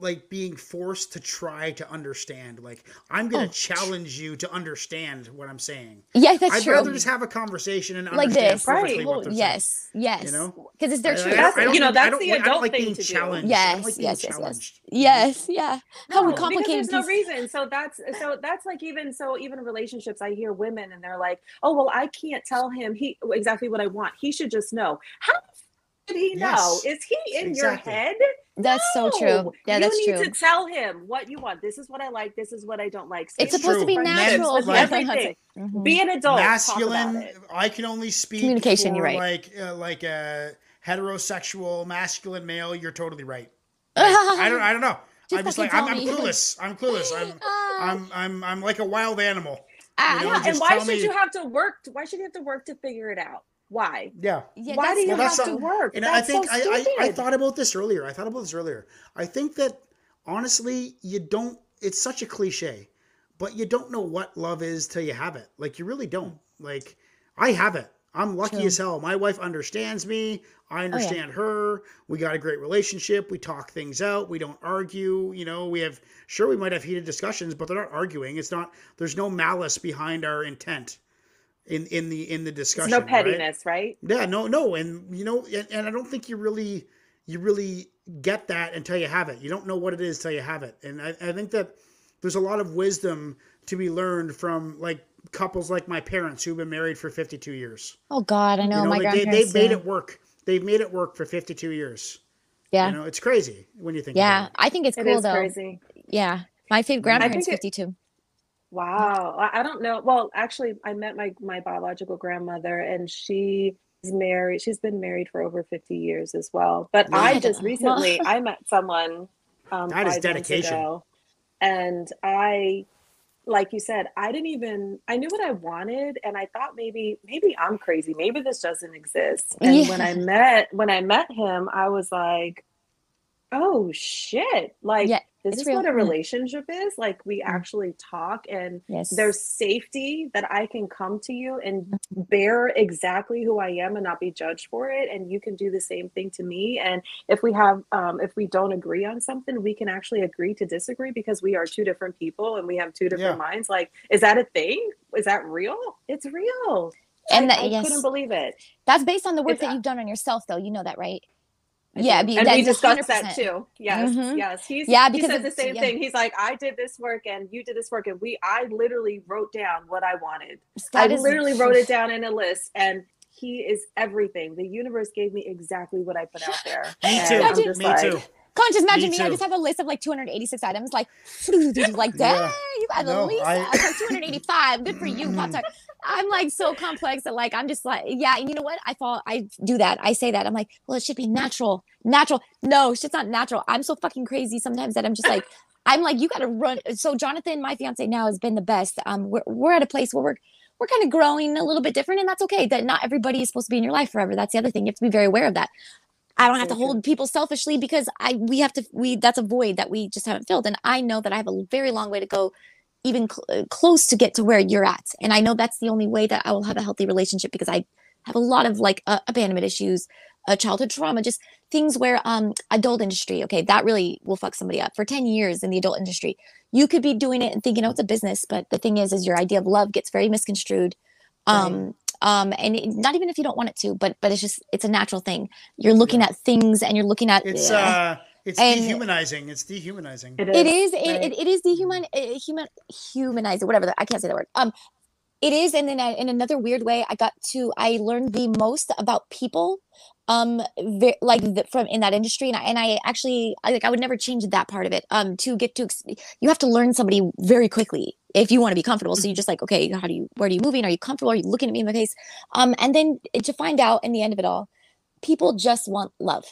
like being forced to try to understand. Like I'm gonna Oh. challenge you to understand what I'm saying. yeah, that's I'd true. rather just have a conversation and like understand this. perfectly Right. what Oh, they're saying. yes, yes. You know? Because it's their I- I truth. I you know, think- I that's don't the like- I don't adult like thing being to do. challenged. I Yes, like yes, yes, yes. Yes, yeah. How No, we because complicate there's no reason. So that's so that's like even so even relationships, I hear women and they're like, "Oh well, I can't tell him he exactly what I want. He should just know." How did he know? Yes, Is he in exactly. your head? That's so true. No. Yeah, you that's need to tell him what you want. This is what I like. This is what I don't like. It's Same supposed to be true. Men- natural. friendships, with like- everything. Mhm. Be an adult. masculine Talk about it. i can only speak Communication, for you're right. like uh, like a heterosexual masculine male you're totally right i don't i don't know Just i'm just like I'm, I'm clueless i'm clueless i'm Ah, i'm i'm i'm like a wild animal ah, you know, Yeah, and why should me- you have to work? Why should you have to work to figure it out? Why? yeah. Yeah, why do you Well, have to work? and i That's think so I, I i thought about this earlier. I thought about this earlier. I think that honestly you don't it's such a cliche but you don't know what love is till you have it. Like you really don't. Like i have it. I'm lucky True. as hell. My wife understands me. Oh, i understand her. We got a great relationship. We talk things out. We don't argue. You know we have sure we might have heated discussions but they're not arguing. It's not there's no malice behind our intent in in the in the There's discussion no pettiness, right? Yeah, no, no, and you know, and, and I don't think you really, you really get that until you have it. You don't know what it is till you have it, and I, I think that there's a lot of wisdom to be learned from like couples like my parents who've been married for 52 years. Oh God, I know, you know, my like, they, grandparents. they've made yeah. it work. They've made it work for 52 years. Yeah, You know, it's crazy when you think. yeah. About it. I think it's It cool is though. crazy. Yeah, my favorite grandparents, it- fifty-two. Wow. I don't know. Well, actually, I met my my biological grandmother, and she is married. She's been married for over 50 years as well. But Wow. I just recently I met someone um, That is dedication. ago, and I, like you said, I didn't even I knew what I wanted, and I thought maybe maybe I'm crazy. Maybe this doesn't exist. And when I met when I met him, I was like, oh shit! Like Yeah, this it's is real. what a relationship is. Like we Mm. actually talk and Yes, there's safety that I can come to you and bear exactly who I am and not be judged for it. And you can do the same thing to me. And if we have, um, if we don't agree on something, we can actually agree to disagree because we are two different people and we have two different Yeah. minds. Like, is that a thing? Is that real? It's real. And I, that- I yes. couldn't believe it. that's based on the work It's, that you've done on yourself, though. You know that, right? I Yeah, do. be- and that we discussed that 100%. too. Yes, Mhm. yes. He's Yeah, he because said the same yeah. thing. He's like, I did this work and you did this work, and we I literally wrote down what I wanted. That I is- literally wrote it down in a list, and he is everything. The universe gave me exactly what I put out there. Me And too. Imagine- Me like, too. On, just imagine Me me. I just have a list of like 286 items. Like, like that. Yeah. You got No, at least I- like 285. Good for you, Pop Tart. I'm like so complex that like I'm just like, yeah. And you know what? I fall. I do that. I say that. I'm like, well, it should be natural. Natural. No, shit's not natural. I'm so fucking crazy sometimes that I'm just like, I'm like, you got to run. So Jonathan, my fiance now, has been the best. Um, we're we're at a place where we're we're kind of growing a little bit different, and that's okay. That not everybody is supposed to be in your life forever. That's the other thing. You have to be very aware of that. I don't have to true. hold people selfishly because I we have to we that's a void that we just haven't filled, and I know that I have a very long way to go, even cl- uh, close to get to where you're at, and I know that's the only way that I will have a healthy relationship because I have a lot of like uh, abandonment issues, uh, childhood trauma, just things where um adult industry okay that really will fuck somebody up. For 10 years in the adult industry you could be doing it and thinking oh it's a business but the thing is is your idea of love gets very misconstrued. Um um and it, not even if you don't want it to but but it's just it's a natural thing. You're looking at things and you're looking at It's uh, uh, it's And- dehumanizing. It's dehumanizing. It it is. it, right. it, it is dehuman uh, human humanizer whatever the, i can't say that word. Um it is and then I, in another weird way i got to i learned the most about people um ve- like the, from in that industry and I, and I actually I, like i would never change that part of it. Um to get to ex- you have to learn somebody very quickly if you want to be comfortable. So you're just like okay how do you where are you moving? Are you comfortable? Are you looking at me in my face? Um and then to find out in the end of it all people just want love.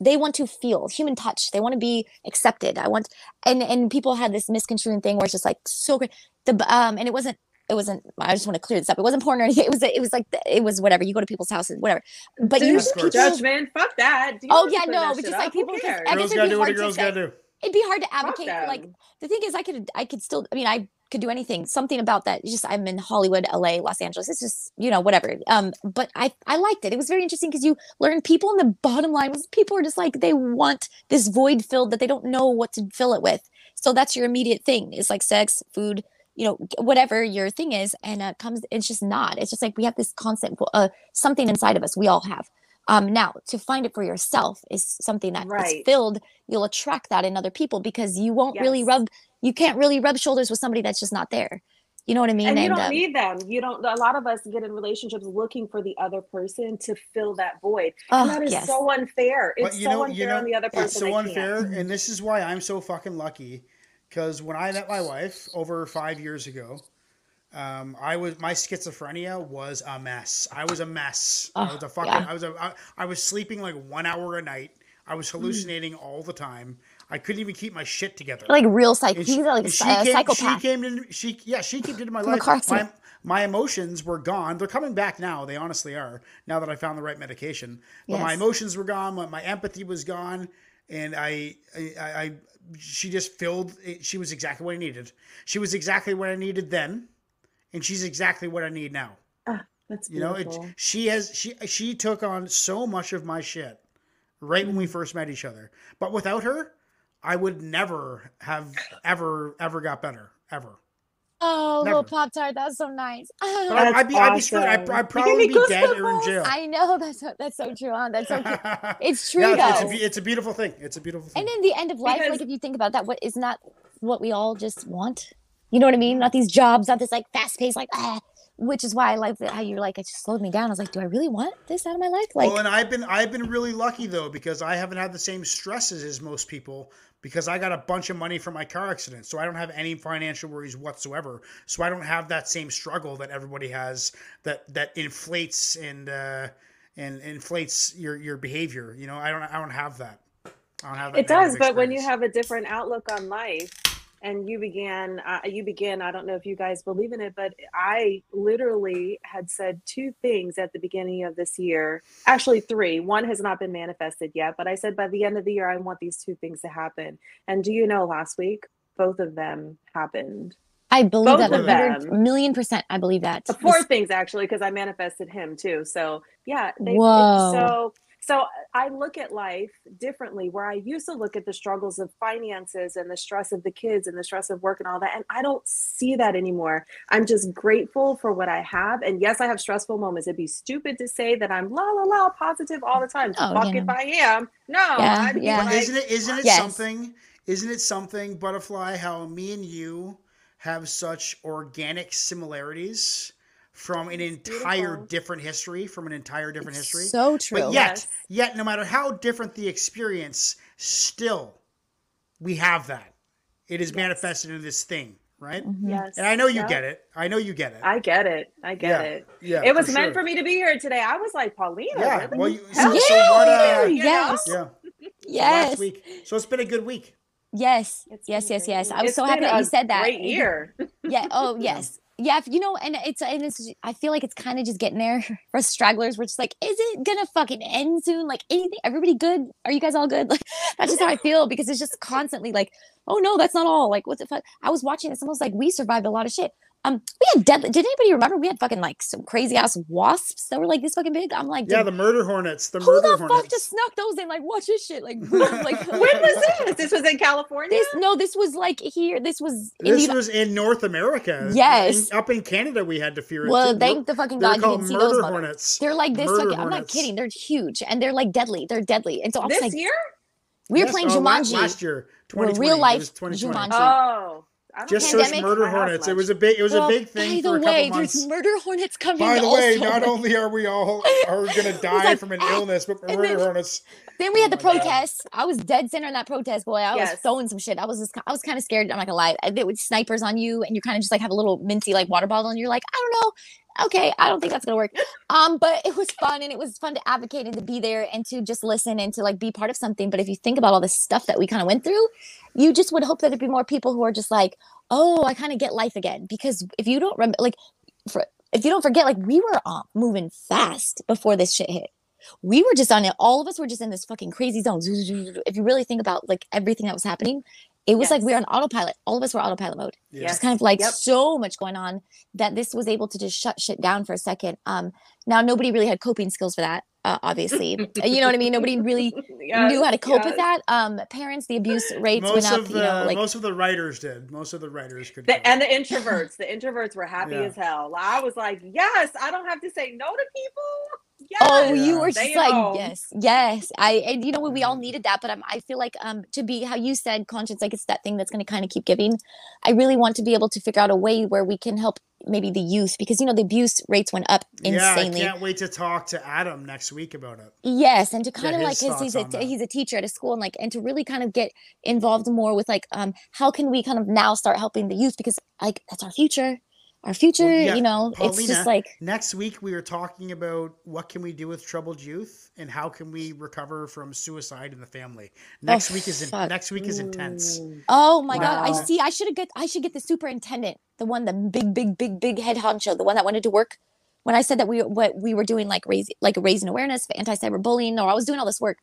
They want to feel human touch. They want to be accepted. I want and and people had this misconstruing thing where it's just like so great the um and it wasn't it wasn't i just want to clear this up. It wasn't porn or anything. It was it was like the, it was whatever. You go to people's houses whatever. But Dude, you Of course. people, judgment. Fuck that. You Oh, yeah, no, but just, like, up. Who people- I Girls guess it'd gotta be do what hard to girls say. gotta do. it'd be hard to advocate for like the thing is i could i could still i mean i could do anything. Something about that it's just i'm in hollywood la los angeles it's just you know whatever. Um but i i liked it. It was very interesting because you learn people and the bottom line was people are just like they want this void filled that they don't know what to fill it with. So that's your immediate thing it's like sex food you know whatever your thing is and uh, comes it's just not. It's just like we have this constant uh, something inside of us we all have. Um now to find it for yourself is something that is Right. filled you'll attract that in other people because you won't really rub you can't really rub shoulders with somebody that's just not there you know what i mean and you don't um, need them. You don't. A lot of us get in relationships looking for the other person to fill that void, oh, and that is yes. so unfair. It's you so know, unfair you know, on the other person. it's so they can't. unfair, and this is why I'm so fucking lucky. Because when I met my wife over five years ago, um, I was my schizophrenia was a mess. I was a mess. Oh, I was a fucking. yeah. I was a. I, I was sleeping like one hour a night. I was Mm. hallucinating all the time. I couldn't even keep my shit together. like real psych And he's like a she psy- came, psychopath She came in. She yeah. She came into my life. My, my emotions were gone. They're coming back now. They honestly are. Now that I found the right medication, but my emotions were gone. My, my empathy was gone, and I, I, I, she just filled. She was exactly what I needed. She was exactly what I needed then, and she's exactly what I need now. Ah, that's beautiful. You know, it, she has she she took on so much of my shit right when we mm-hmm. first met each other. But without her, I would never have ever ever got better ever. oh Never. little pop tart that's so nice But That's I, I'd be I'd be screwed. I'd. I'd probably be dead or in jail. i know that's so, that's so true huh? that's so cute. it's true yeah, though it's a, it's a beautiful thing. It's a beautiful thing. and in the end of life Because- like if you think about that what isn't that what we all just want you know what i mean not these jobs not this like fast pace, like ah which is why i like that how you're like it just slowed me down i was like do i really want this out of my life like well, and I've been I've been really lucky though because I haven't had the same stresses as most people because I got a bunch of money from my car accident, so I don't have any financial worries whatsoever. So I don't have that same struggle that everybody has that that inflates and uh, and inflates your your behavior. You know, I don't I don't have that. I don't have that. It does, but when you have a different outlook on life, and you began, uh, you begin. I don't know if you guys believe in it, but I literally had said two things at the beginning of this year. Actually, three. One has not been manifested yet, but I said by the end of the year, I want these two things to happen. And do you know, last week, both of them happened. i believe both that a million percent i believe that The This- four things actually, because I manifested him too. So yeah, they, Whoa. so so I look at life differently. Where I used to look at the struggles of finances and the stress of the kids and the stress of work and all that, and I don't see that anymore. I'm just grateful for what I have. And yes, I have stressful moments. It'd be stupid to say that I'm la la la positive all the time. Oh, Fuck you if. I am. No, Yeah, I'd be yeah. Like, isn't it isn't it Yes. something? Isn't it something, Buttafly? How me and you have such organic similarities from an entire beautiful. different history, from an entire different history. so true But yet, Yes. yet, no matter how different the experience, still we have that. It is manifested in this thing, right? Yes. And I know you Yep. get it. I know you get it. I get it. I get Yeah. it. yeah, it was for meant sure. for me to be here today. I was like, Paulina. Yeah. really? Well, you, so, Hell so yeah, what? Uh, you yes, yeah. yes, Last week. So it's been a good week. yes, It's yes, yes, yes. I was It's so happy that you said that. Great year. Yeah. Oh, yes. Yeah. if- You know, and it's and it's. I feel like it's kind of just getting there for stragglers. We're just like, is it gonna fucking end soon? Like anything? Everybody good? Are you guys all good? Like that's just how I feel because it's just constantly like, oh no, that's not all. Like what the fuck? I was watching this. Almost like we survived a lot of shit. Um, we had deadly. Did anybody remember we had fucking like some crazy ass wasps that were like this fucking big? I'm like, Yeah, the murder hornets. The murder who the hornets. fuck just snuck those in? Like, watch this shit. Like, like when was this? This was in California. This no, this was like here. This was in This the, was in North America. Yes. In- up in Canada, we had to fear it. well, too. thank the fucking god you called didn't see those. mother- hornets. They're like this. Murder Fucking, I'm not kidding. They're huge and they're like deadly. They're deadly. And so I was this like, year? we were Yes, playing oh, Jumanji. last year. Well, 2020. real life was 2020. Jumanji. Oh. I don't Just think search murder hornets. It was a big. It was a big thing by for the a couple way, months. there's murder hornets coming. By the way, not only are we all are going to die like, from an illness, but murder then- hornets. Then we had Oh the my God. protest. I was dead center in that protest, boy. I was throwing some shit. I was just, I was kind of scared. I'm not gonna lie. I did with snipers on you, and you kind of just like have a little minty like water bottle, and you're like, I don't know. Okay, I don't think that's gonna work. Um, but it was fun, and it was fun to advocate and to be there and to just listen and to like be part of something. But if you think about all the stuff that we kind of went through, you just would hope that there'd be more people who are just like, oh, I kind of get life again. Because if you don't remember, like, for if you don't forget, like we were uh, moving fast before this shit hit we were just on it. All of us were just in this fucking crazy zone. If you really think about like everything that was happening, it was like we were on autopilot. All of us were autopilot mode. Yeah. Just kind of like Yep. so much going on that this was able to just shut shit down for a second. Um, now nobody really had coping skills for that, uh, obviously. You know what I mean? Nobody really Yes, knew how to cope with that. Um, parents, the abuse rates Most went up. of you the know, like most of the writers did. Most of the writers could. The, and the introverts, the introverts were happy Yeah. as hell. I was like, yes, I don't have to say no to people. Yes. Oh, you were just like yes, yes. I and you know we all needed that, but um, I feel like um to be how you said conscience, like it's that thing that's going to kind of keep giving. I really want to be able to figure out a way where we can help maybe the youth because you know the abuse rates went up insanely. yeah, I can't wait to talk to Adam next week about it. Yes, and to kind of like because he's a that. he's a teacher at a school and like and to really kind of get involved more with like um how can we kind of now start helping the youth because like that's our future, our future. yeah, you know, it's just like Next week we are talking about what can we do with troubled youth and how can we recover from suicide in the family. Next oh, week is in, next week is intense. Oh my god! I see. I should have get. I should get the superintendent, the one, the big, big, big, big head honcho, the one that wanted to work. When I said that we what we were doing, like raise, like raising awareness for anti-cyberbullying, or I was doing all this work,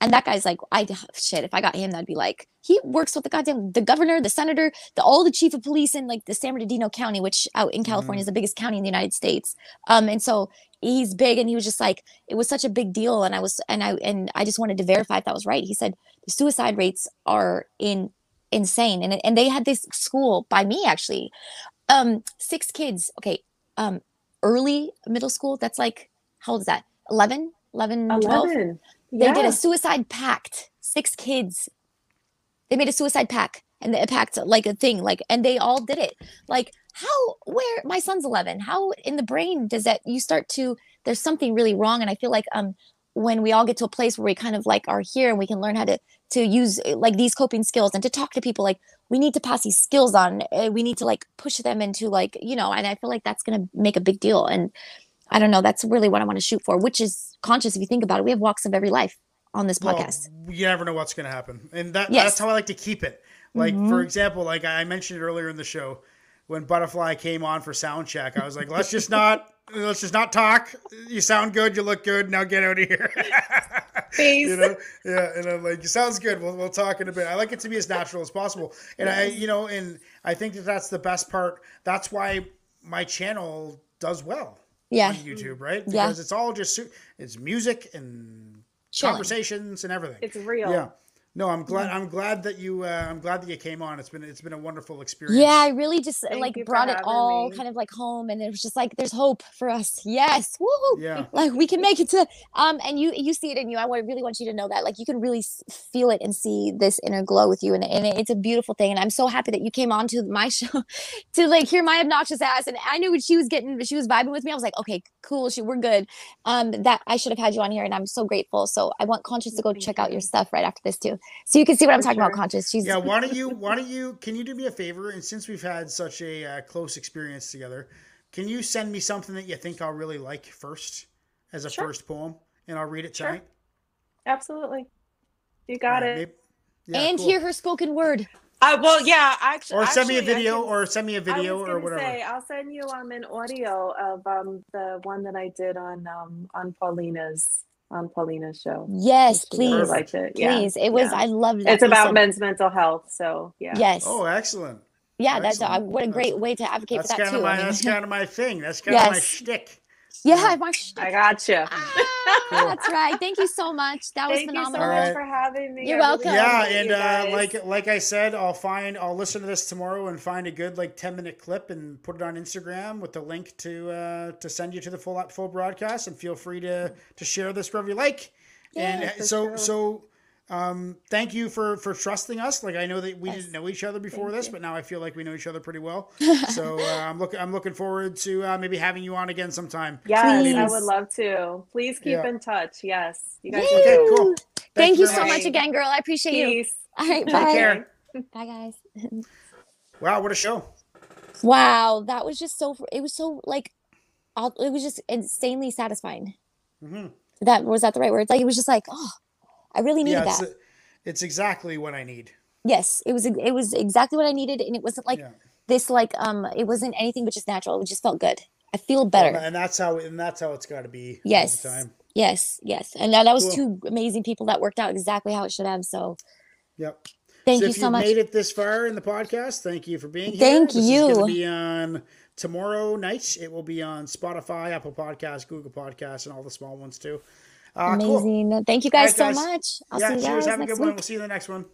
and that guy's like, I shit. If I got him, that'd be like he works with the goddamn the governor, the senator, the all the chief of police in like the San Bernardino County, which out in California is the biggest county in the United States. Um, and so he's big, and he was just like, it was such a big deal, and I was, and I, and I just wanted to verify if that was right. He said the suicide rates are in insane and and they had this school by me actually um six kids okay um early middle school that's like how old is that 11 11 12 11. they did a suicide pact. Six kids. They made a suicide pact and the pact like a thing like and they all did it. Like how where my son's 11 how in the brain does that you start to there's something really wrong and i feel like um when we all get to a place where we kind of like are here and we can learn how to to use like these coping skills and to talk to people like we need to pass these skills on uh, we need to like push them into like you know and i feel like that's going to make a big deal and i don't know that's really what i want to shoot for which is conscious if you think about it we have walks of every life on this Well, podcast you never know what's going to happen, and that Yes. that's how I like to keep it. Like Mhm. for example, like I mentioned earlier in the show, when Buttafly came on for sound check, I was like, let's just not let's just not talk. You sound good, you look good. Now get out of here. Peace. you know, yeah. And I'm like, sounds good. We'll we'll talk in a bit. I like it to be as natural as possible, and I you know, and I think that that's the best part. That's why my channel does well yeah on YouTube, right? Yeah. Because it's all just it's music and Chilling. conversations and everything. It's real. Yeah. No, I'm glad. I'm glad that you. Uh, I'm glad that you came on. It's been. It's been a wonderful experience. Yeah, I really just uh, Thank like brought it all me. kind of like home, and it was just like there's hope for us. Yes, woohoo! Yeah. Like we can make it to um, and you you see it in you. I really want you to know that like you can really feel it and see this inner glow with you, and and it's a beautiful thing. And I'm so happy that you came on to my show to like hear my obnoxious ass. And I knew what she was getting. She was vibing with me. I was like, okay, cool. She we're good. Um, that I should have had you on here, and I'm so grateful. So I want conscious to go Thank check out your stuff right after this too. So you can see what I'm For talking about, conscious. She's Yeah, why don't you? Why don't you? Can you do me a favor? And since we've had such a uh, close experience together, can you send me something that you think I'll really like first as a Sure. first poem, and I'll read it Sure. tonight. Absolutely. You got Alright, it. maybe- yeah, and cool. hear her spoken word. Uh, well, yeah, actually. or send me a video, can- or send me a video, I was or gonna whatever. Say, I'll send you um an audio of um the one that I did on um on Paulina's on Paulina's show. Yes, She really please. liked it. Yeah, Please. It was yeah. I loved that. It's about of- men's mental health. So yeah. Yes. oh, excellent. yeah, that's uh, excellent. what a great way to advocate That's for that kind too. of my. I mean, That's kind of my thing. That's kind of my Yes. shtick. Yeah, my sh- I got you. Ah, that's right. Thank you so much. That was Thank you so phenomenal. much Alright. for having me. You're welcome. Yeah, and uh, like like I said, I'll find I'll listen to this tomorrow and find a good like ten minute clip and put it on Instagram with the link to uh, to send you to the full full broadcast. And feel free to to share this wherever you like. and Yeah, uh, for so sure. so um, thank you for for trusting us. Like I know that we Yes. didn't know each other before Thank this, you. but now I feel like we know each other pretty well. so uh, I'm looking I'm looking forward to uh, maybe having you on again sometime. Yes, I would love to. Please keep Yeah. in touch. Yes, you guys. Yay. Okay, cool. Thank you so much. much again, girl. I appreciate you. Peace. All right, Take bye. care. Bye, guys. Wow, what a show! Wow, that was just so. It was so like, all- it was just insanely satisfying. hmm That was that the right word? Like it was just like, oh, I really needed Yeah, it's, that. it's exactly what I need. yes, it was. It was exactly what I needed, and it wasn't like Yeah. this. Like um, it wasn't anything but just natural. It just felt good. I feel Well, better. and that's how and that's how it's got to be Yes. all the time. Yes, yes, and that, that was Cool. two amazing people that worked out exactly how it should have. So Yep. thank so you if so much. made it this far in the podcast, thank you for being here. Thank this Is you. to be on tomorrow night. It will be on Spotify, Apple Podcasts, Google Podcasts, and all the small ones too. Uh, cool. Amazing. Thank you guys right, so much. I'll yeah, see you guys cheers. guys Have a good one. We'll see you in the next one.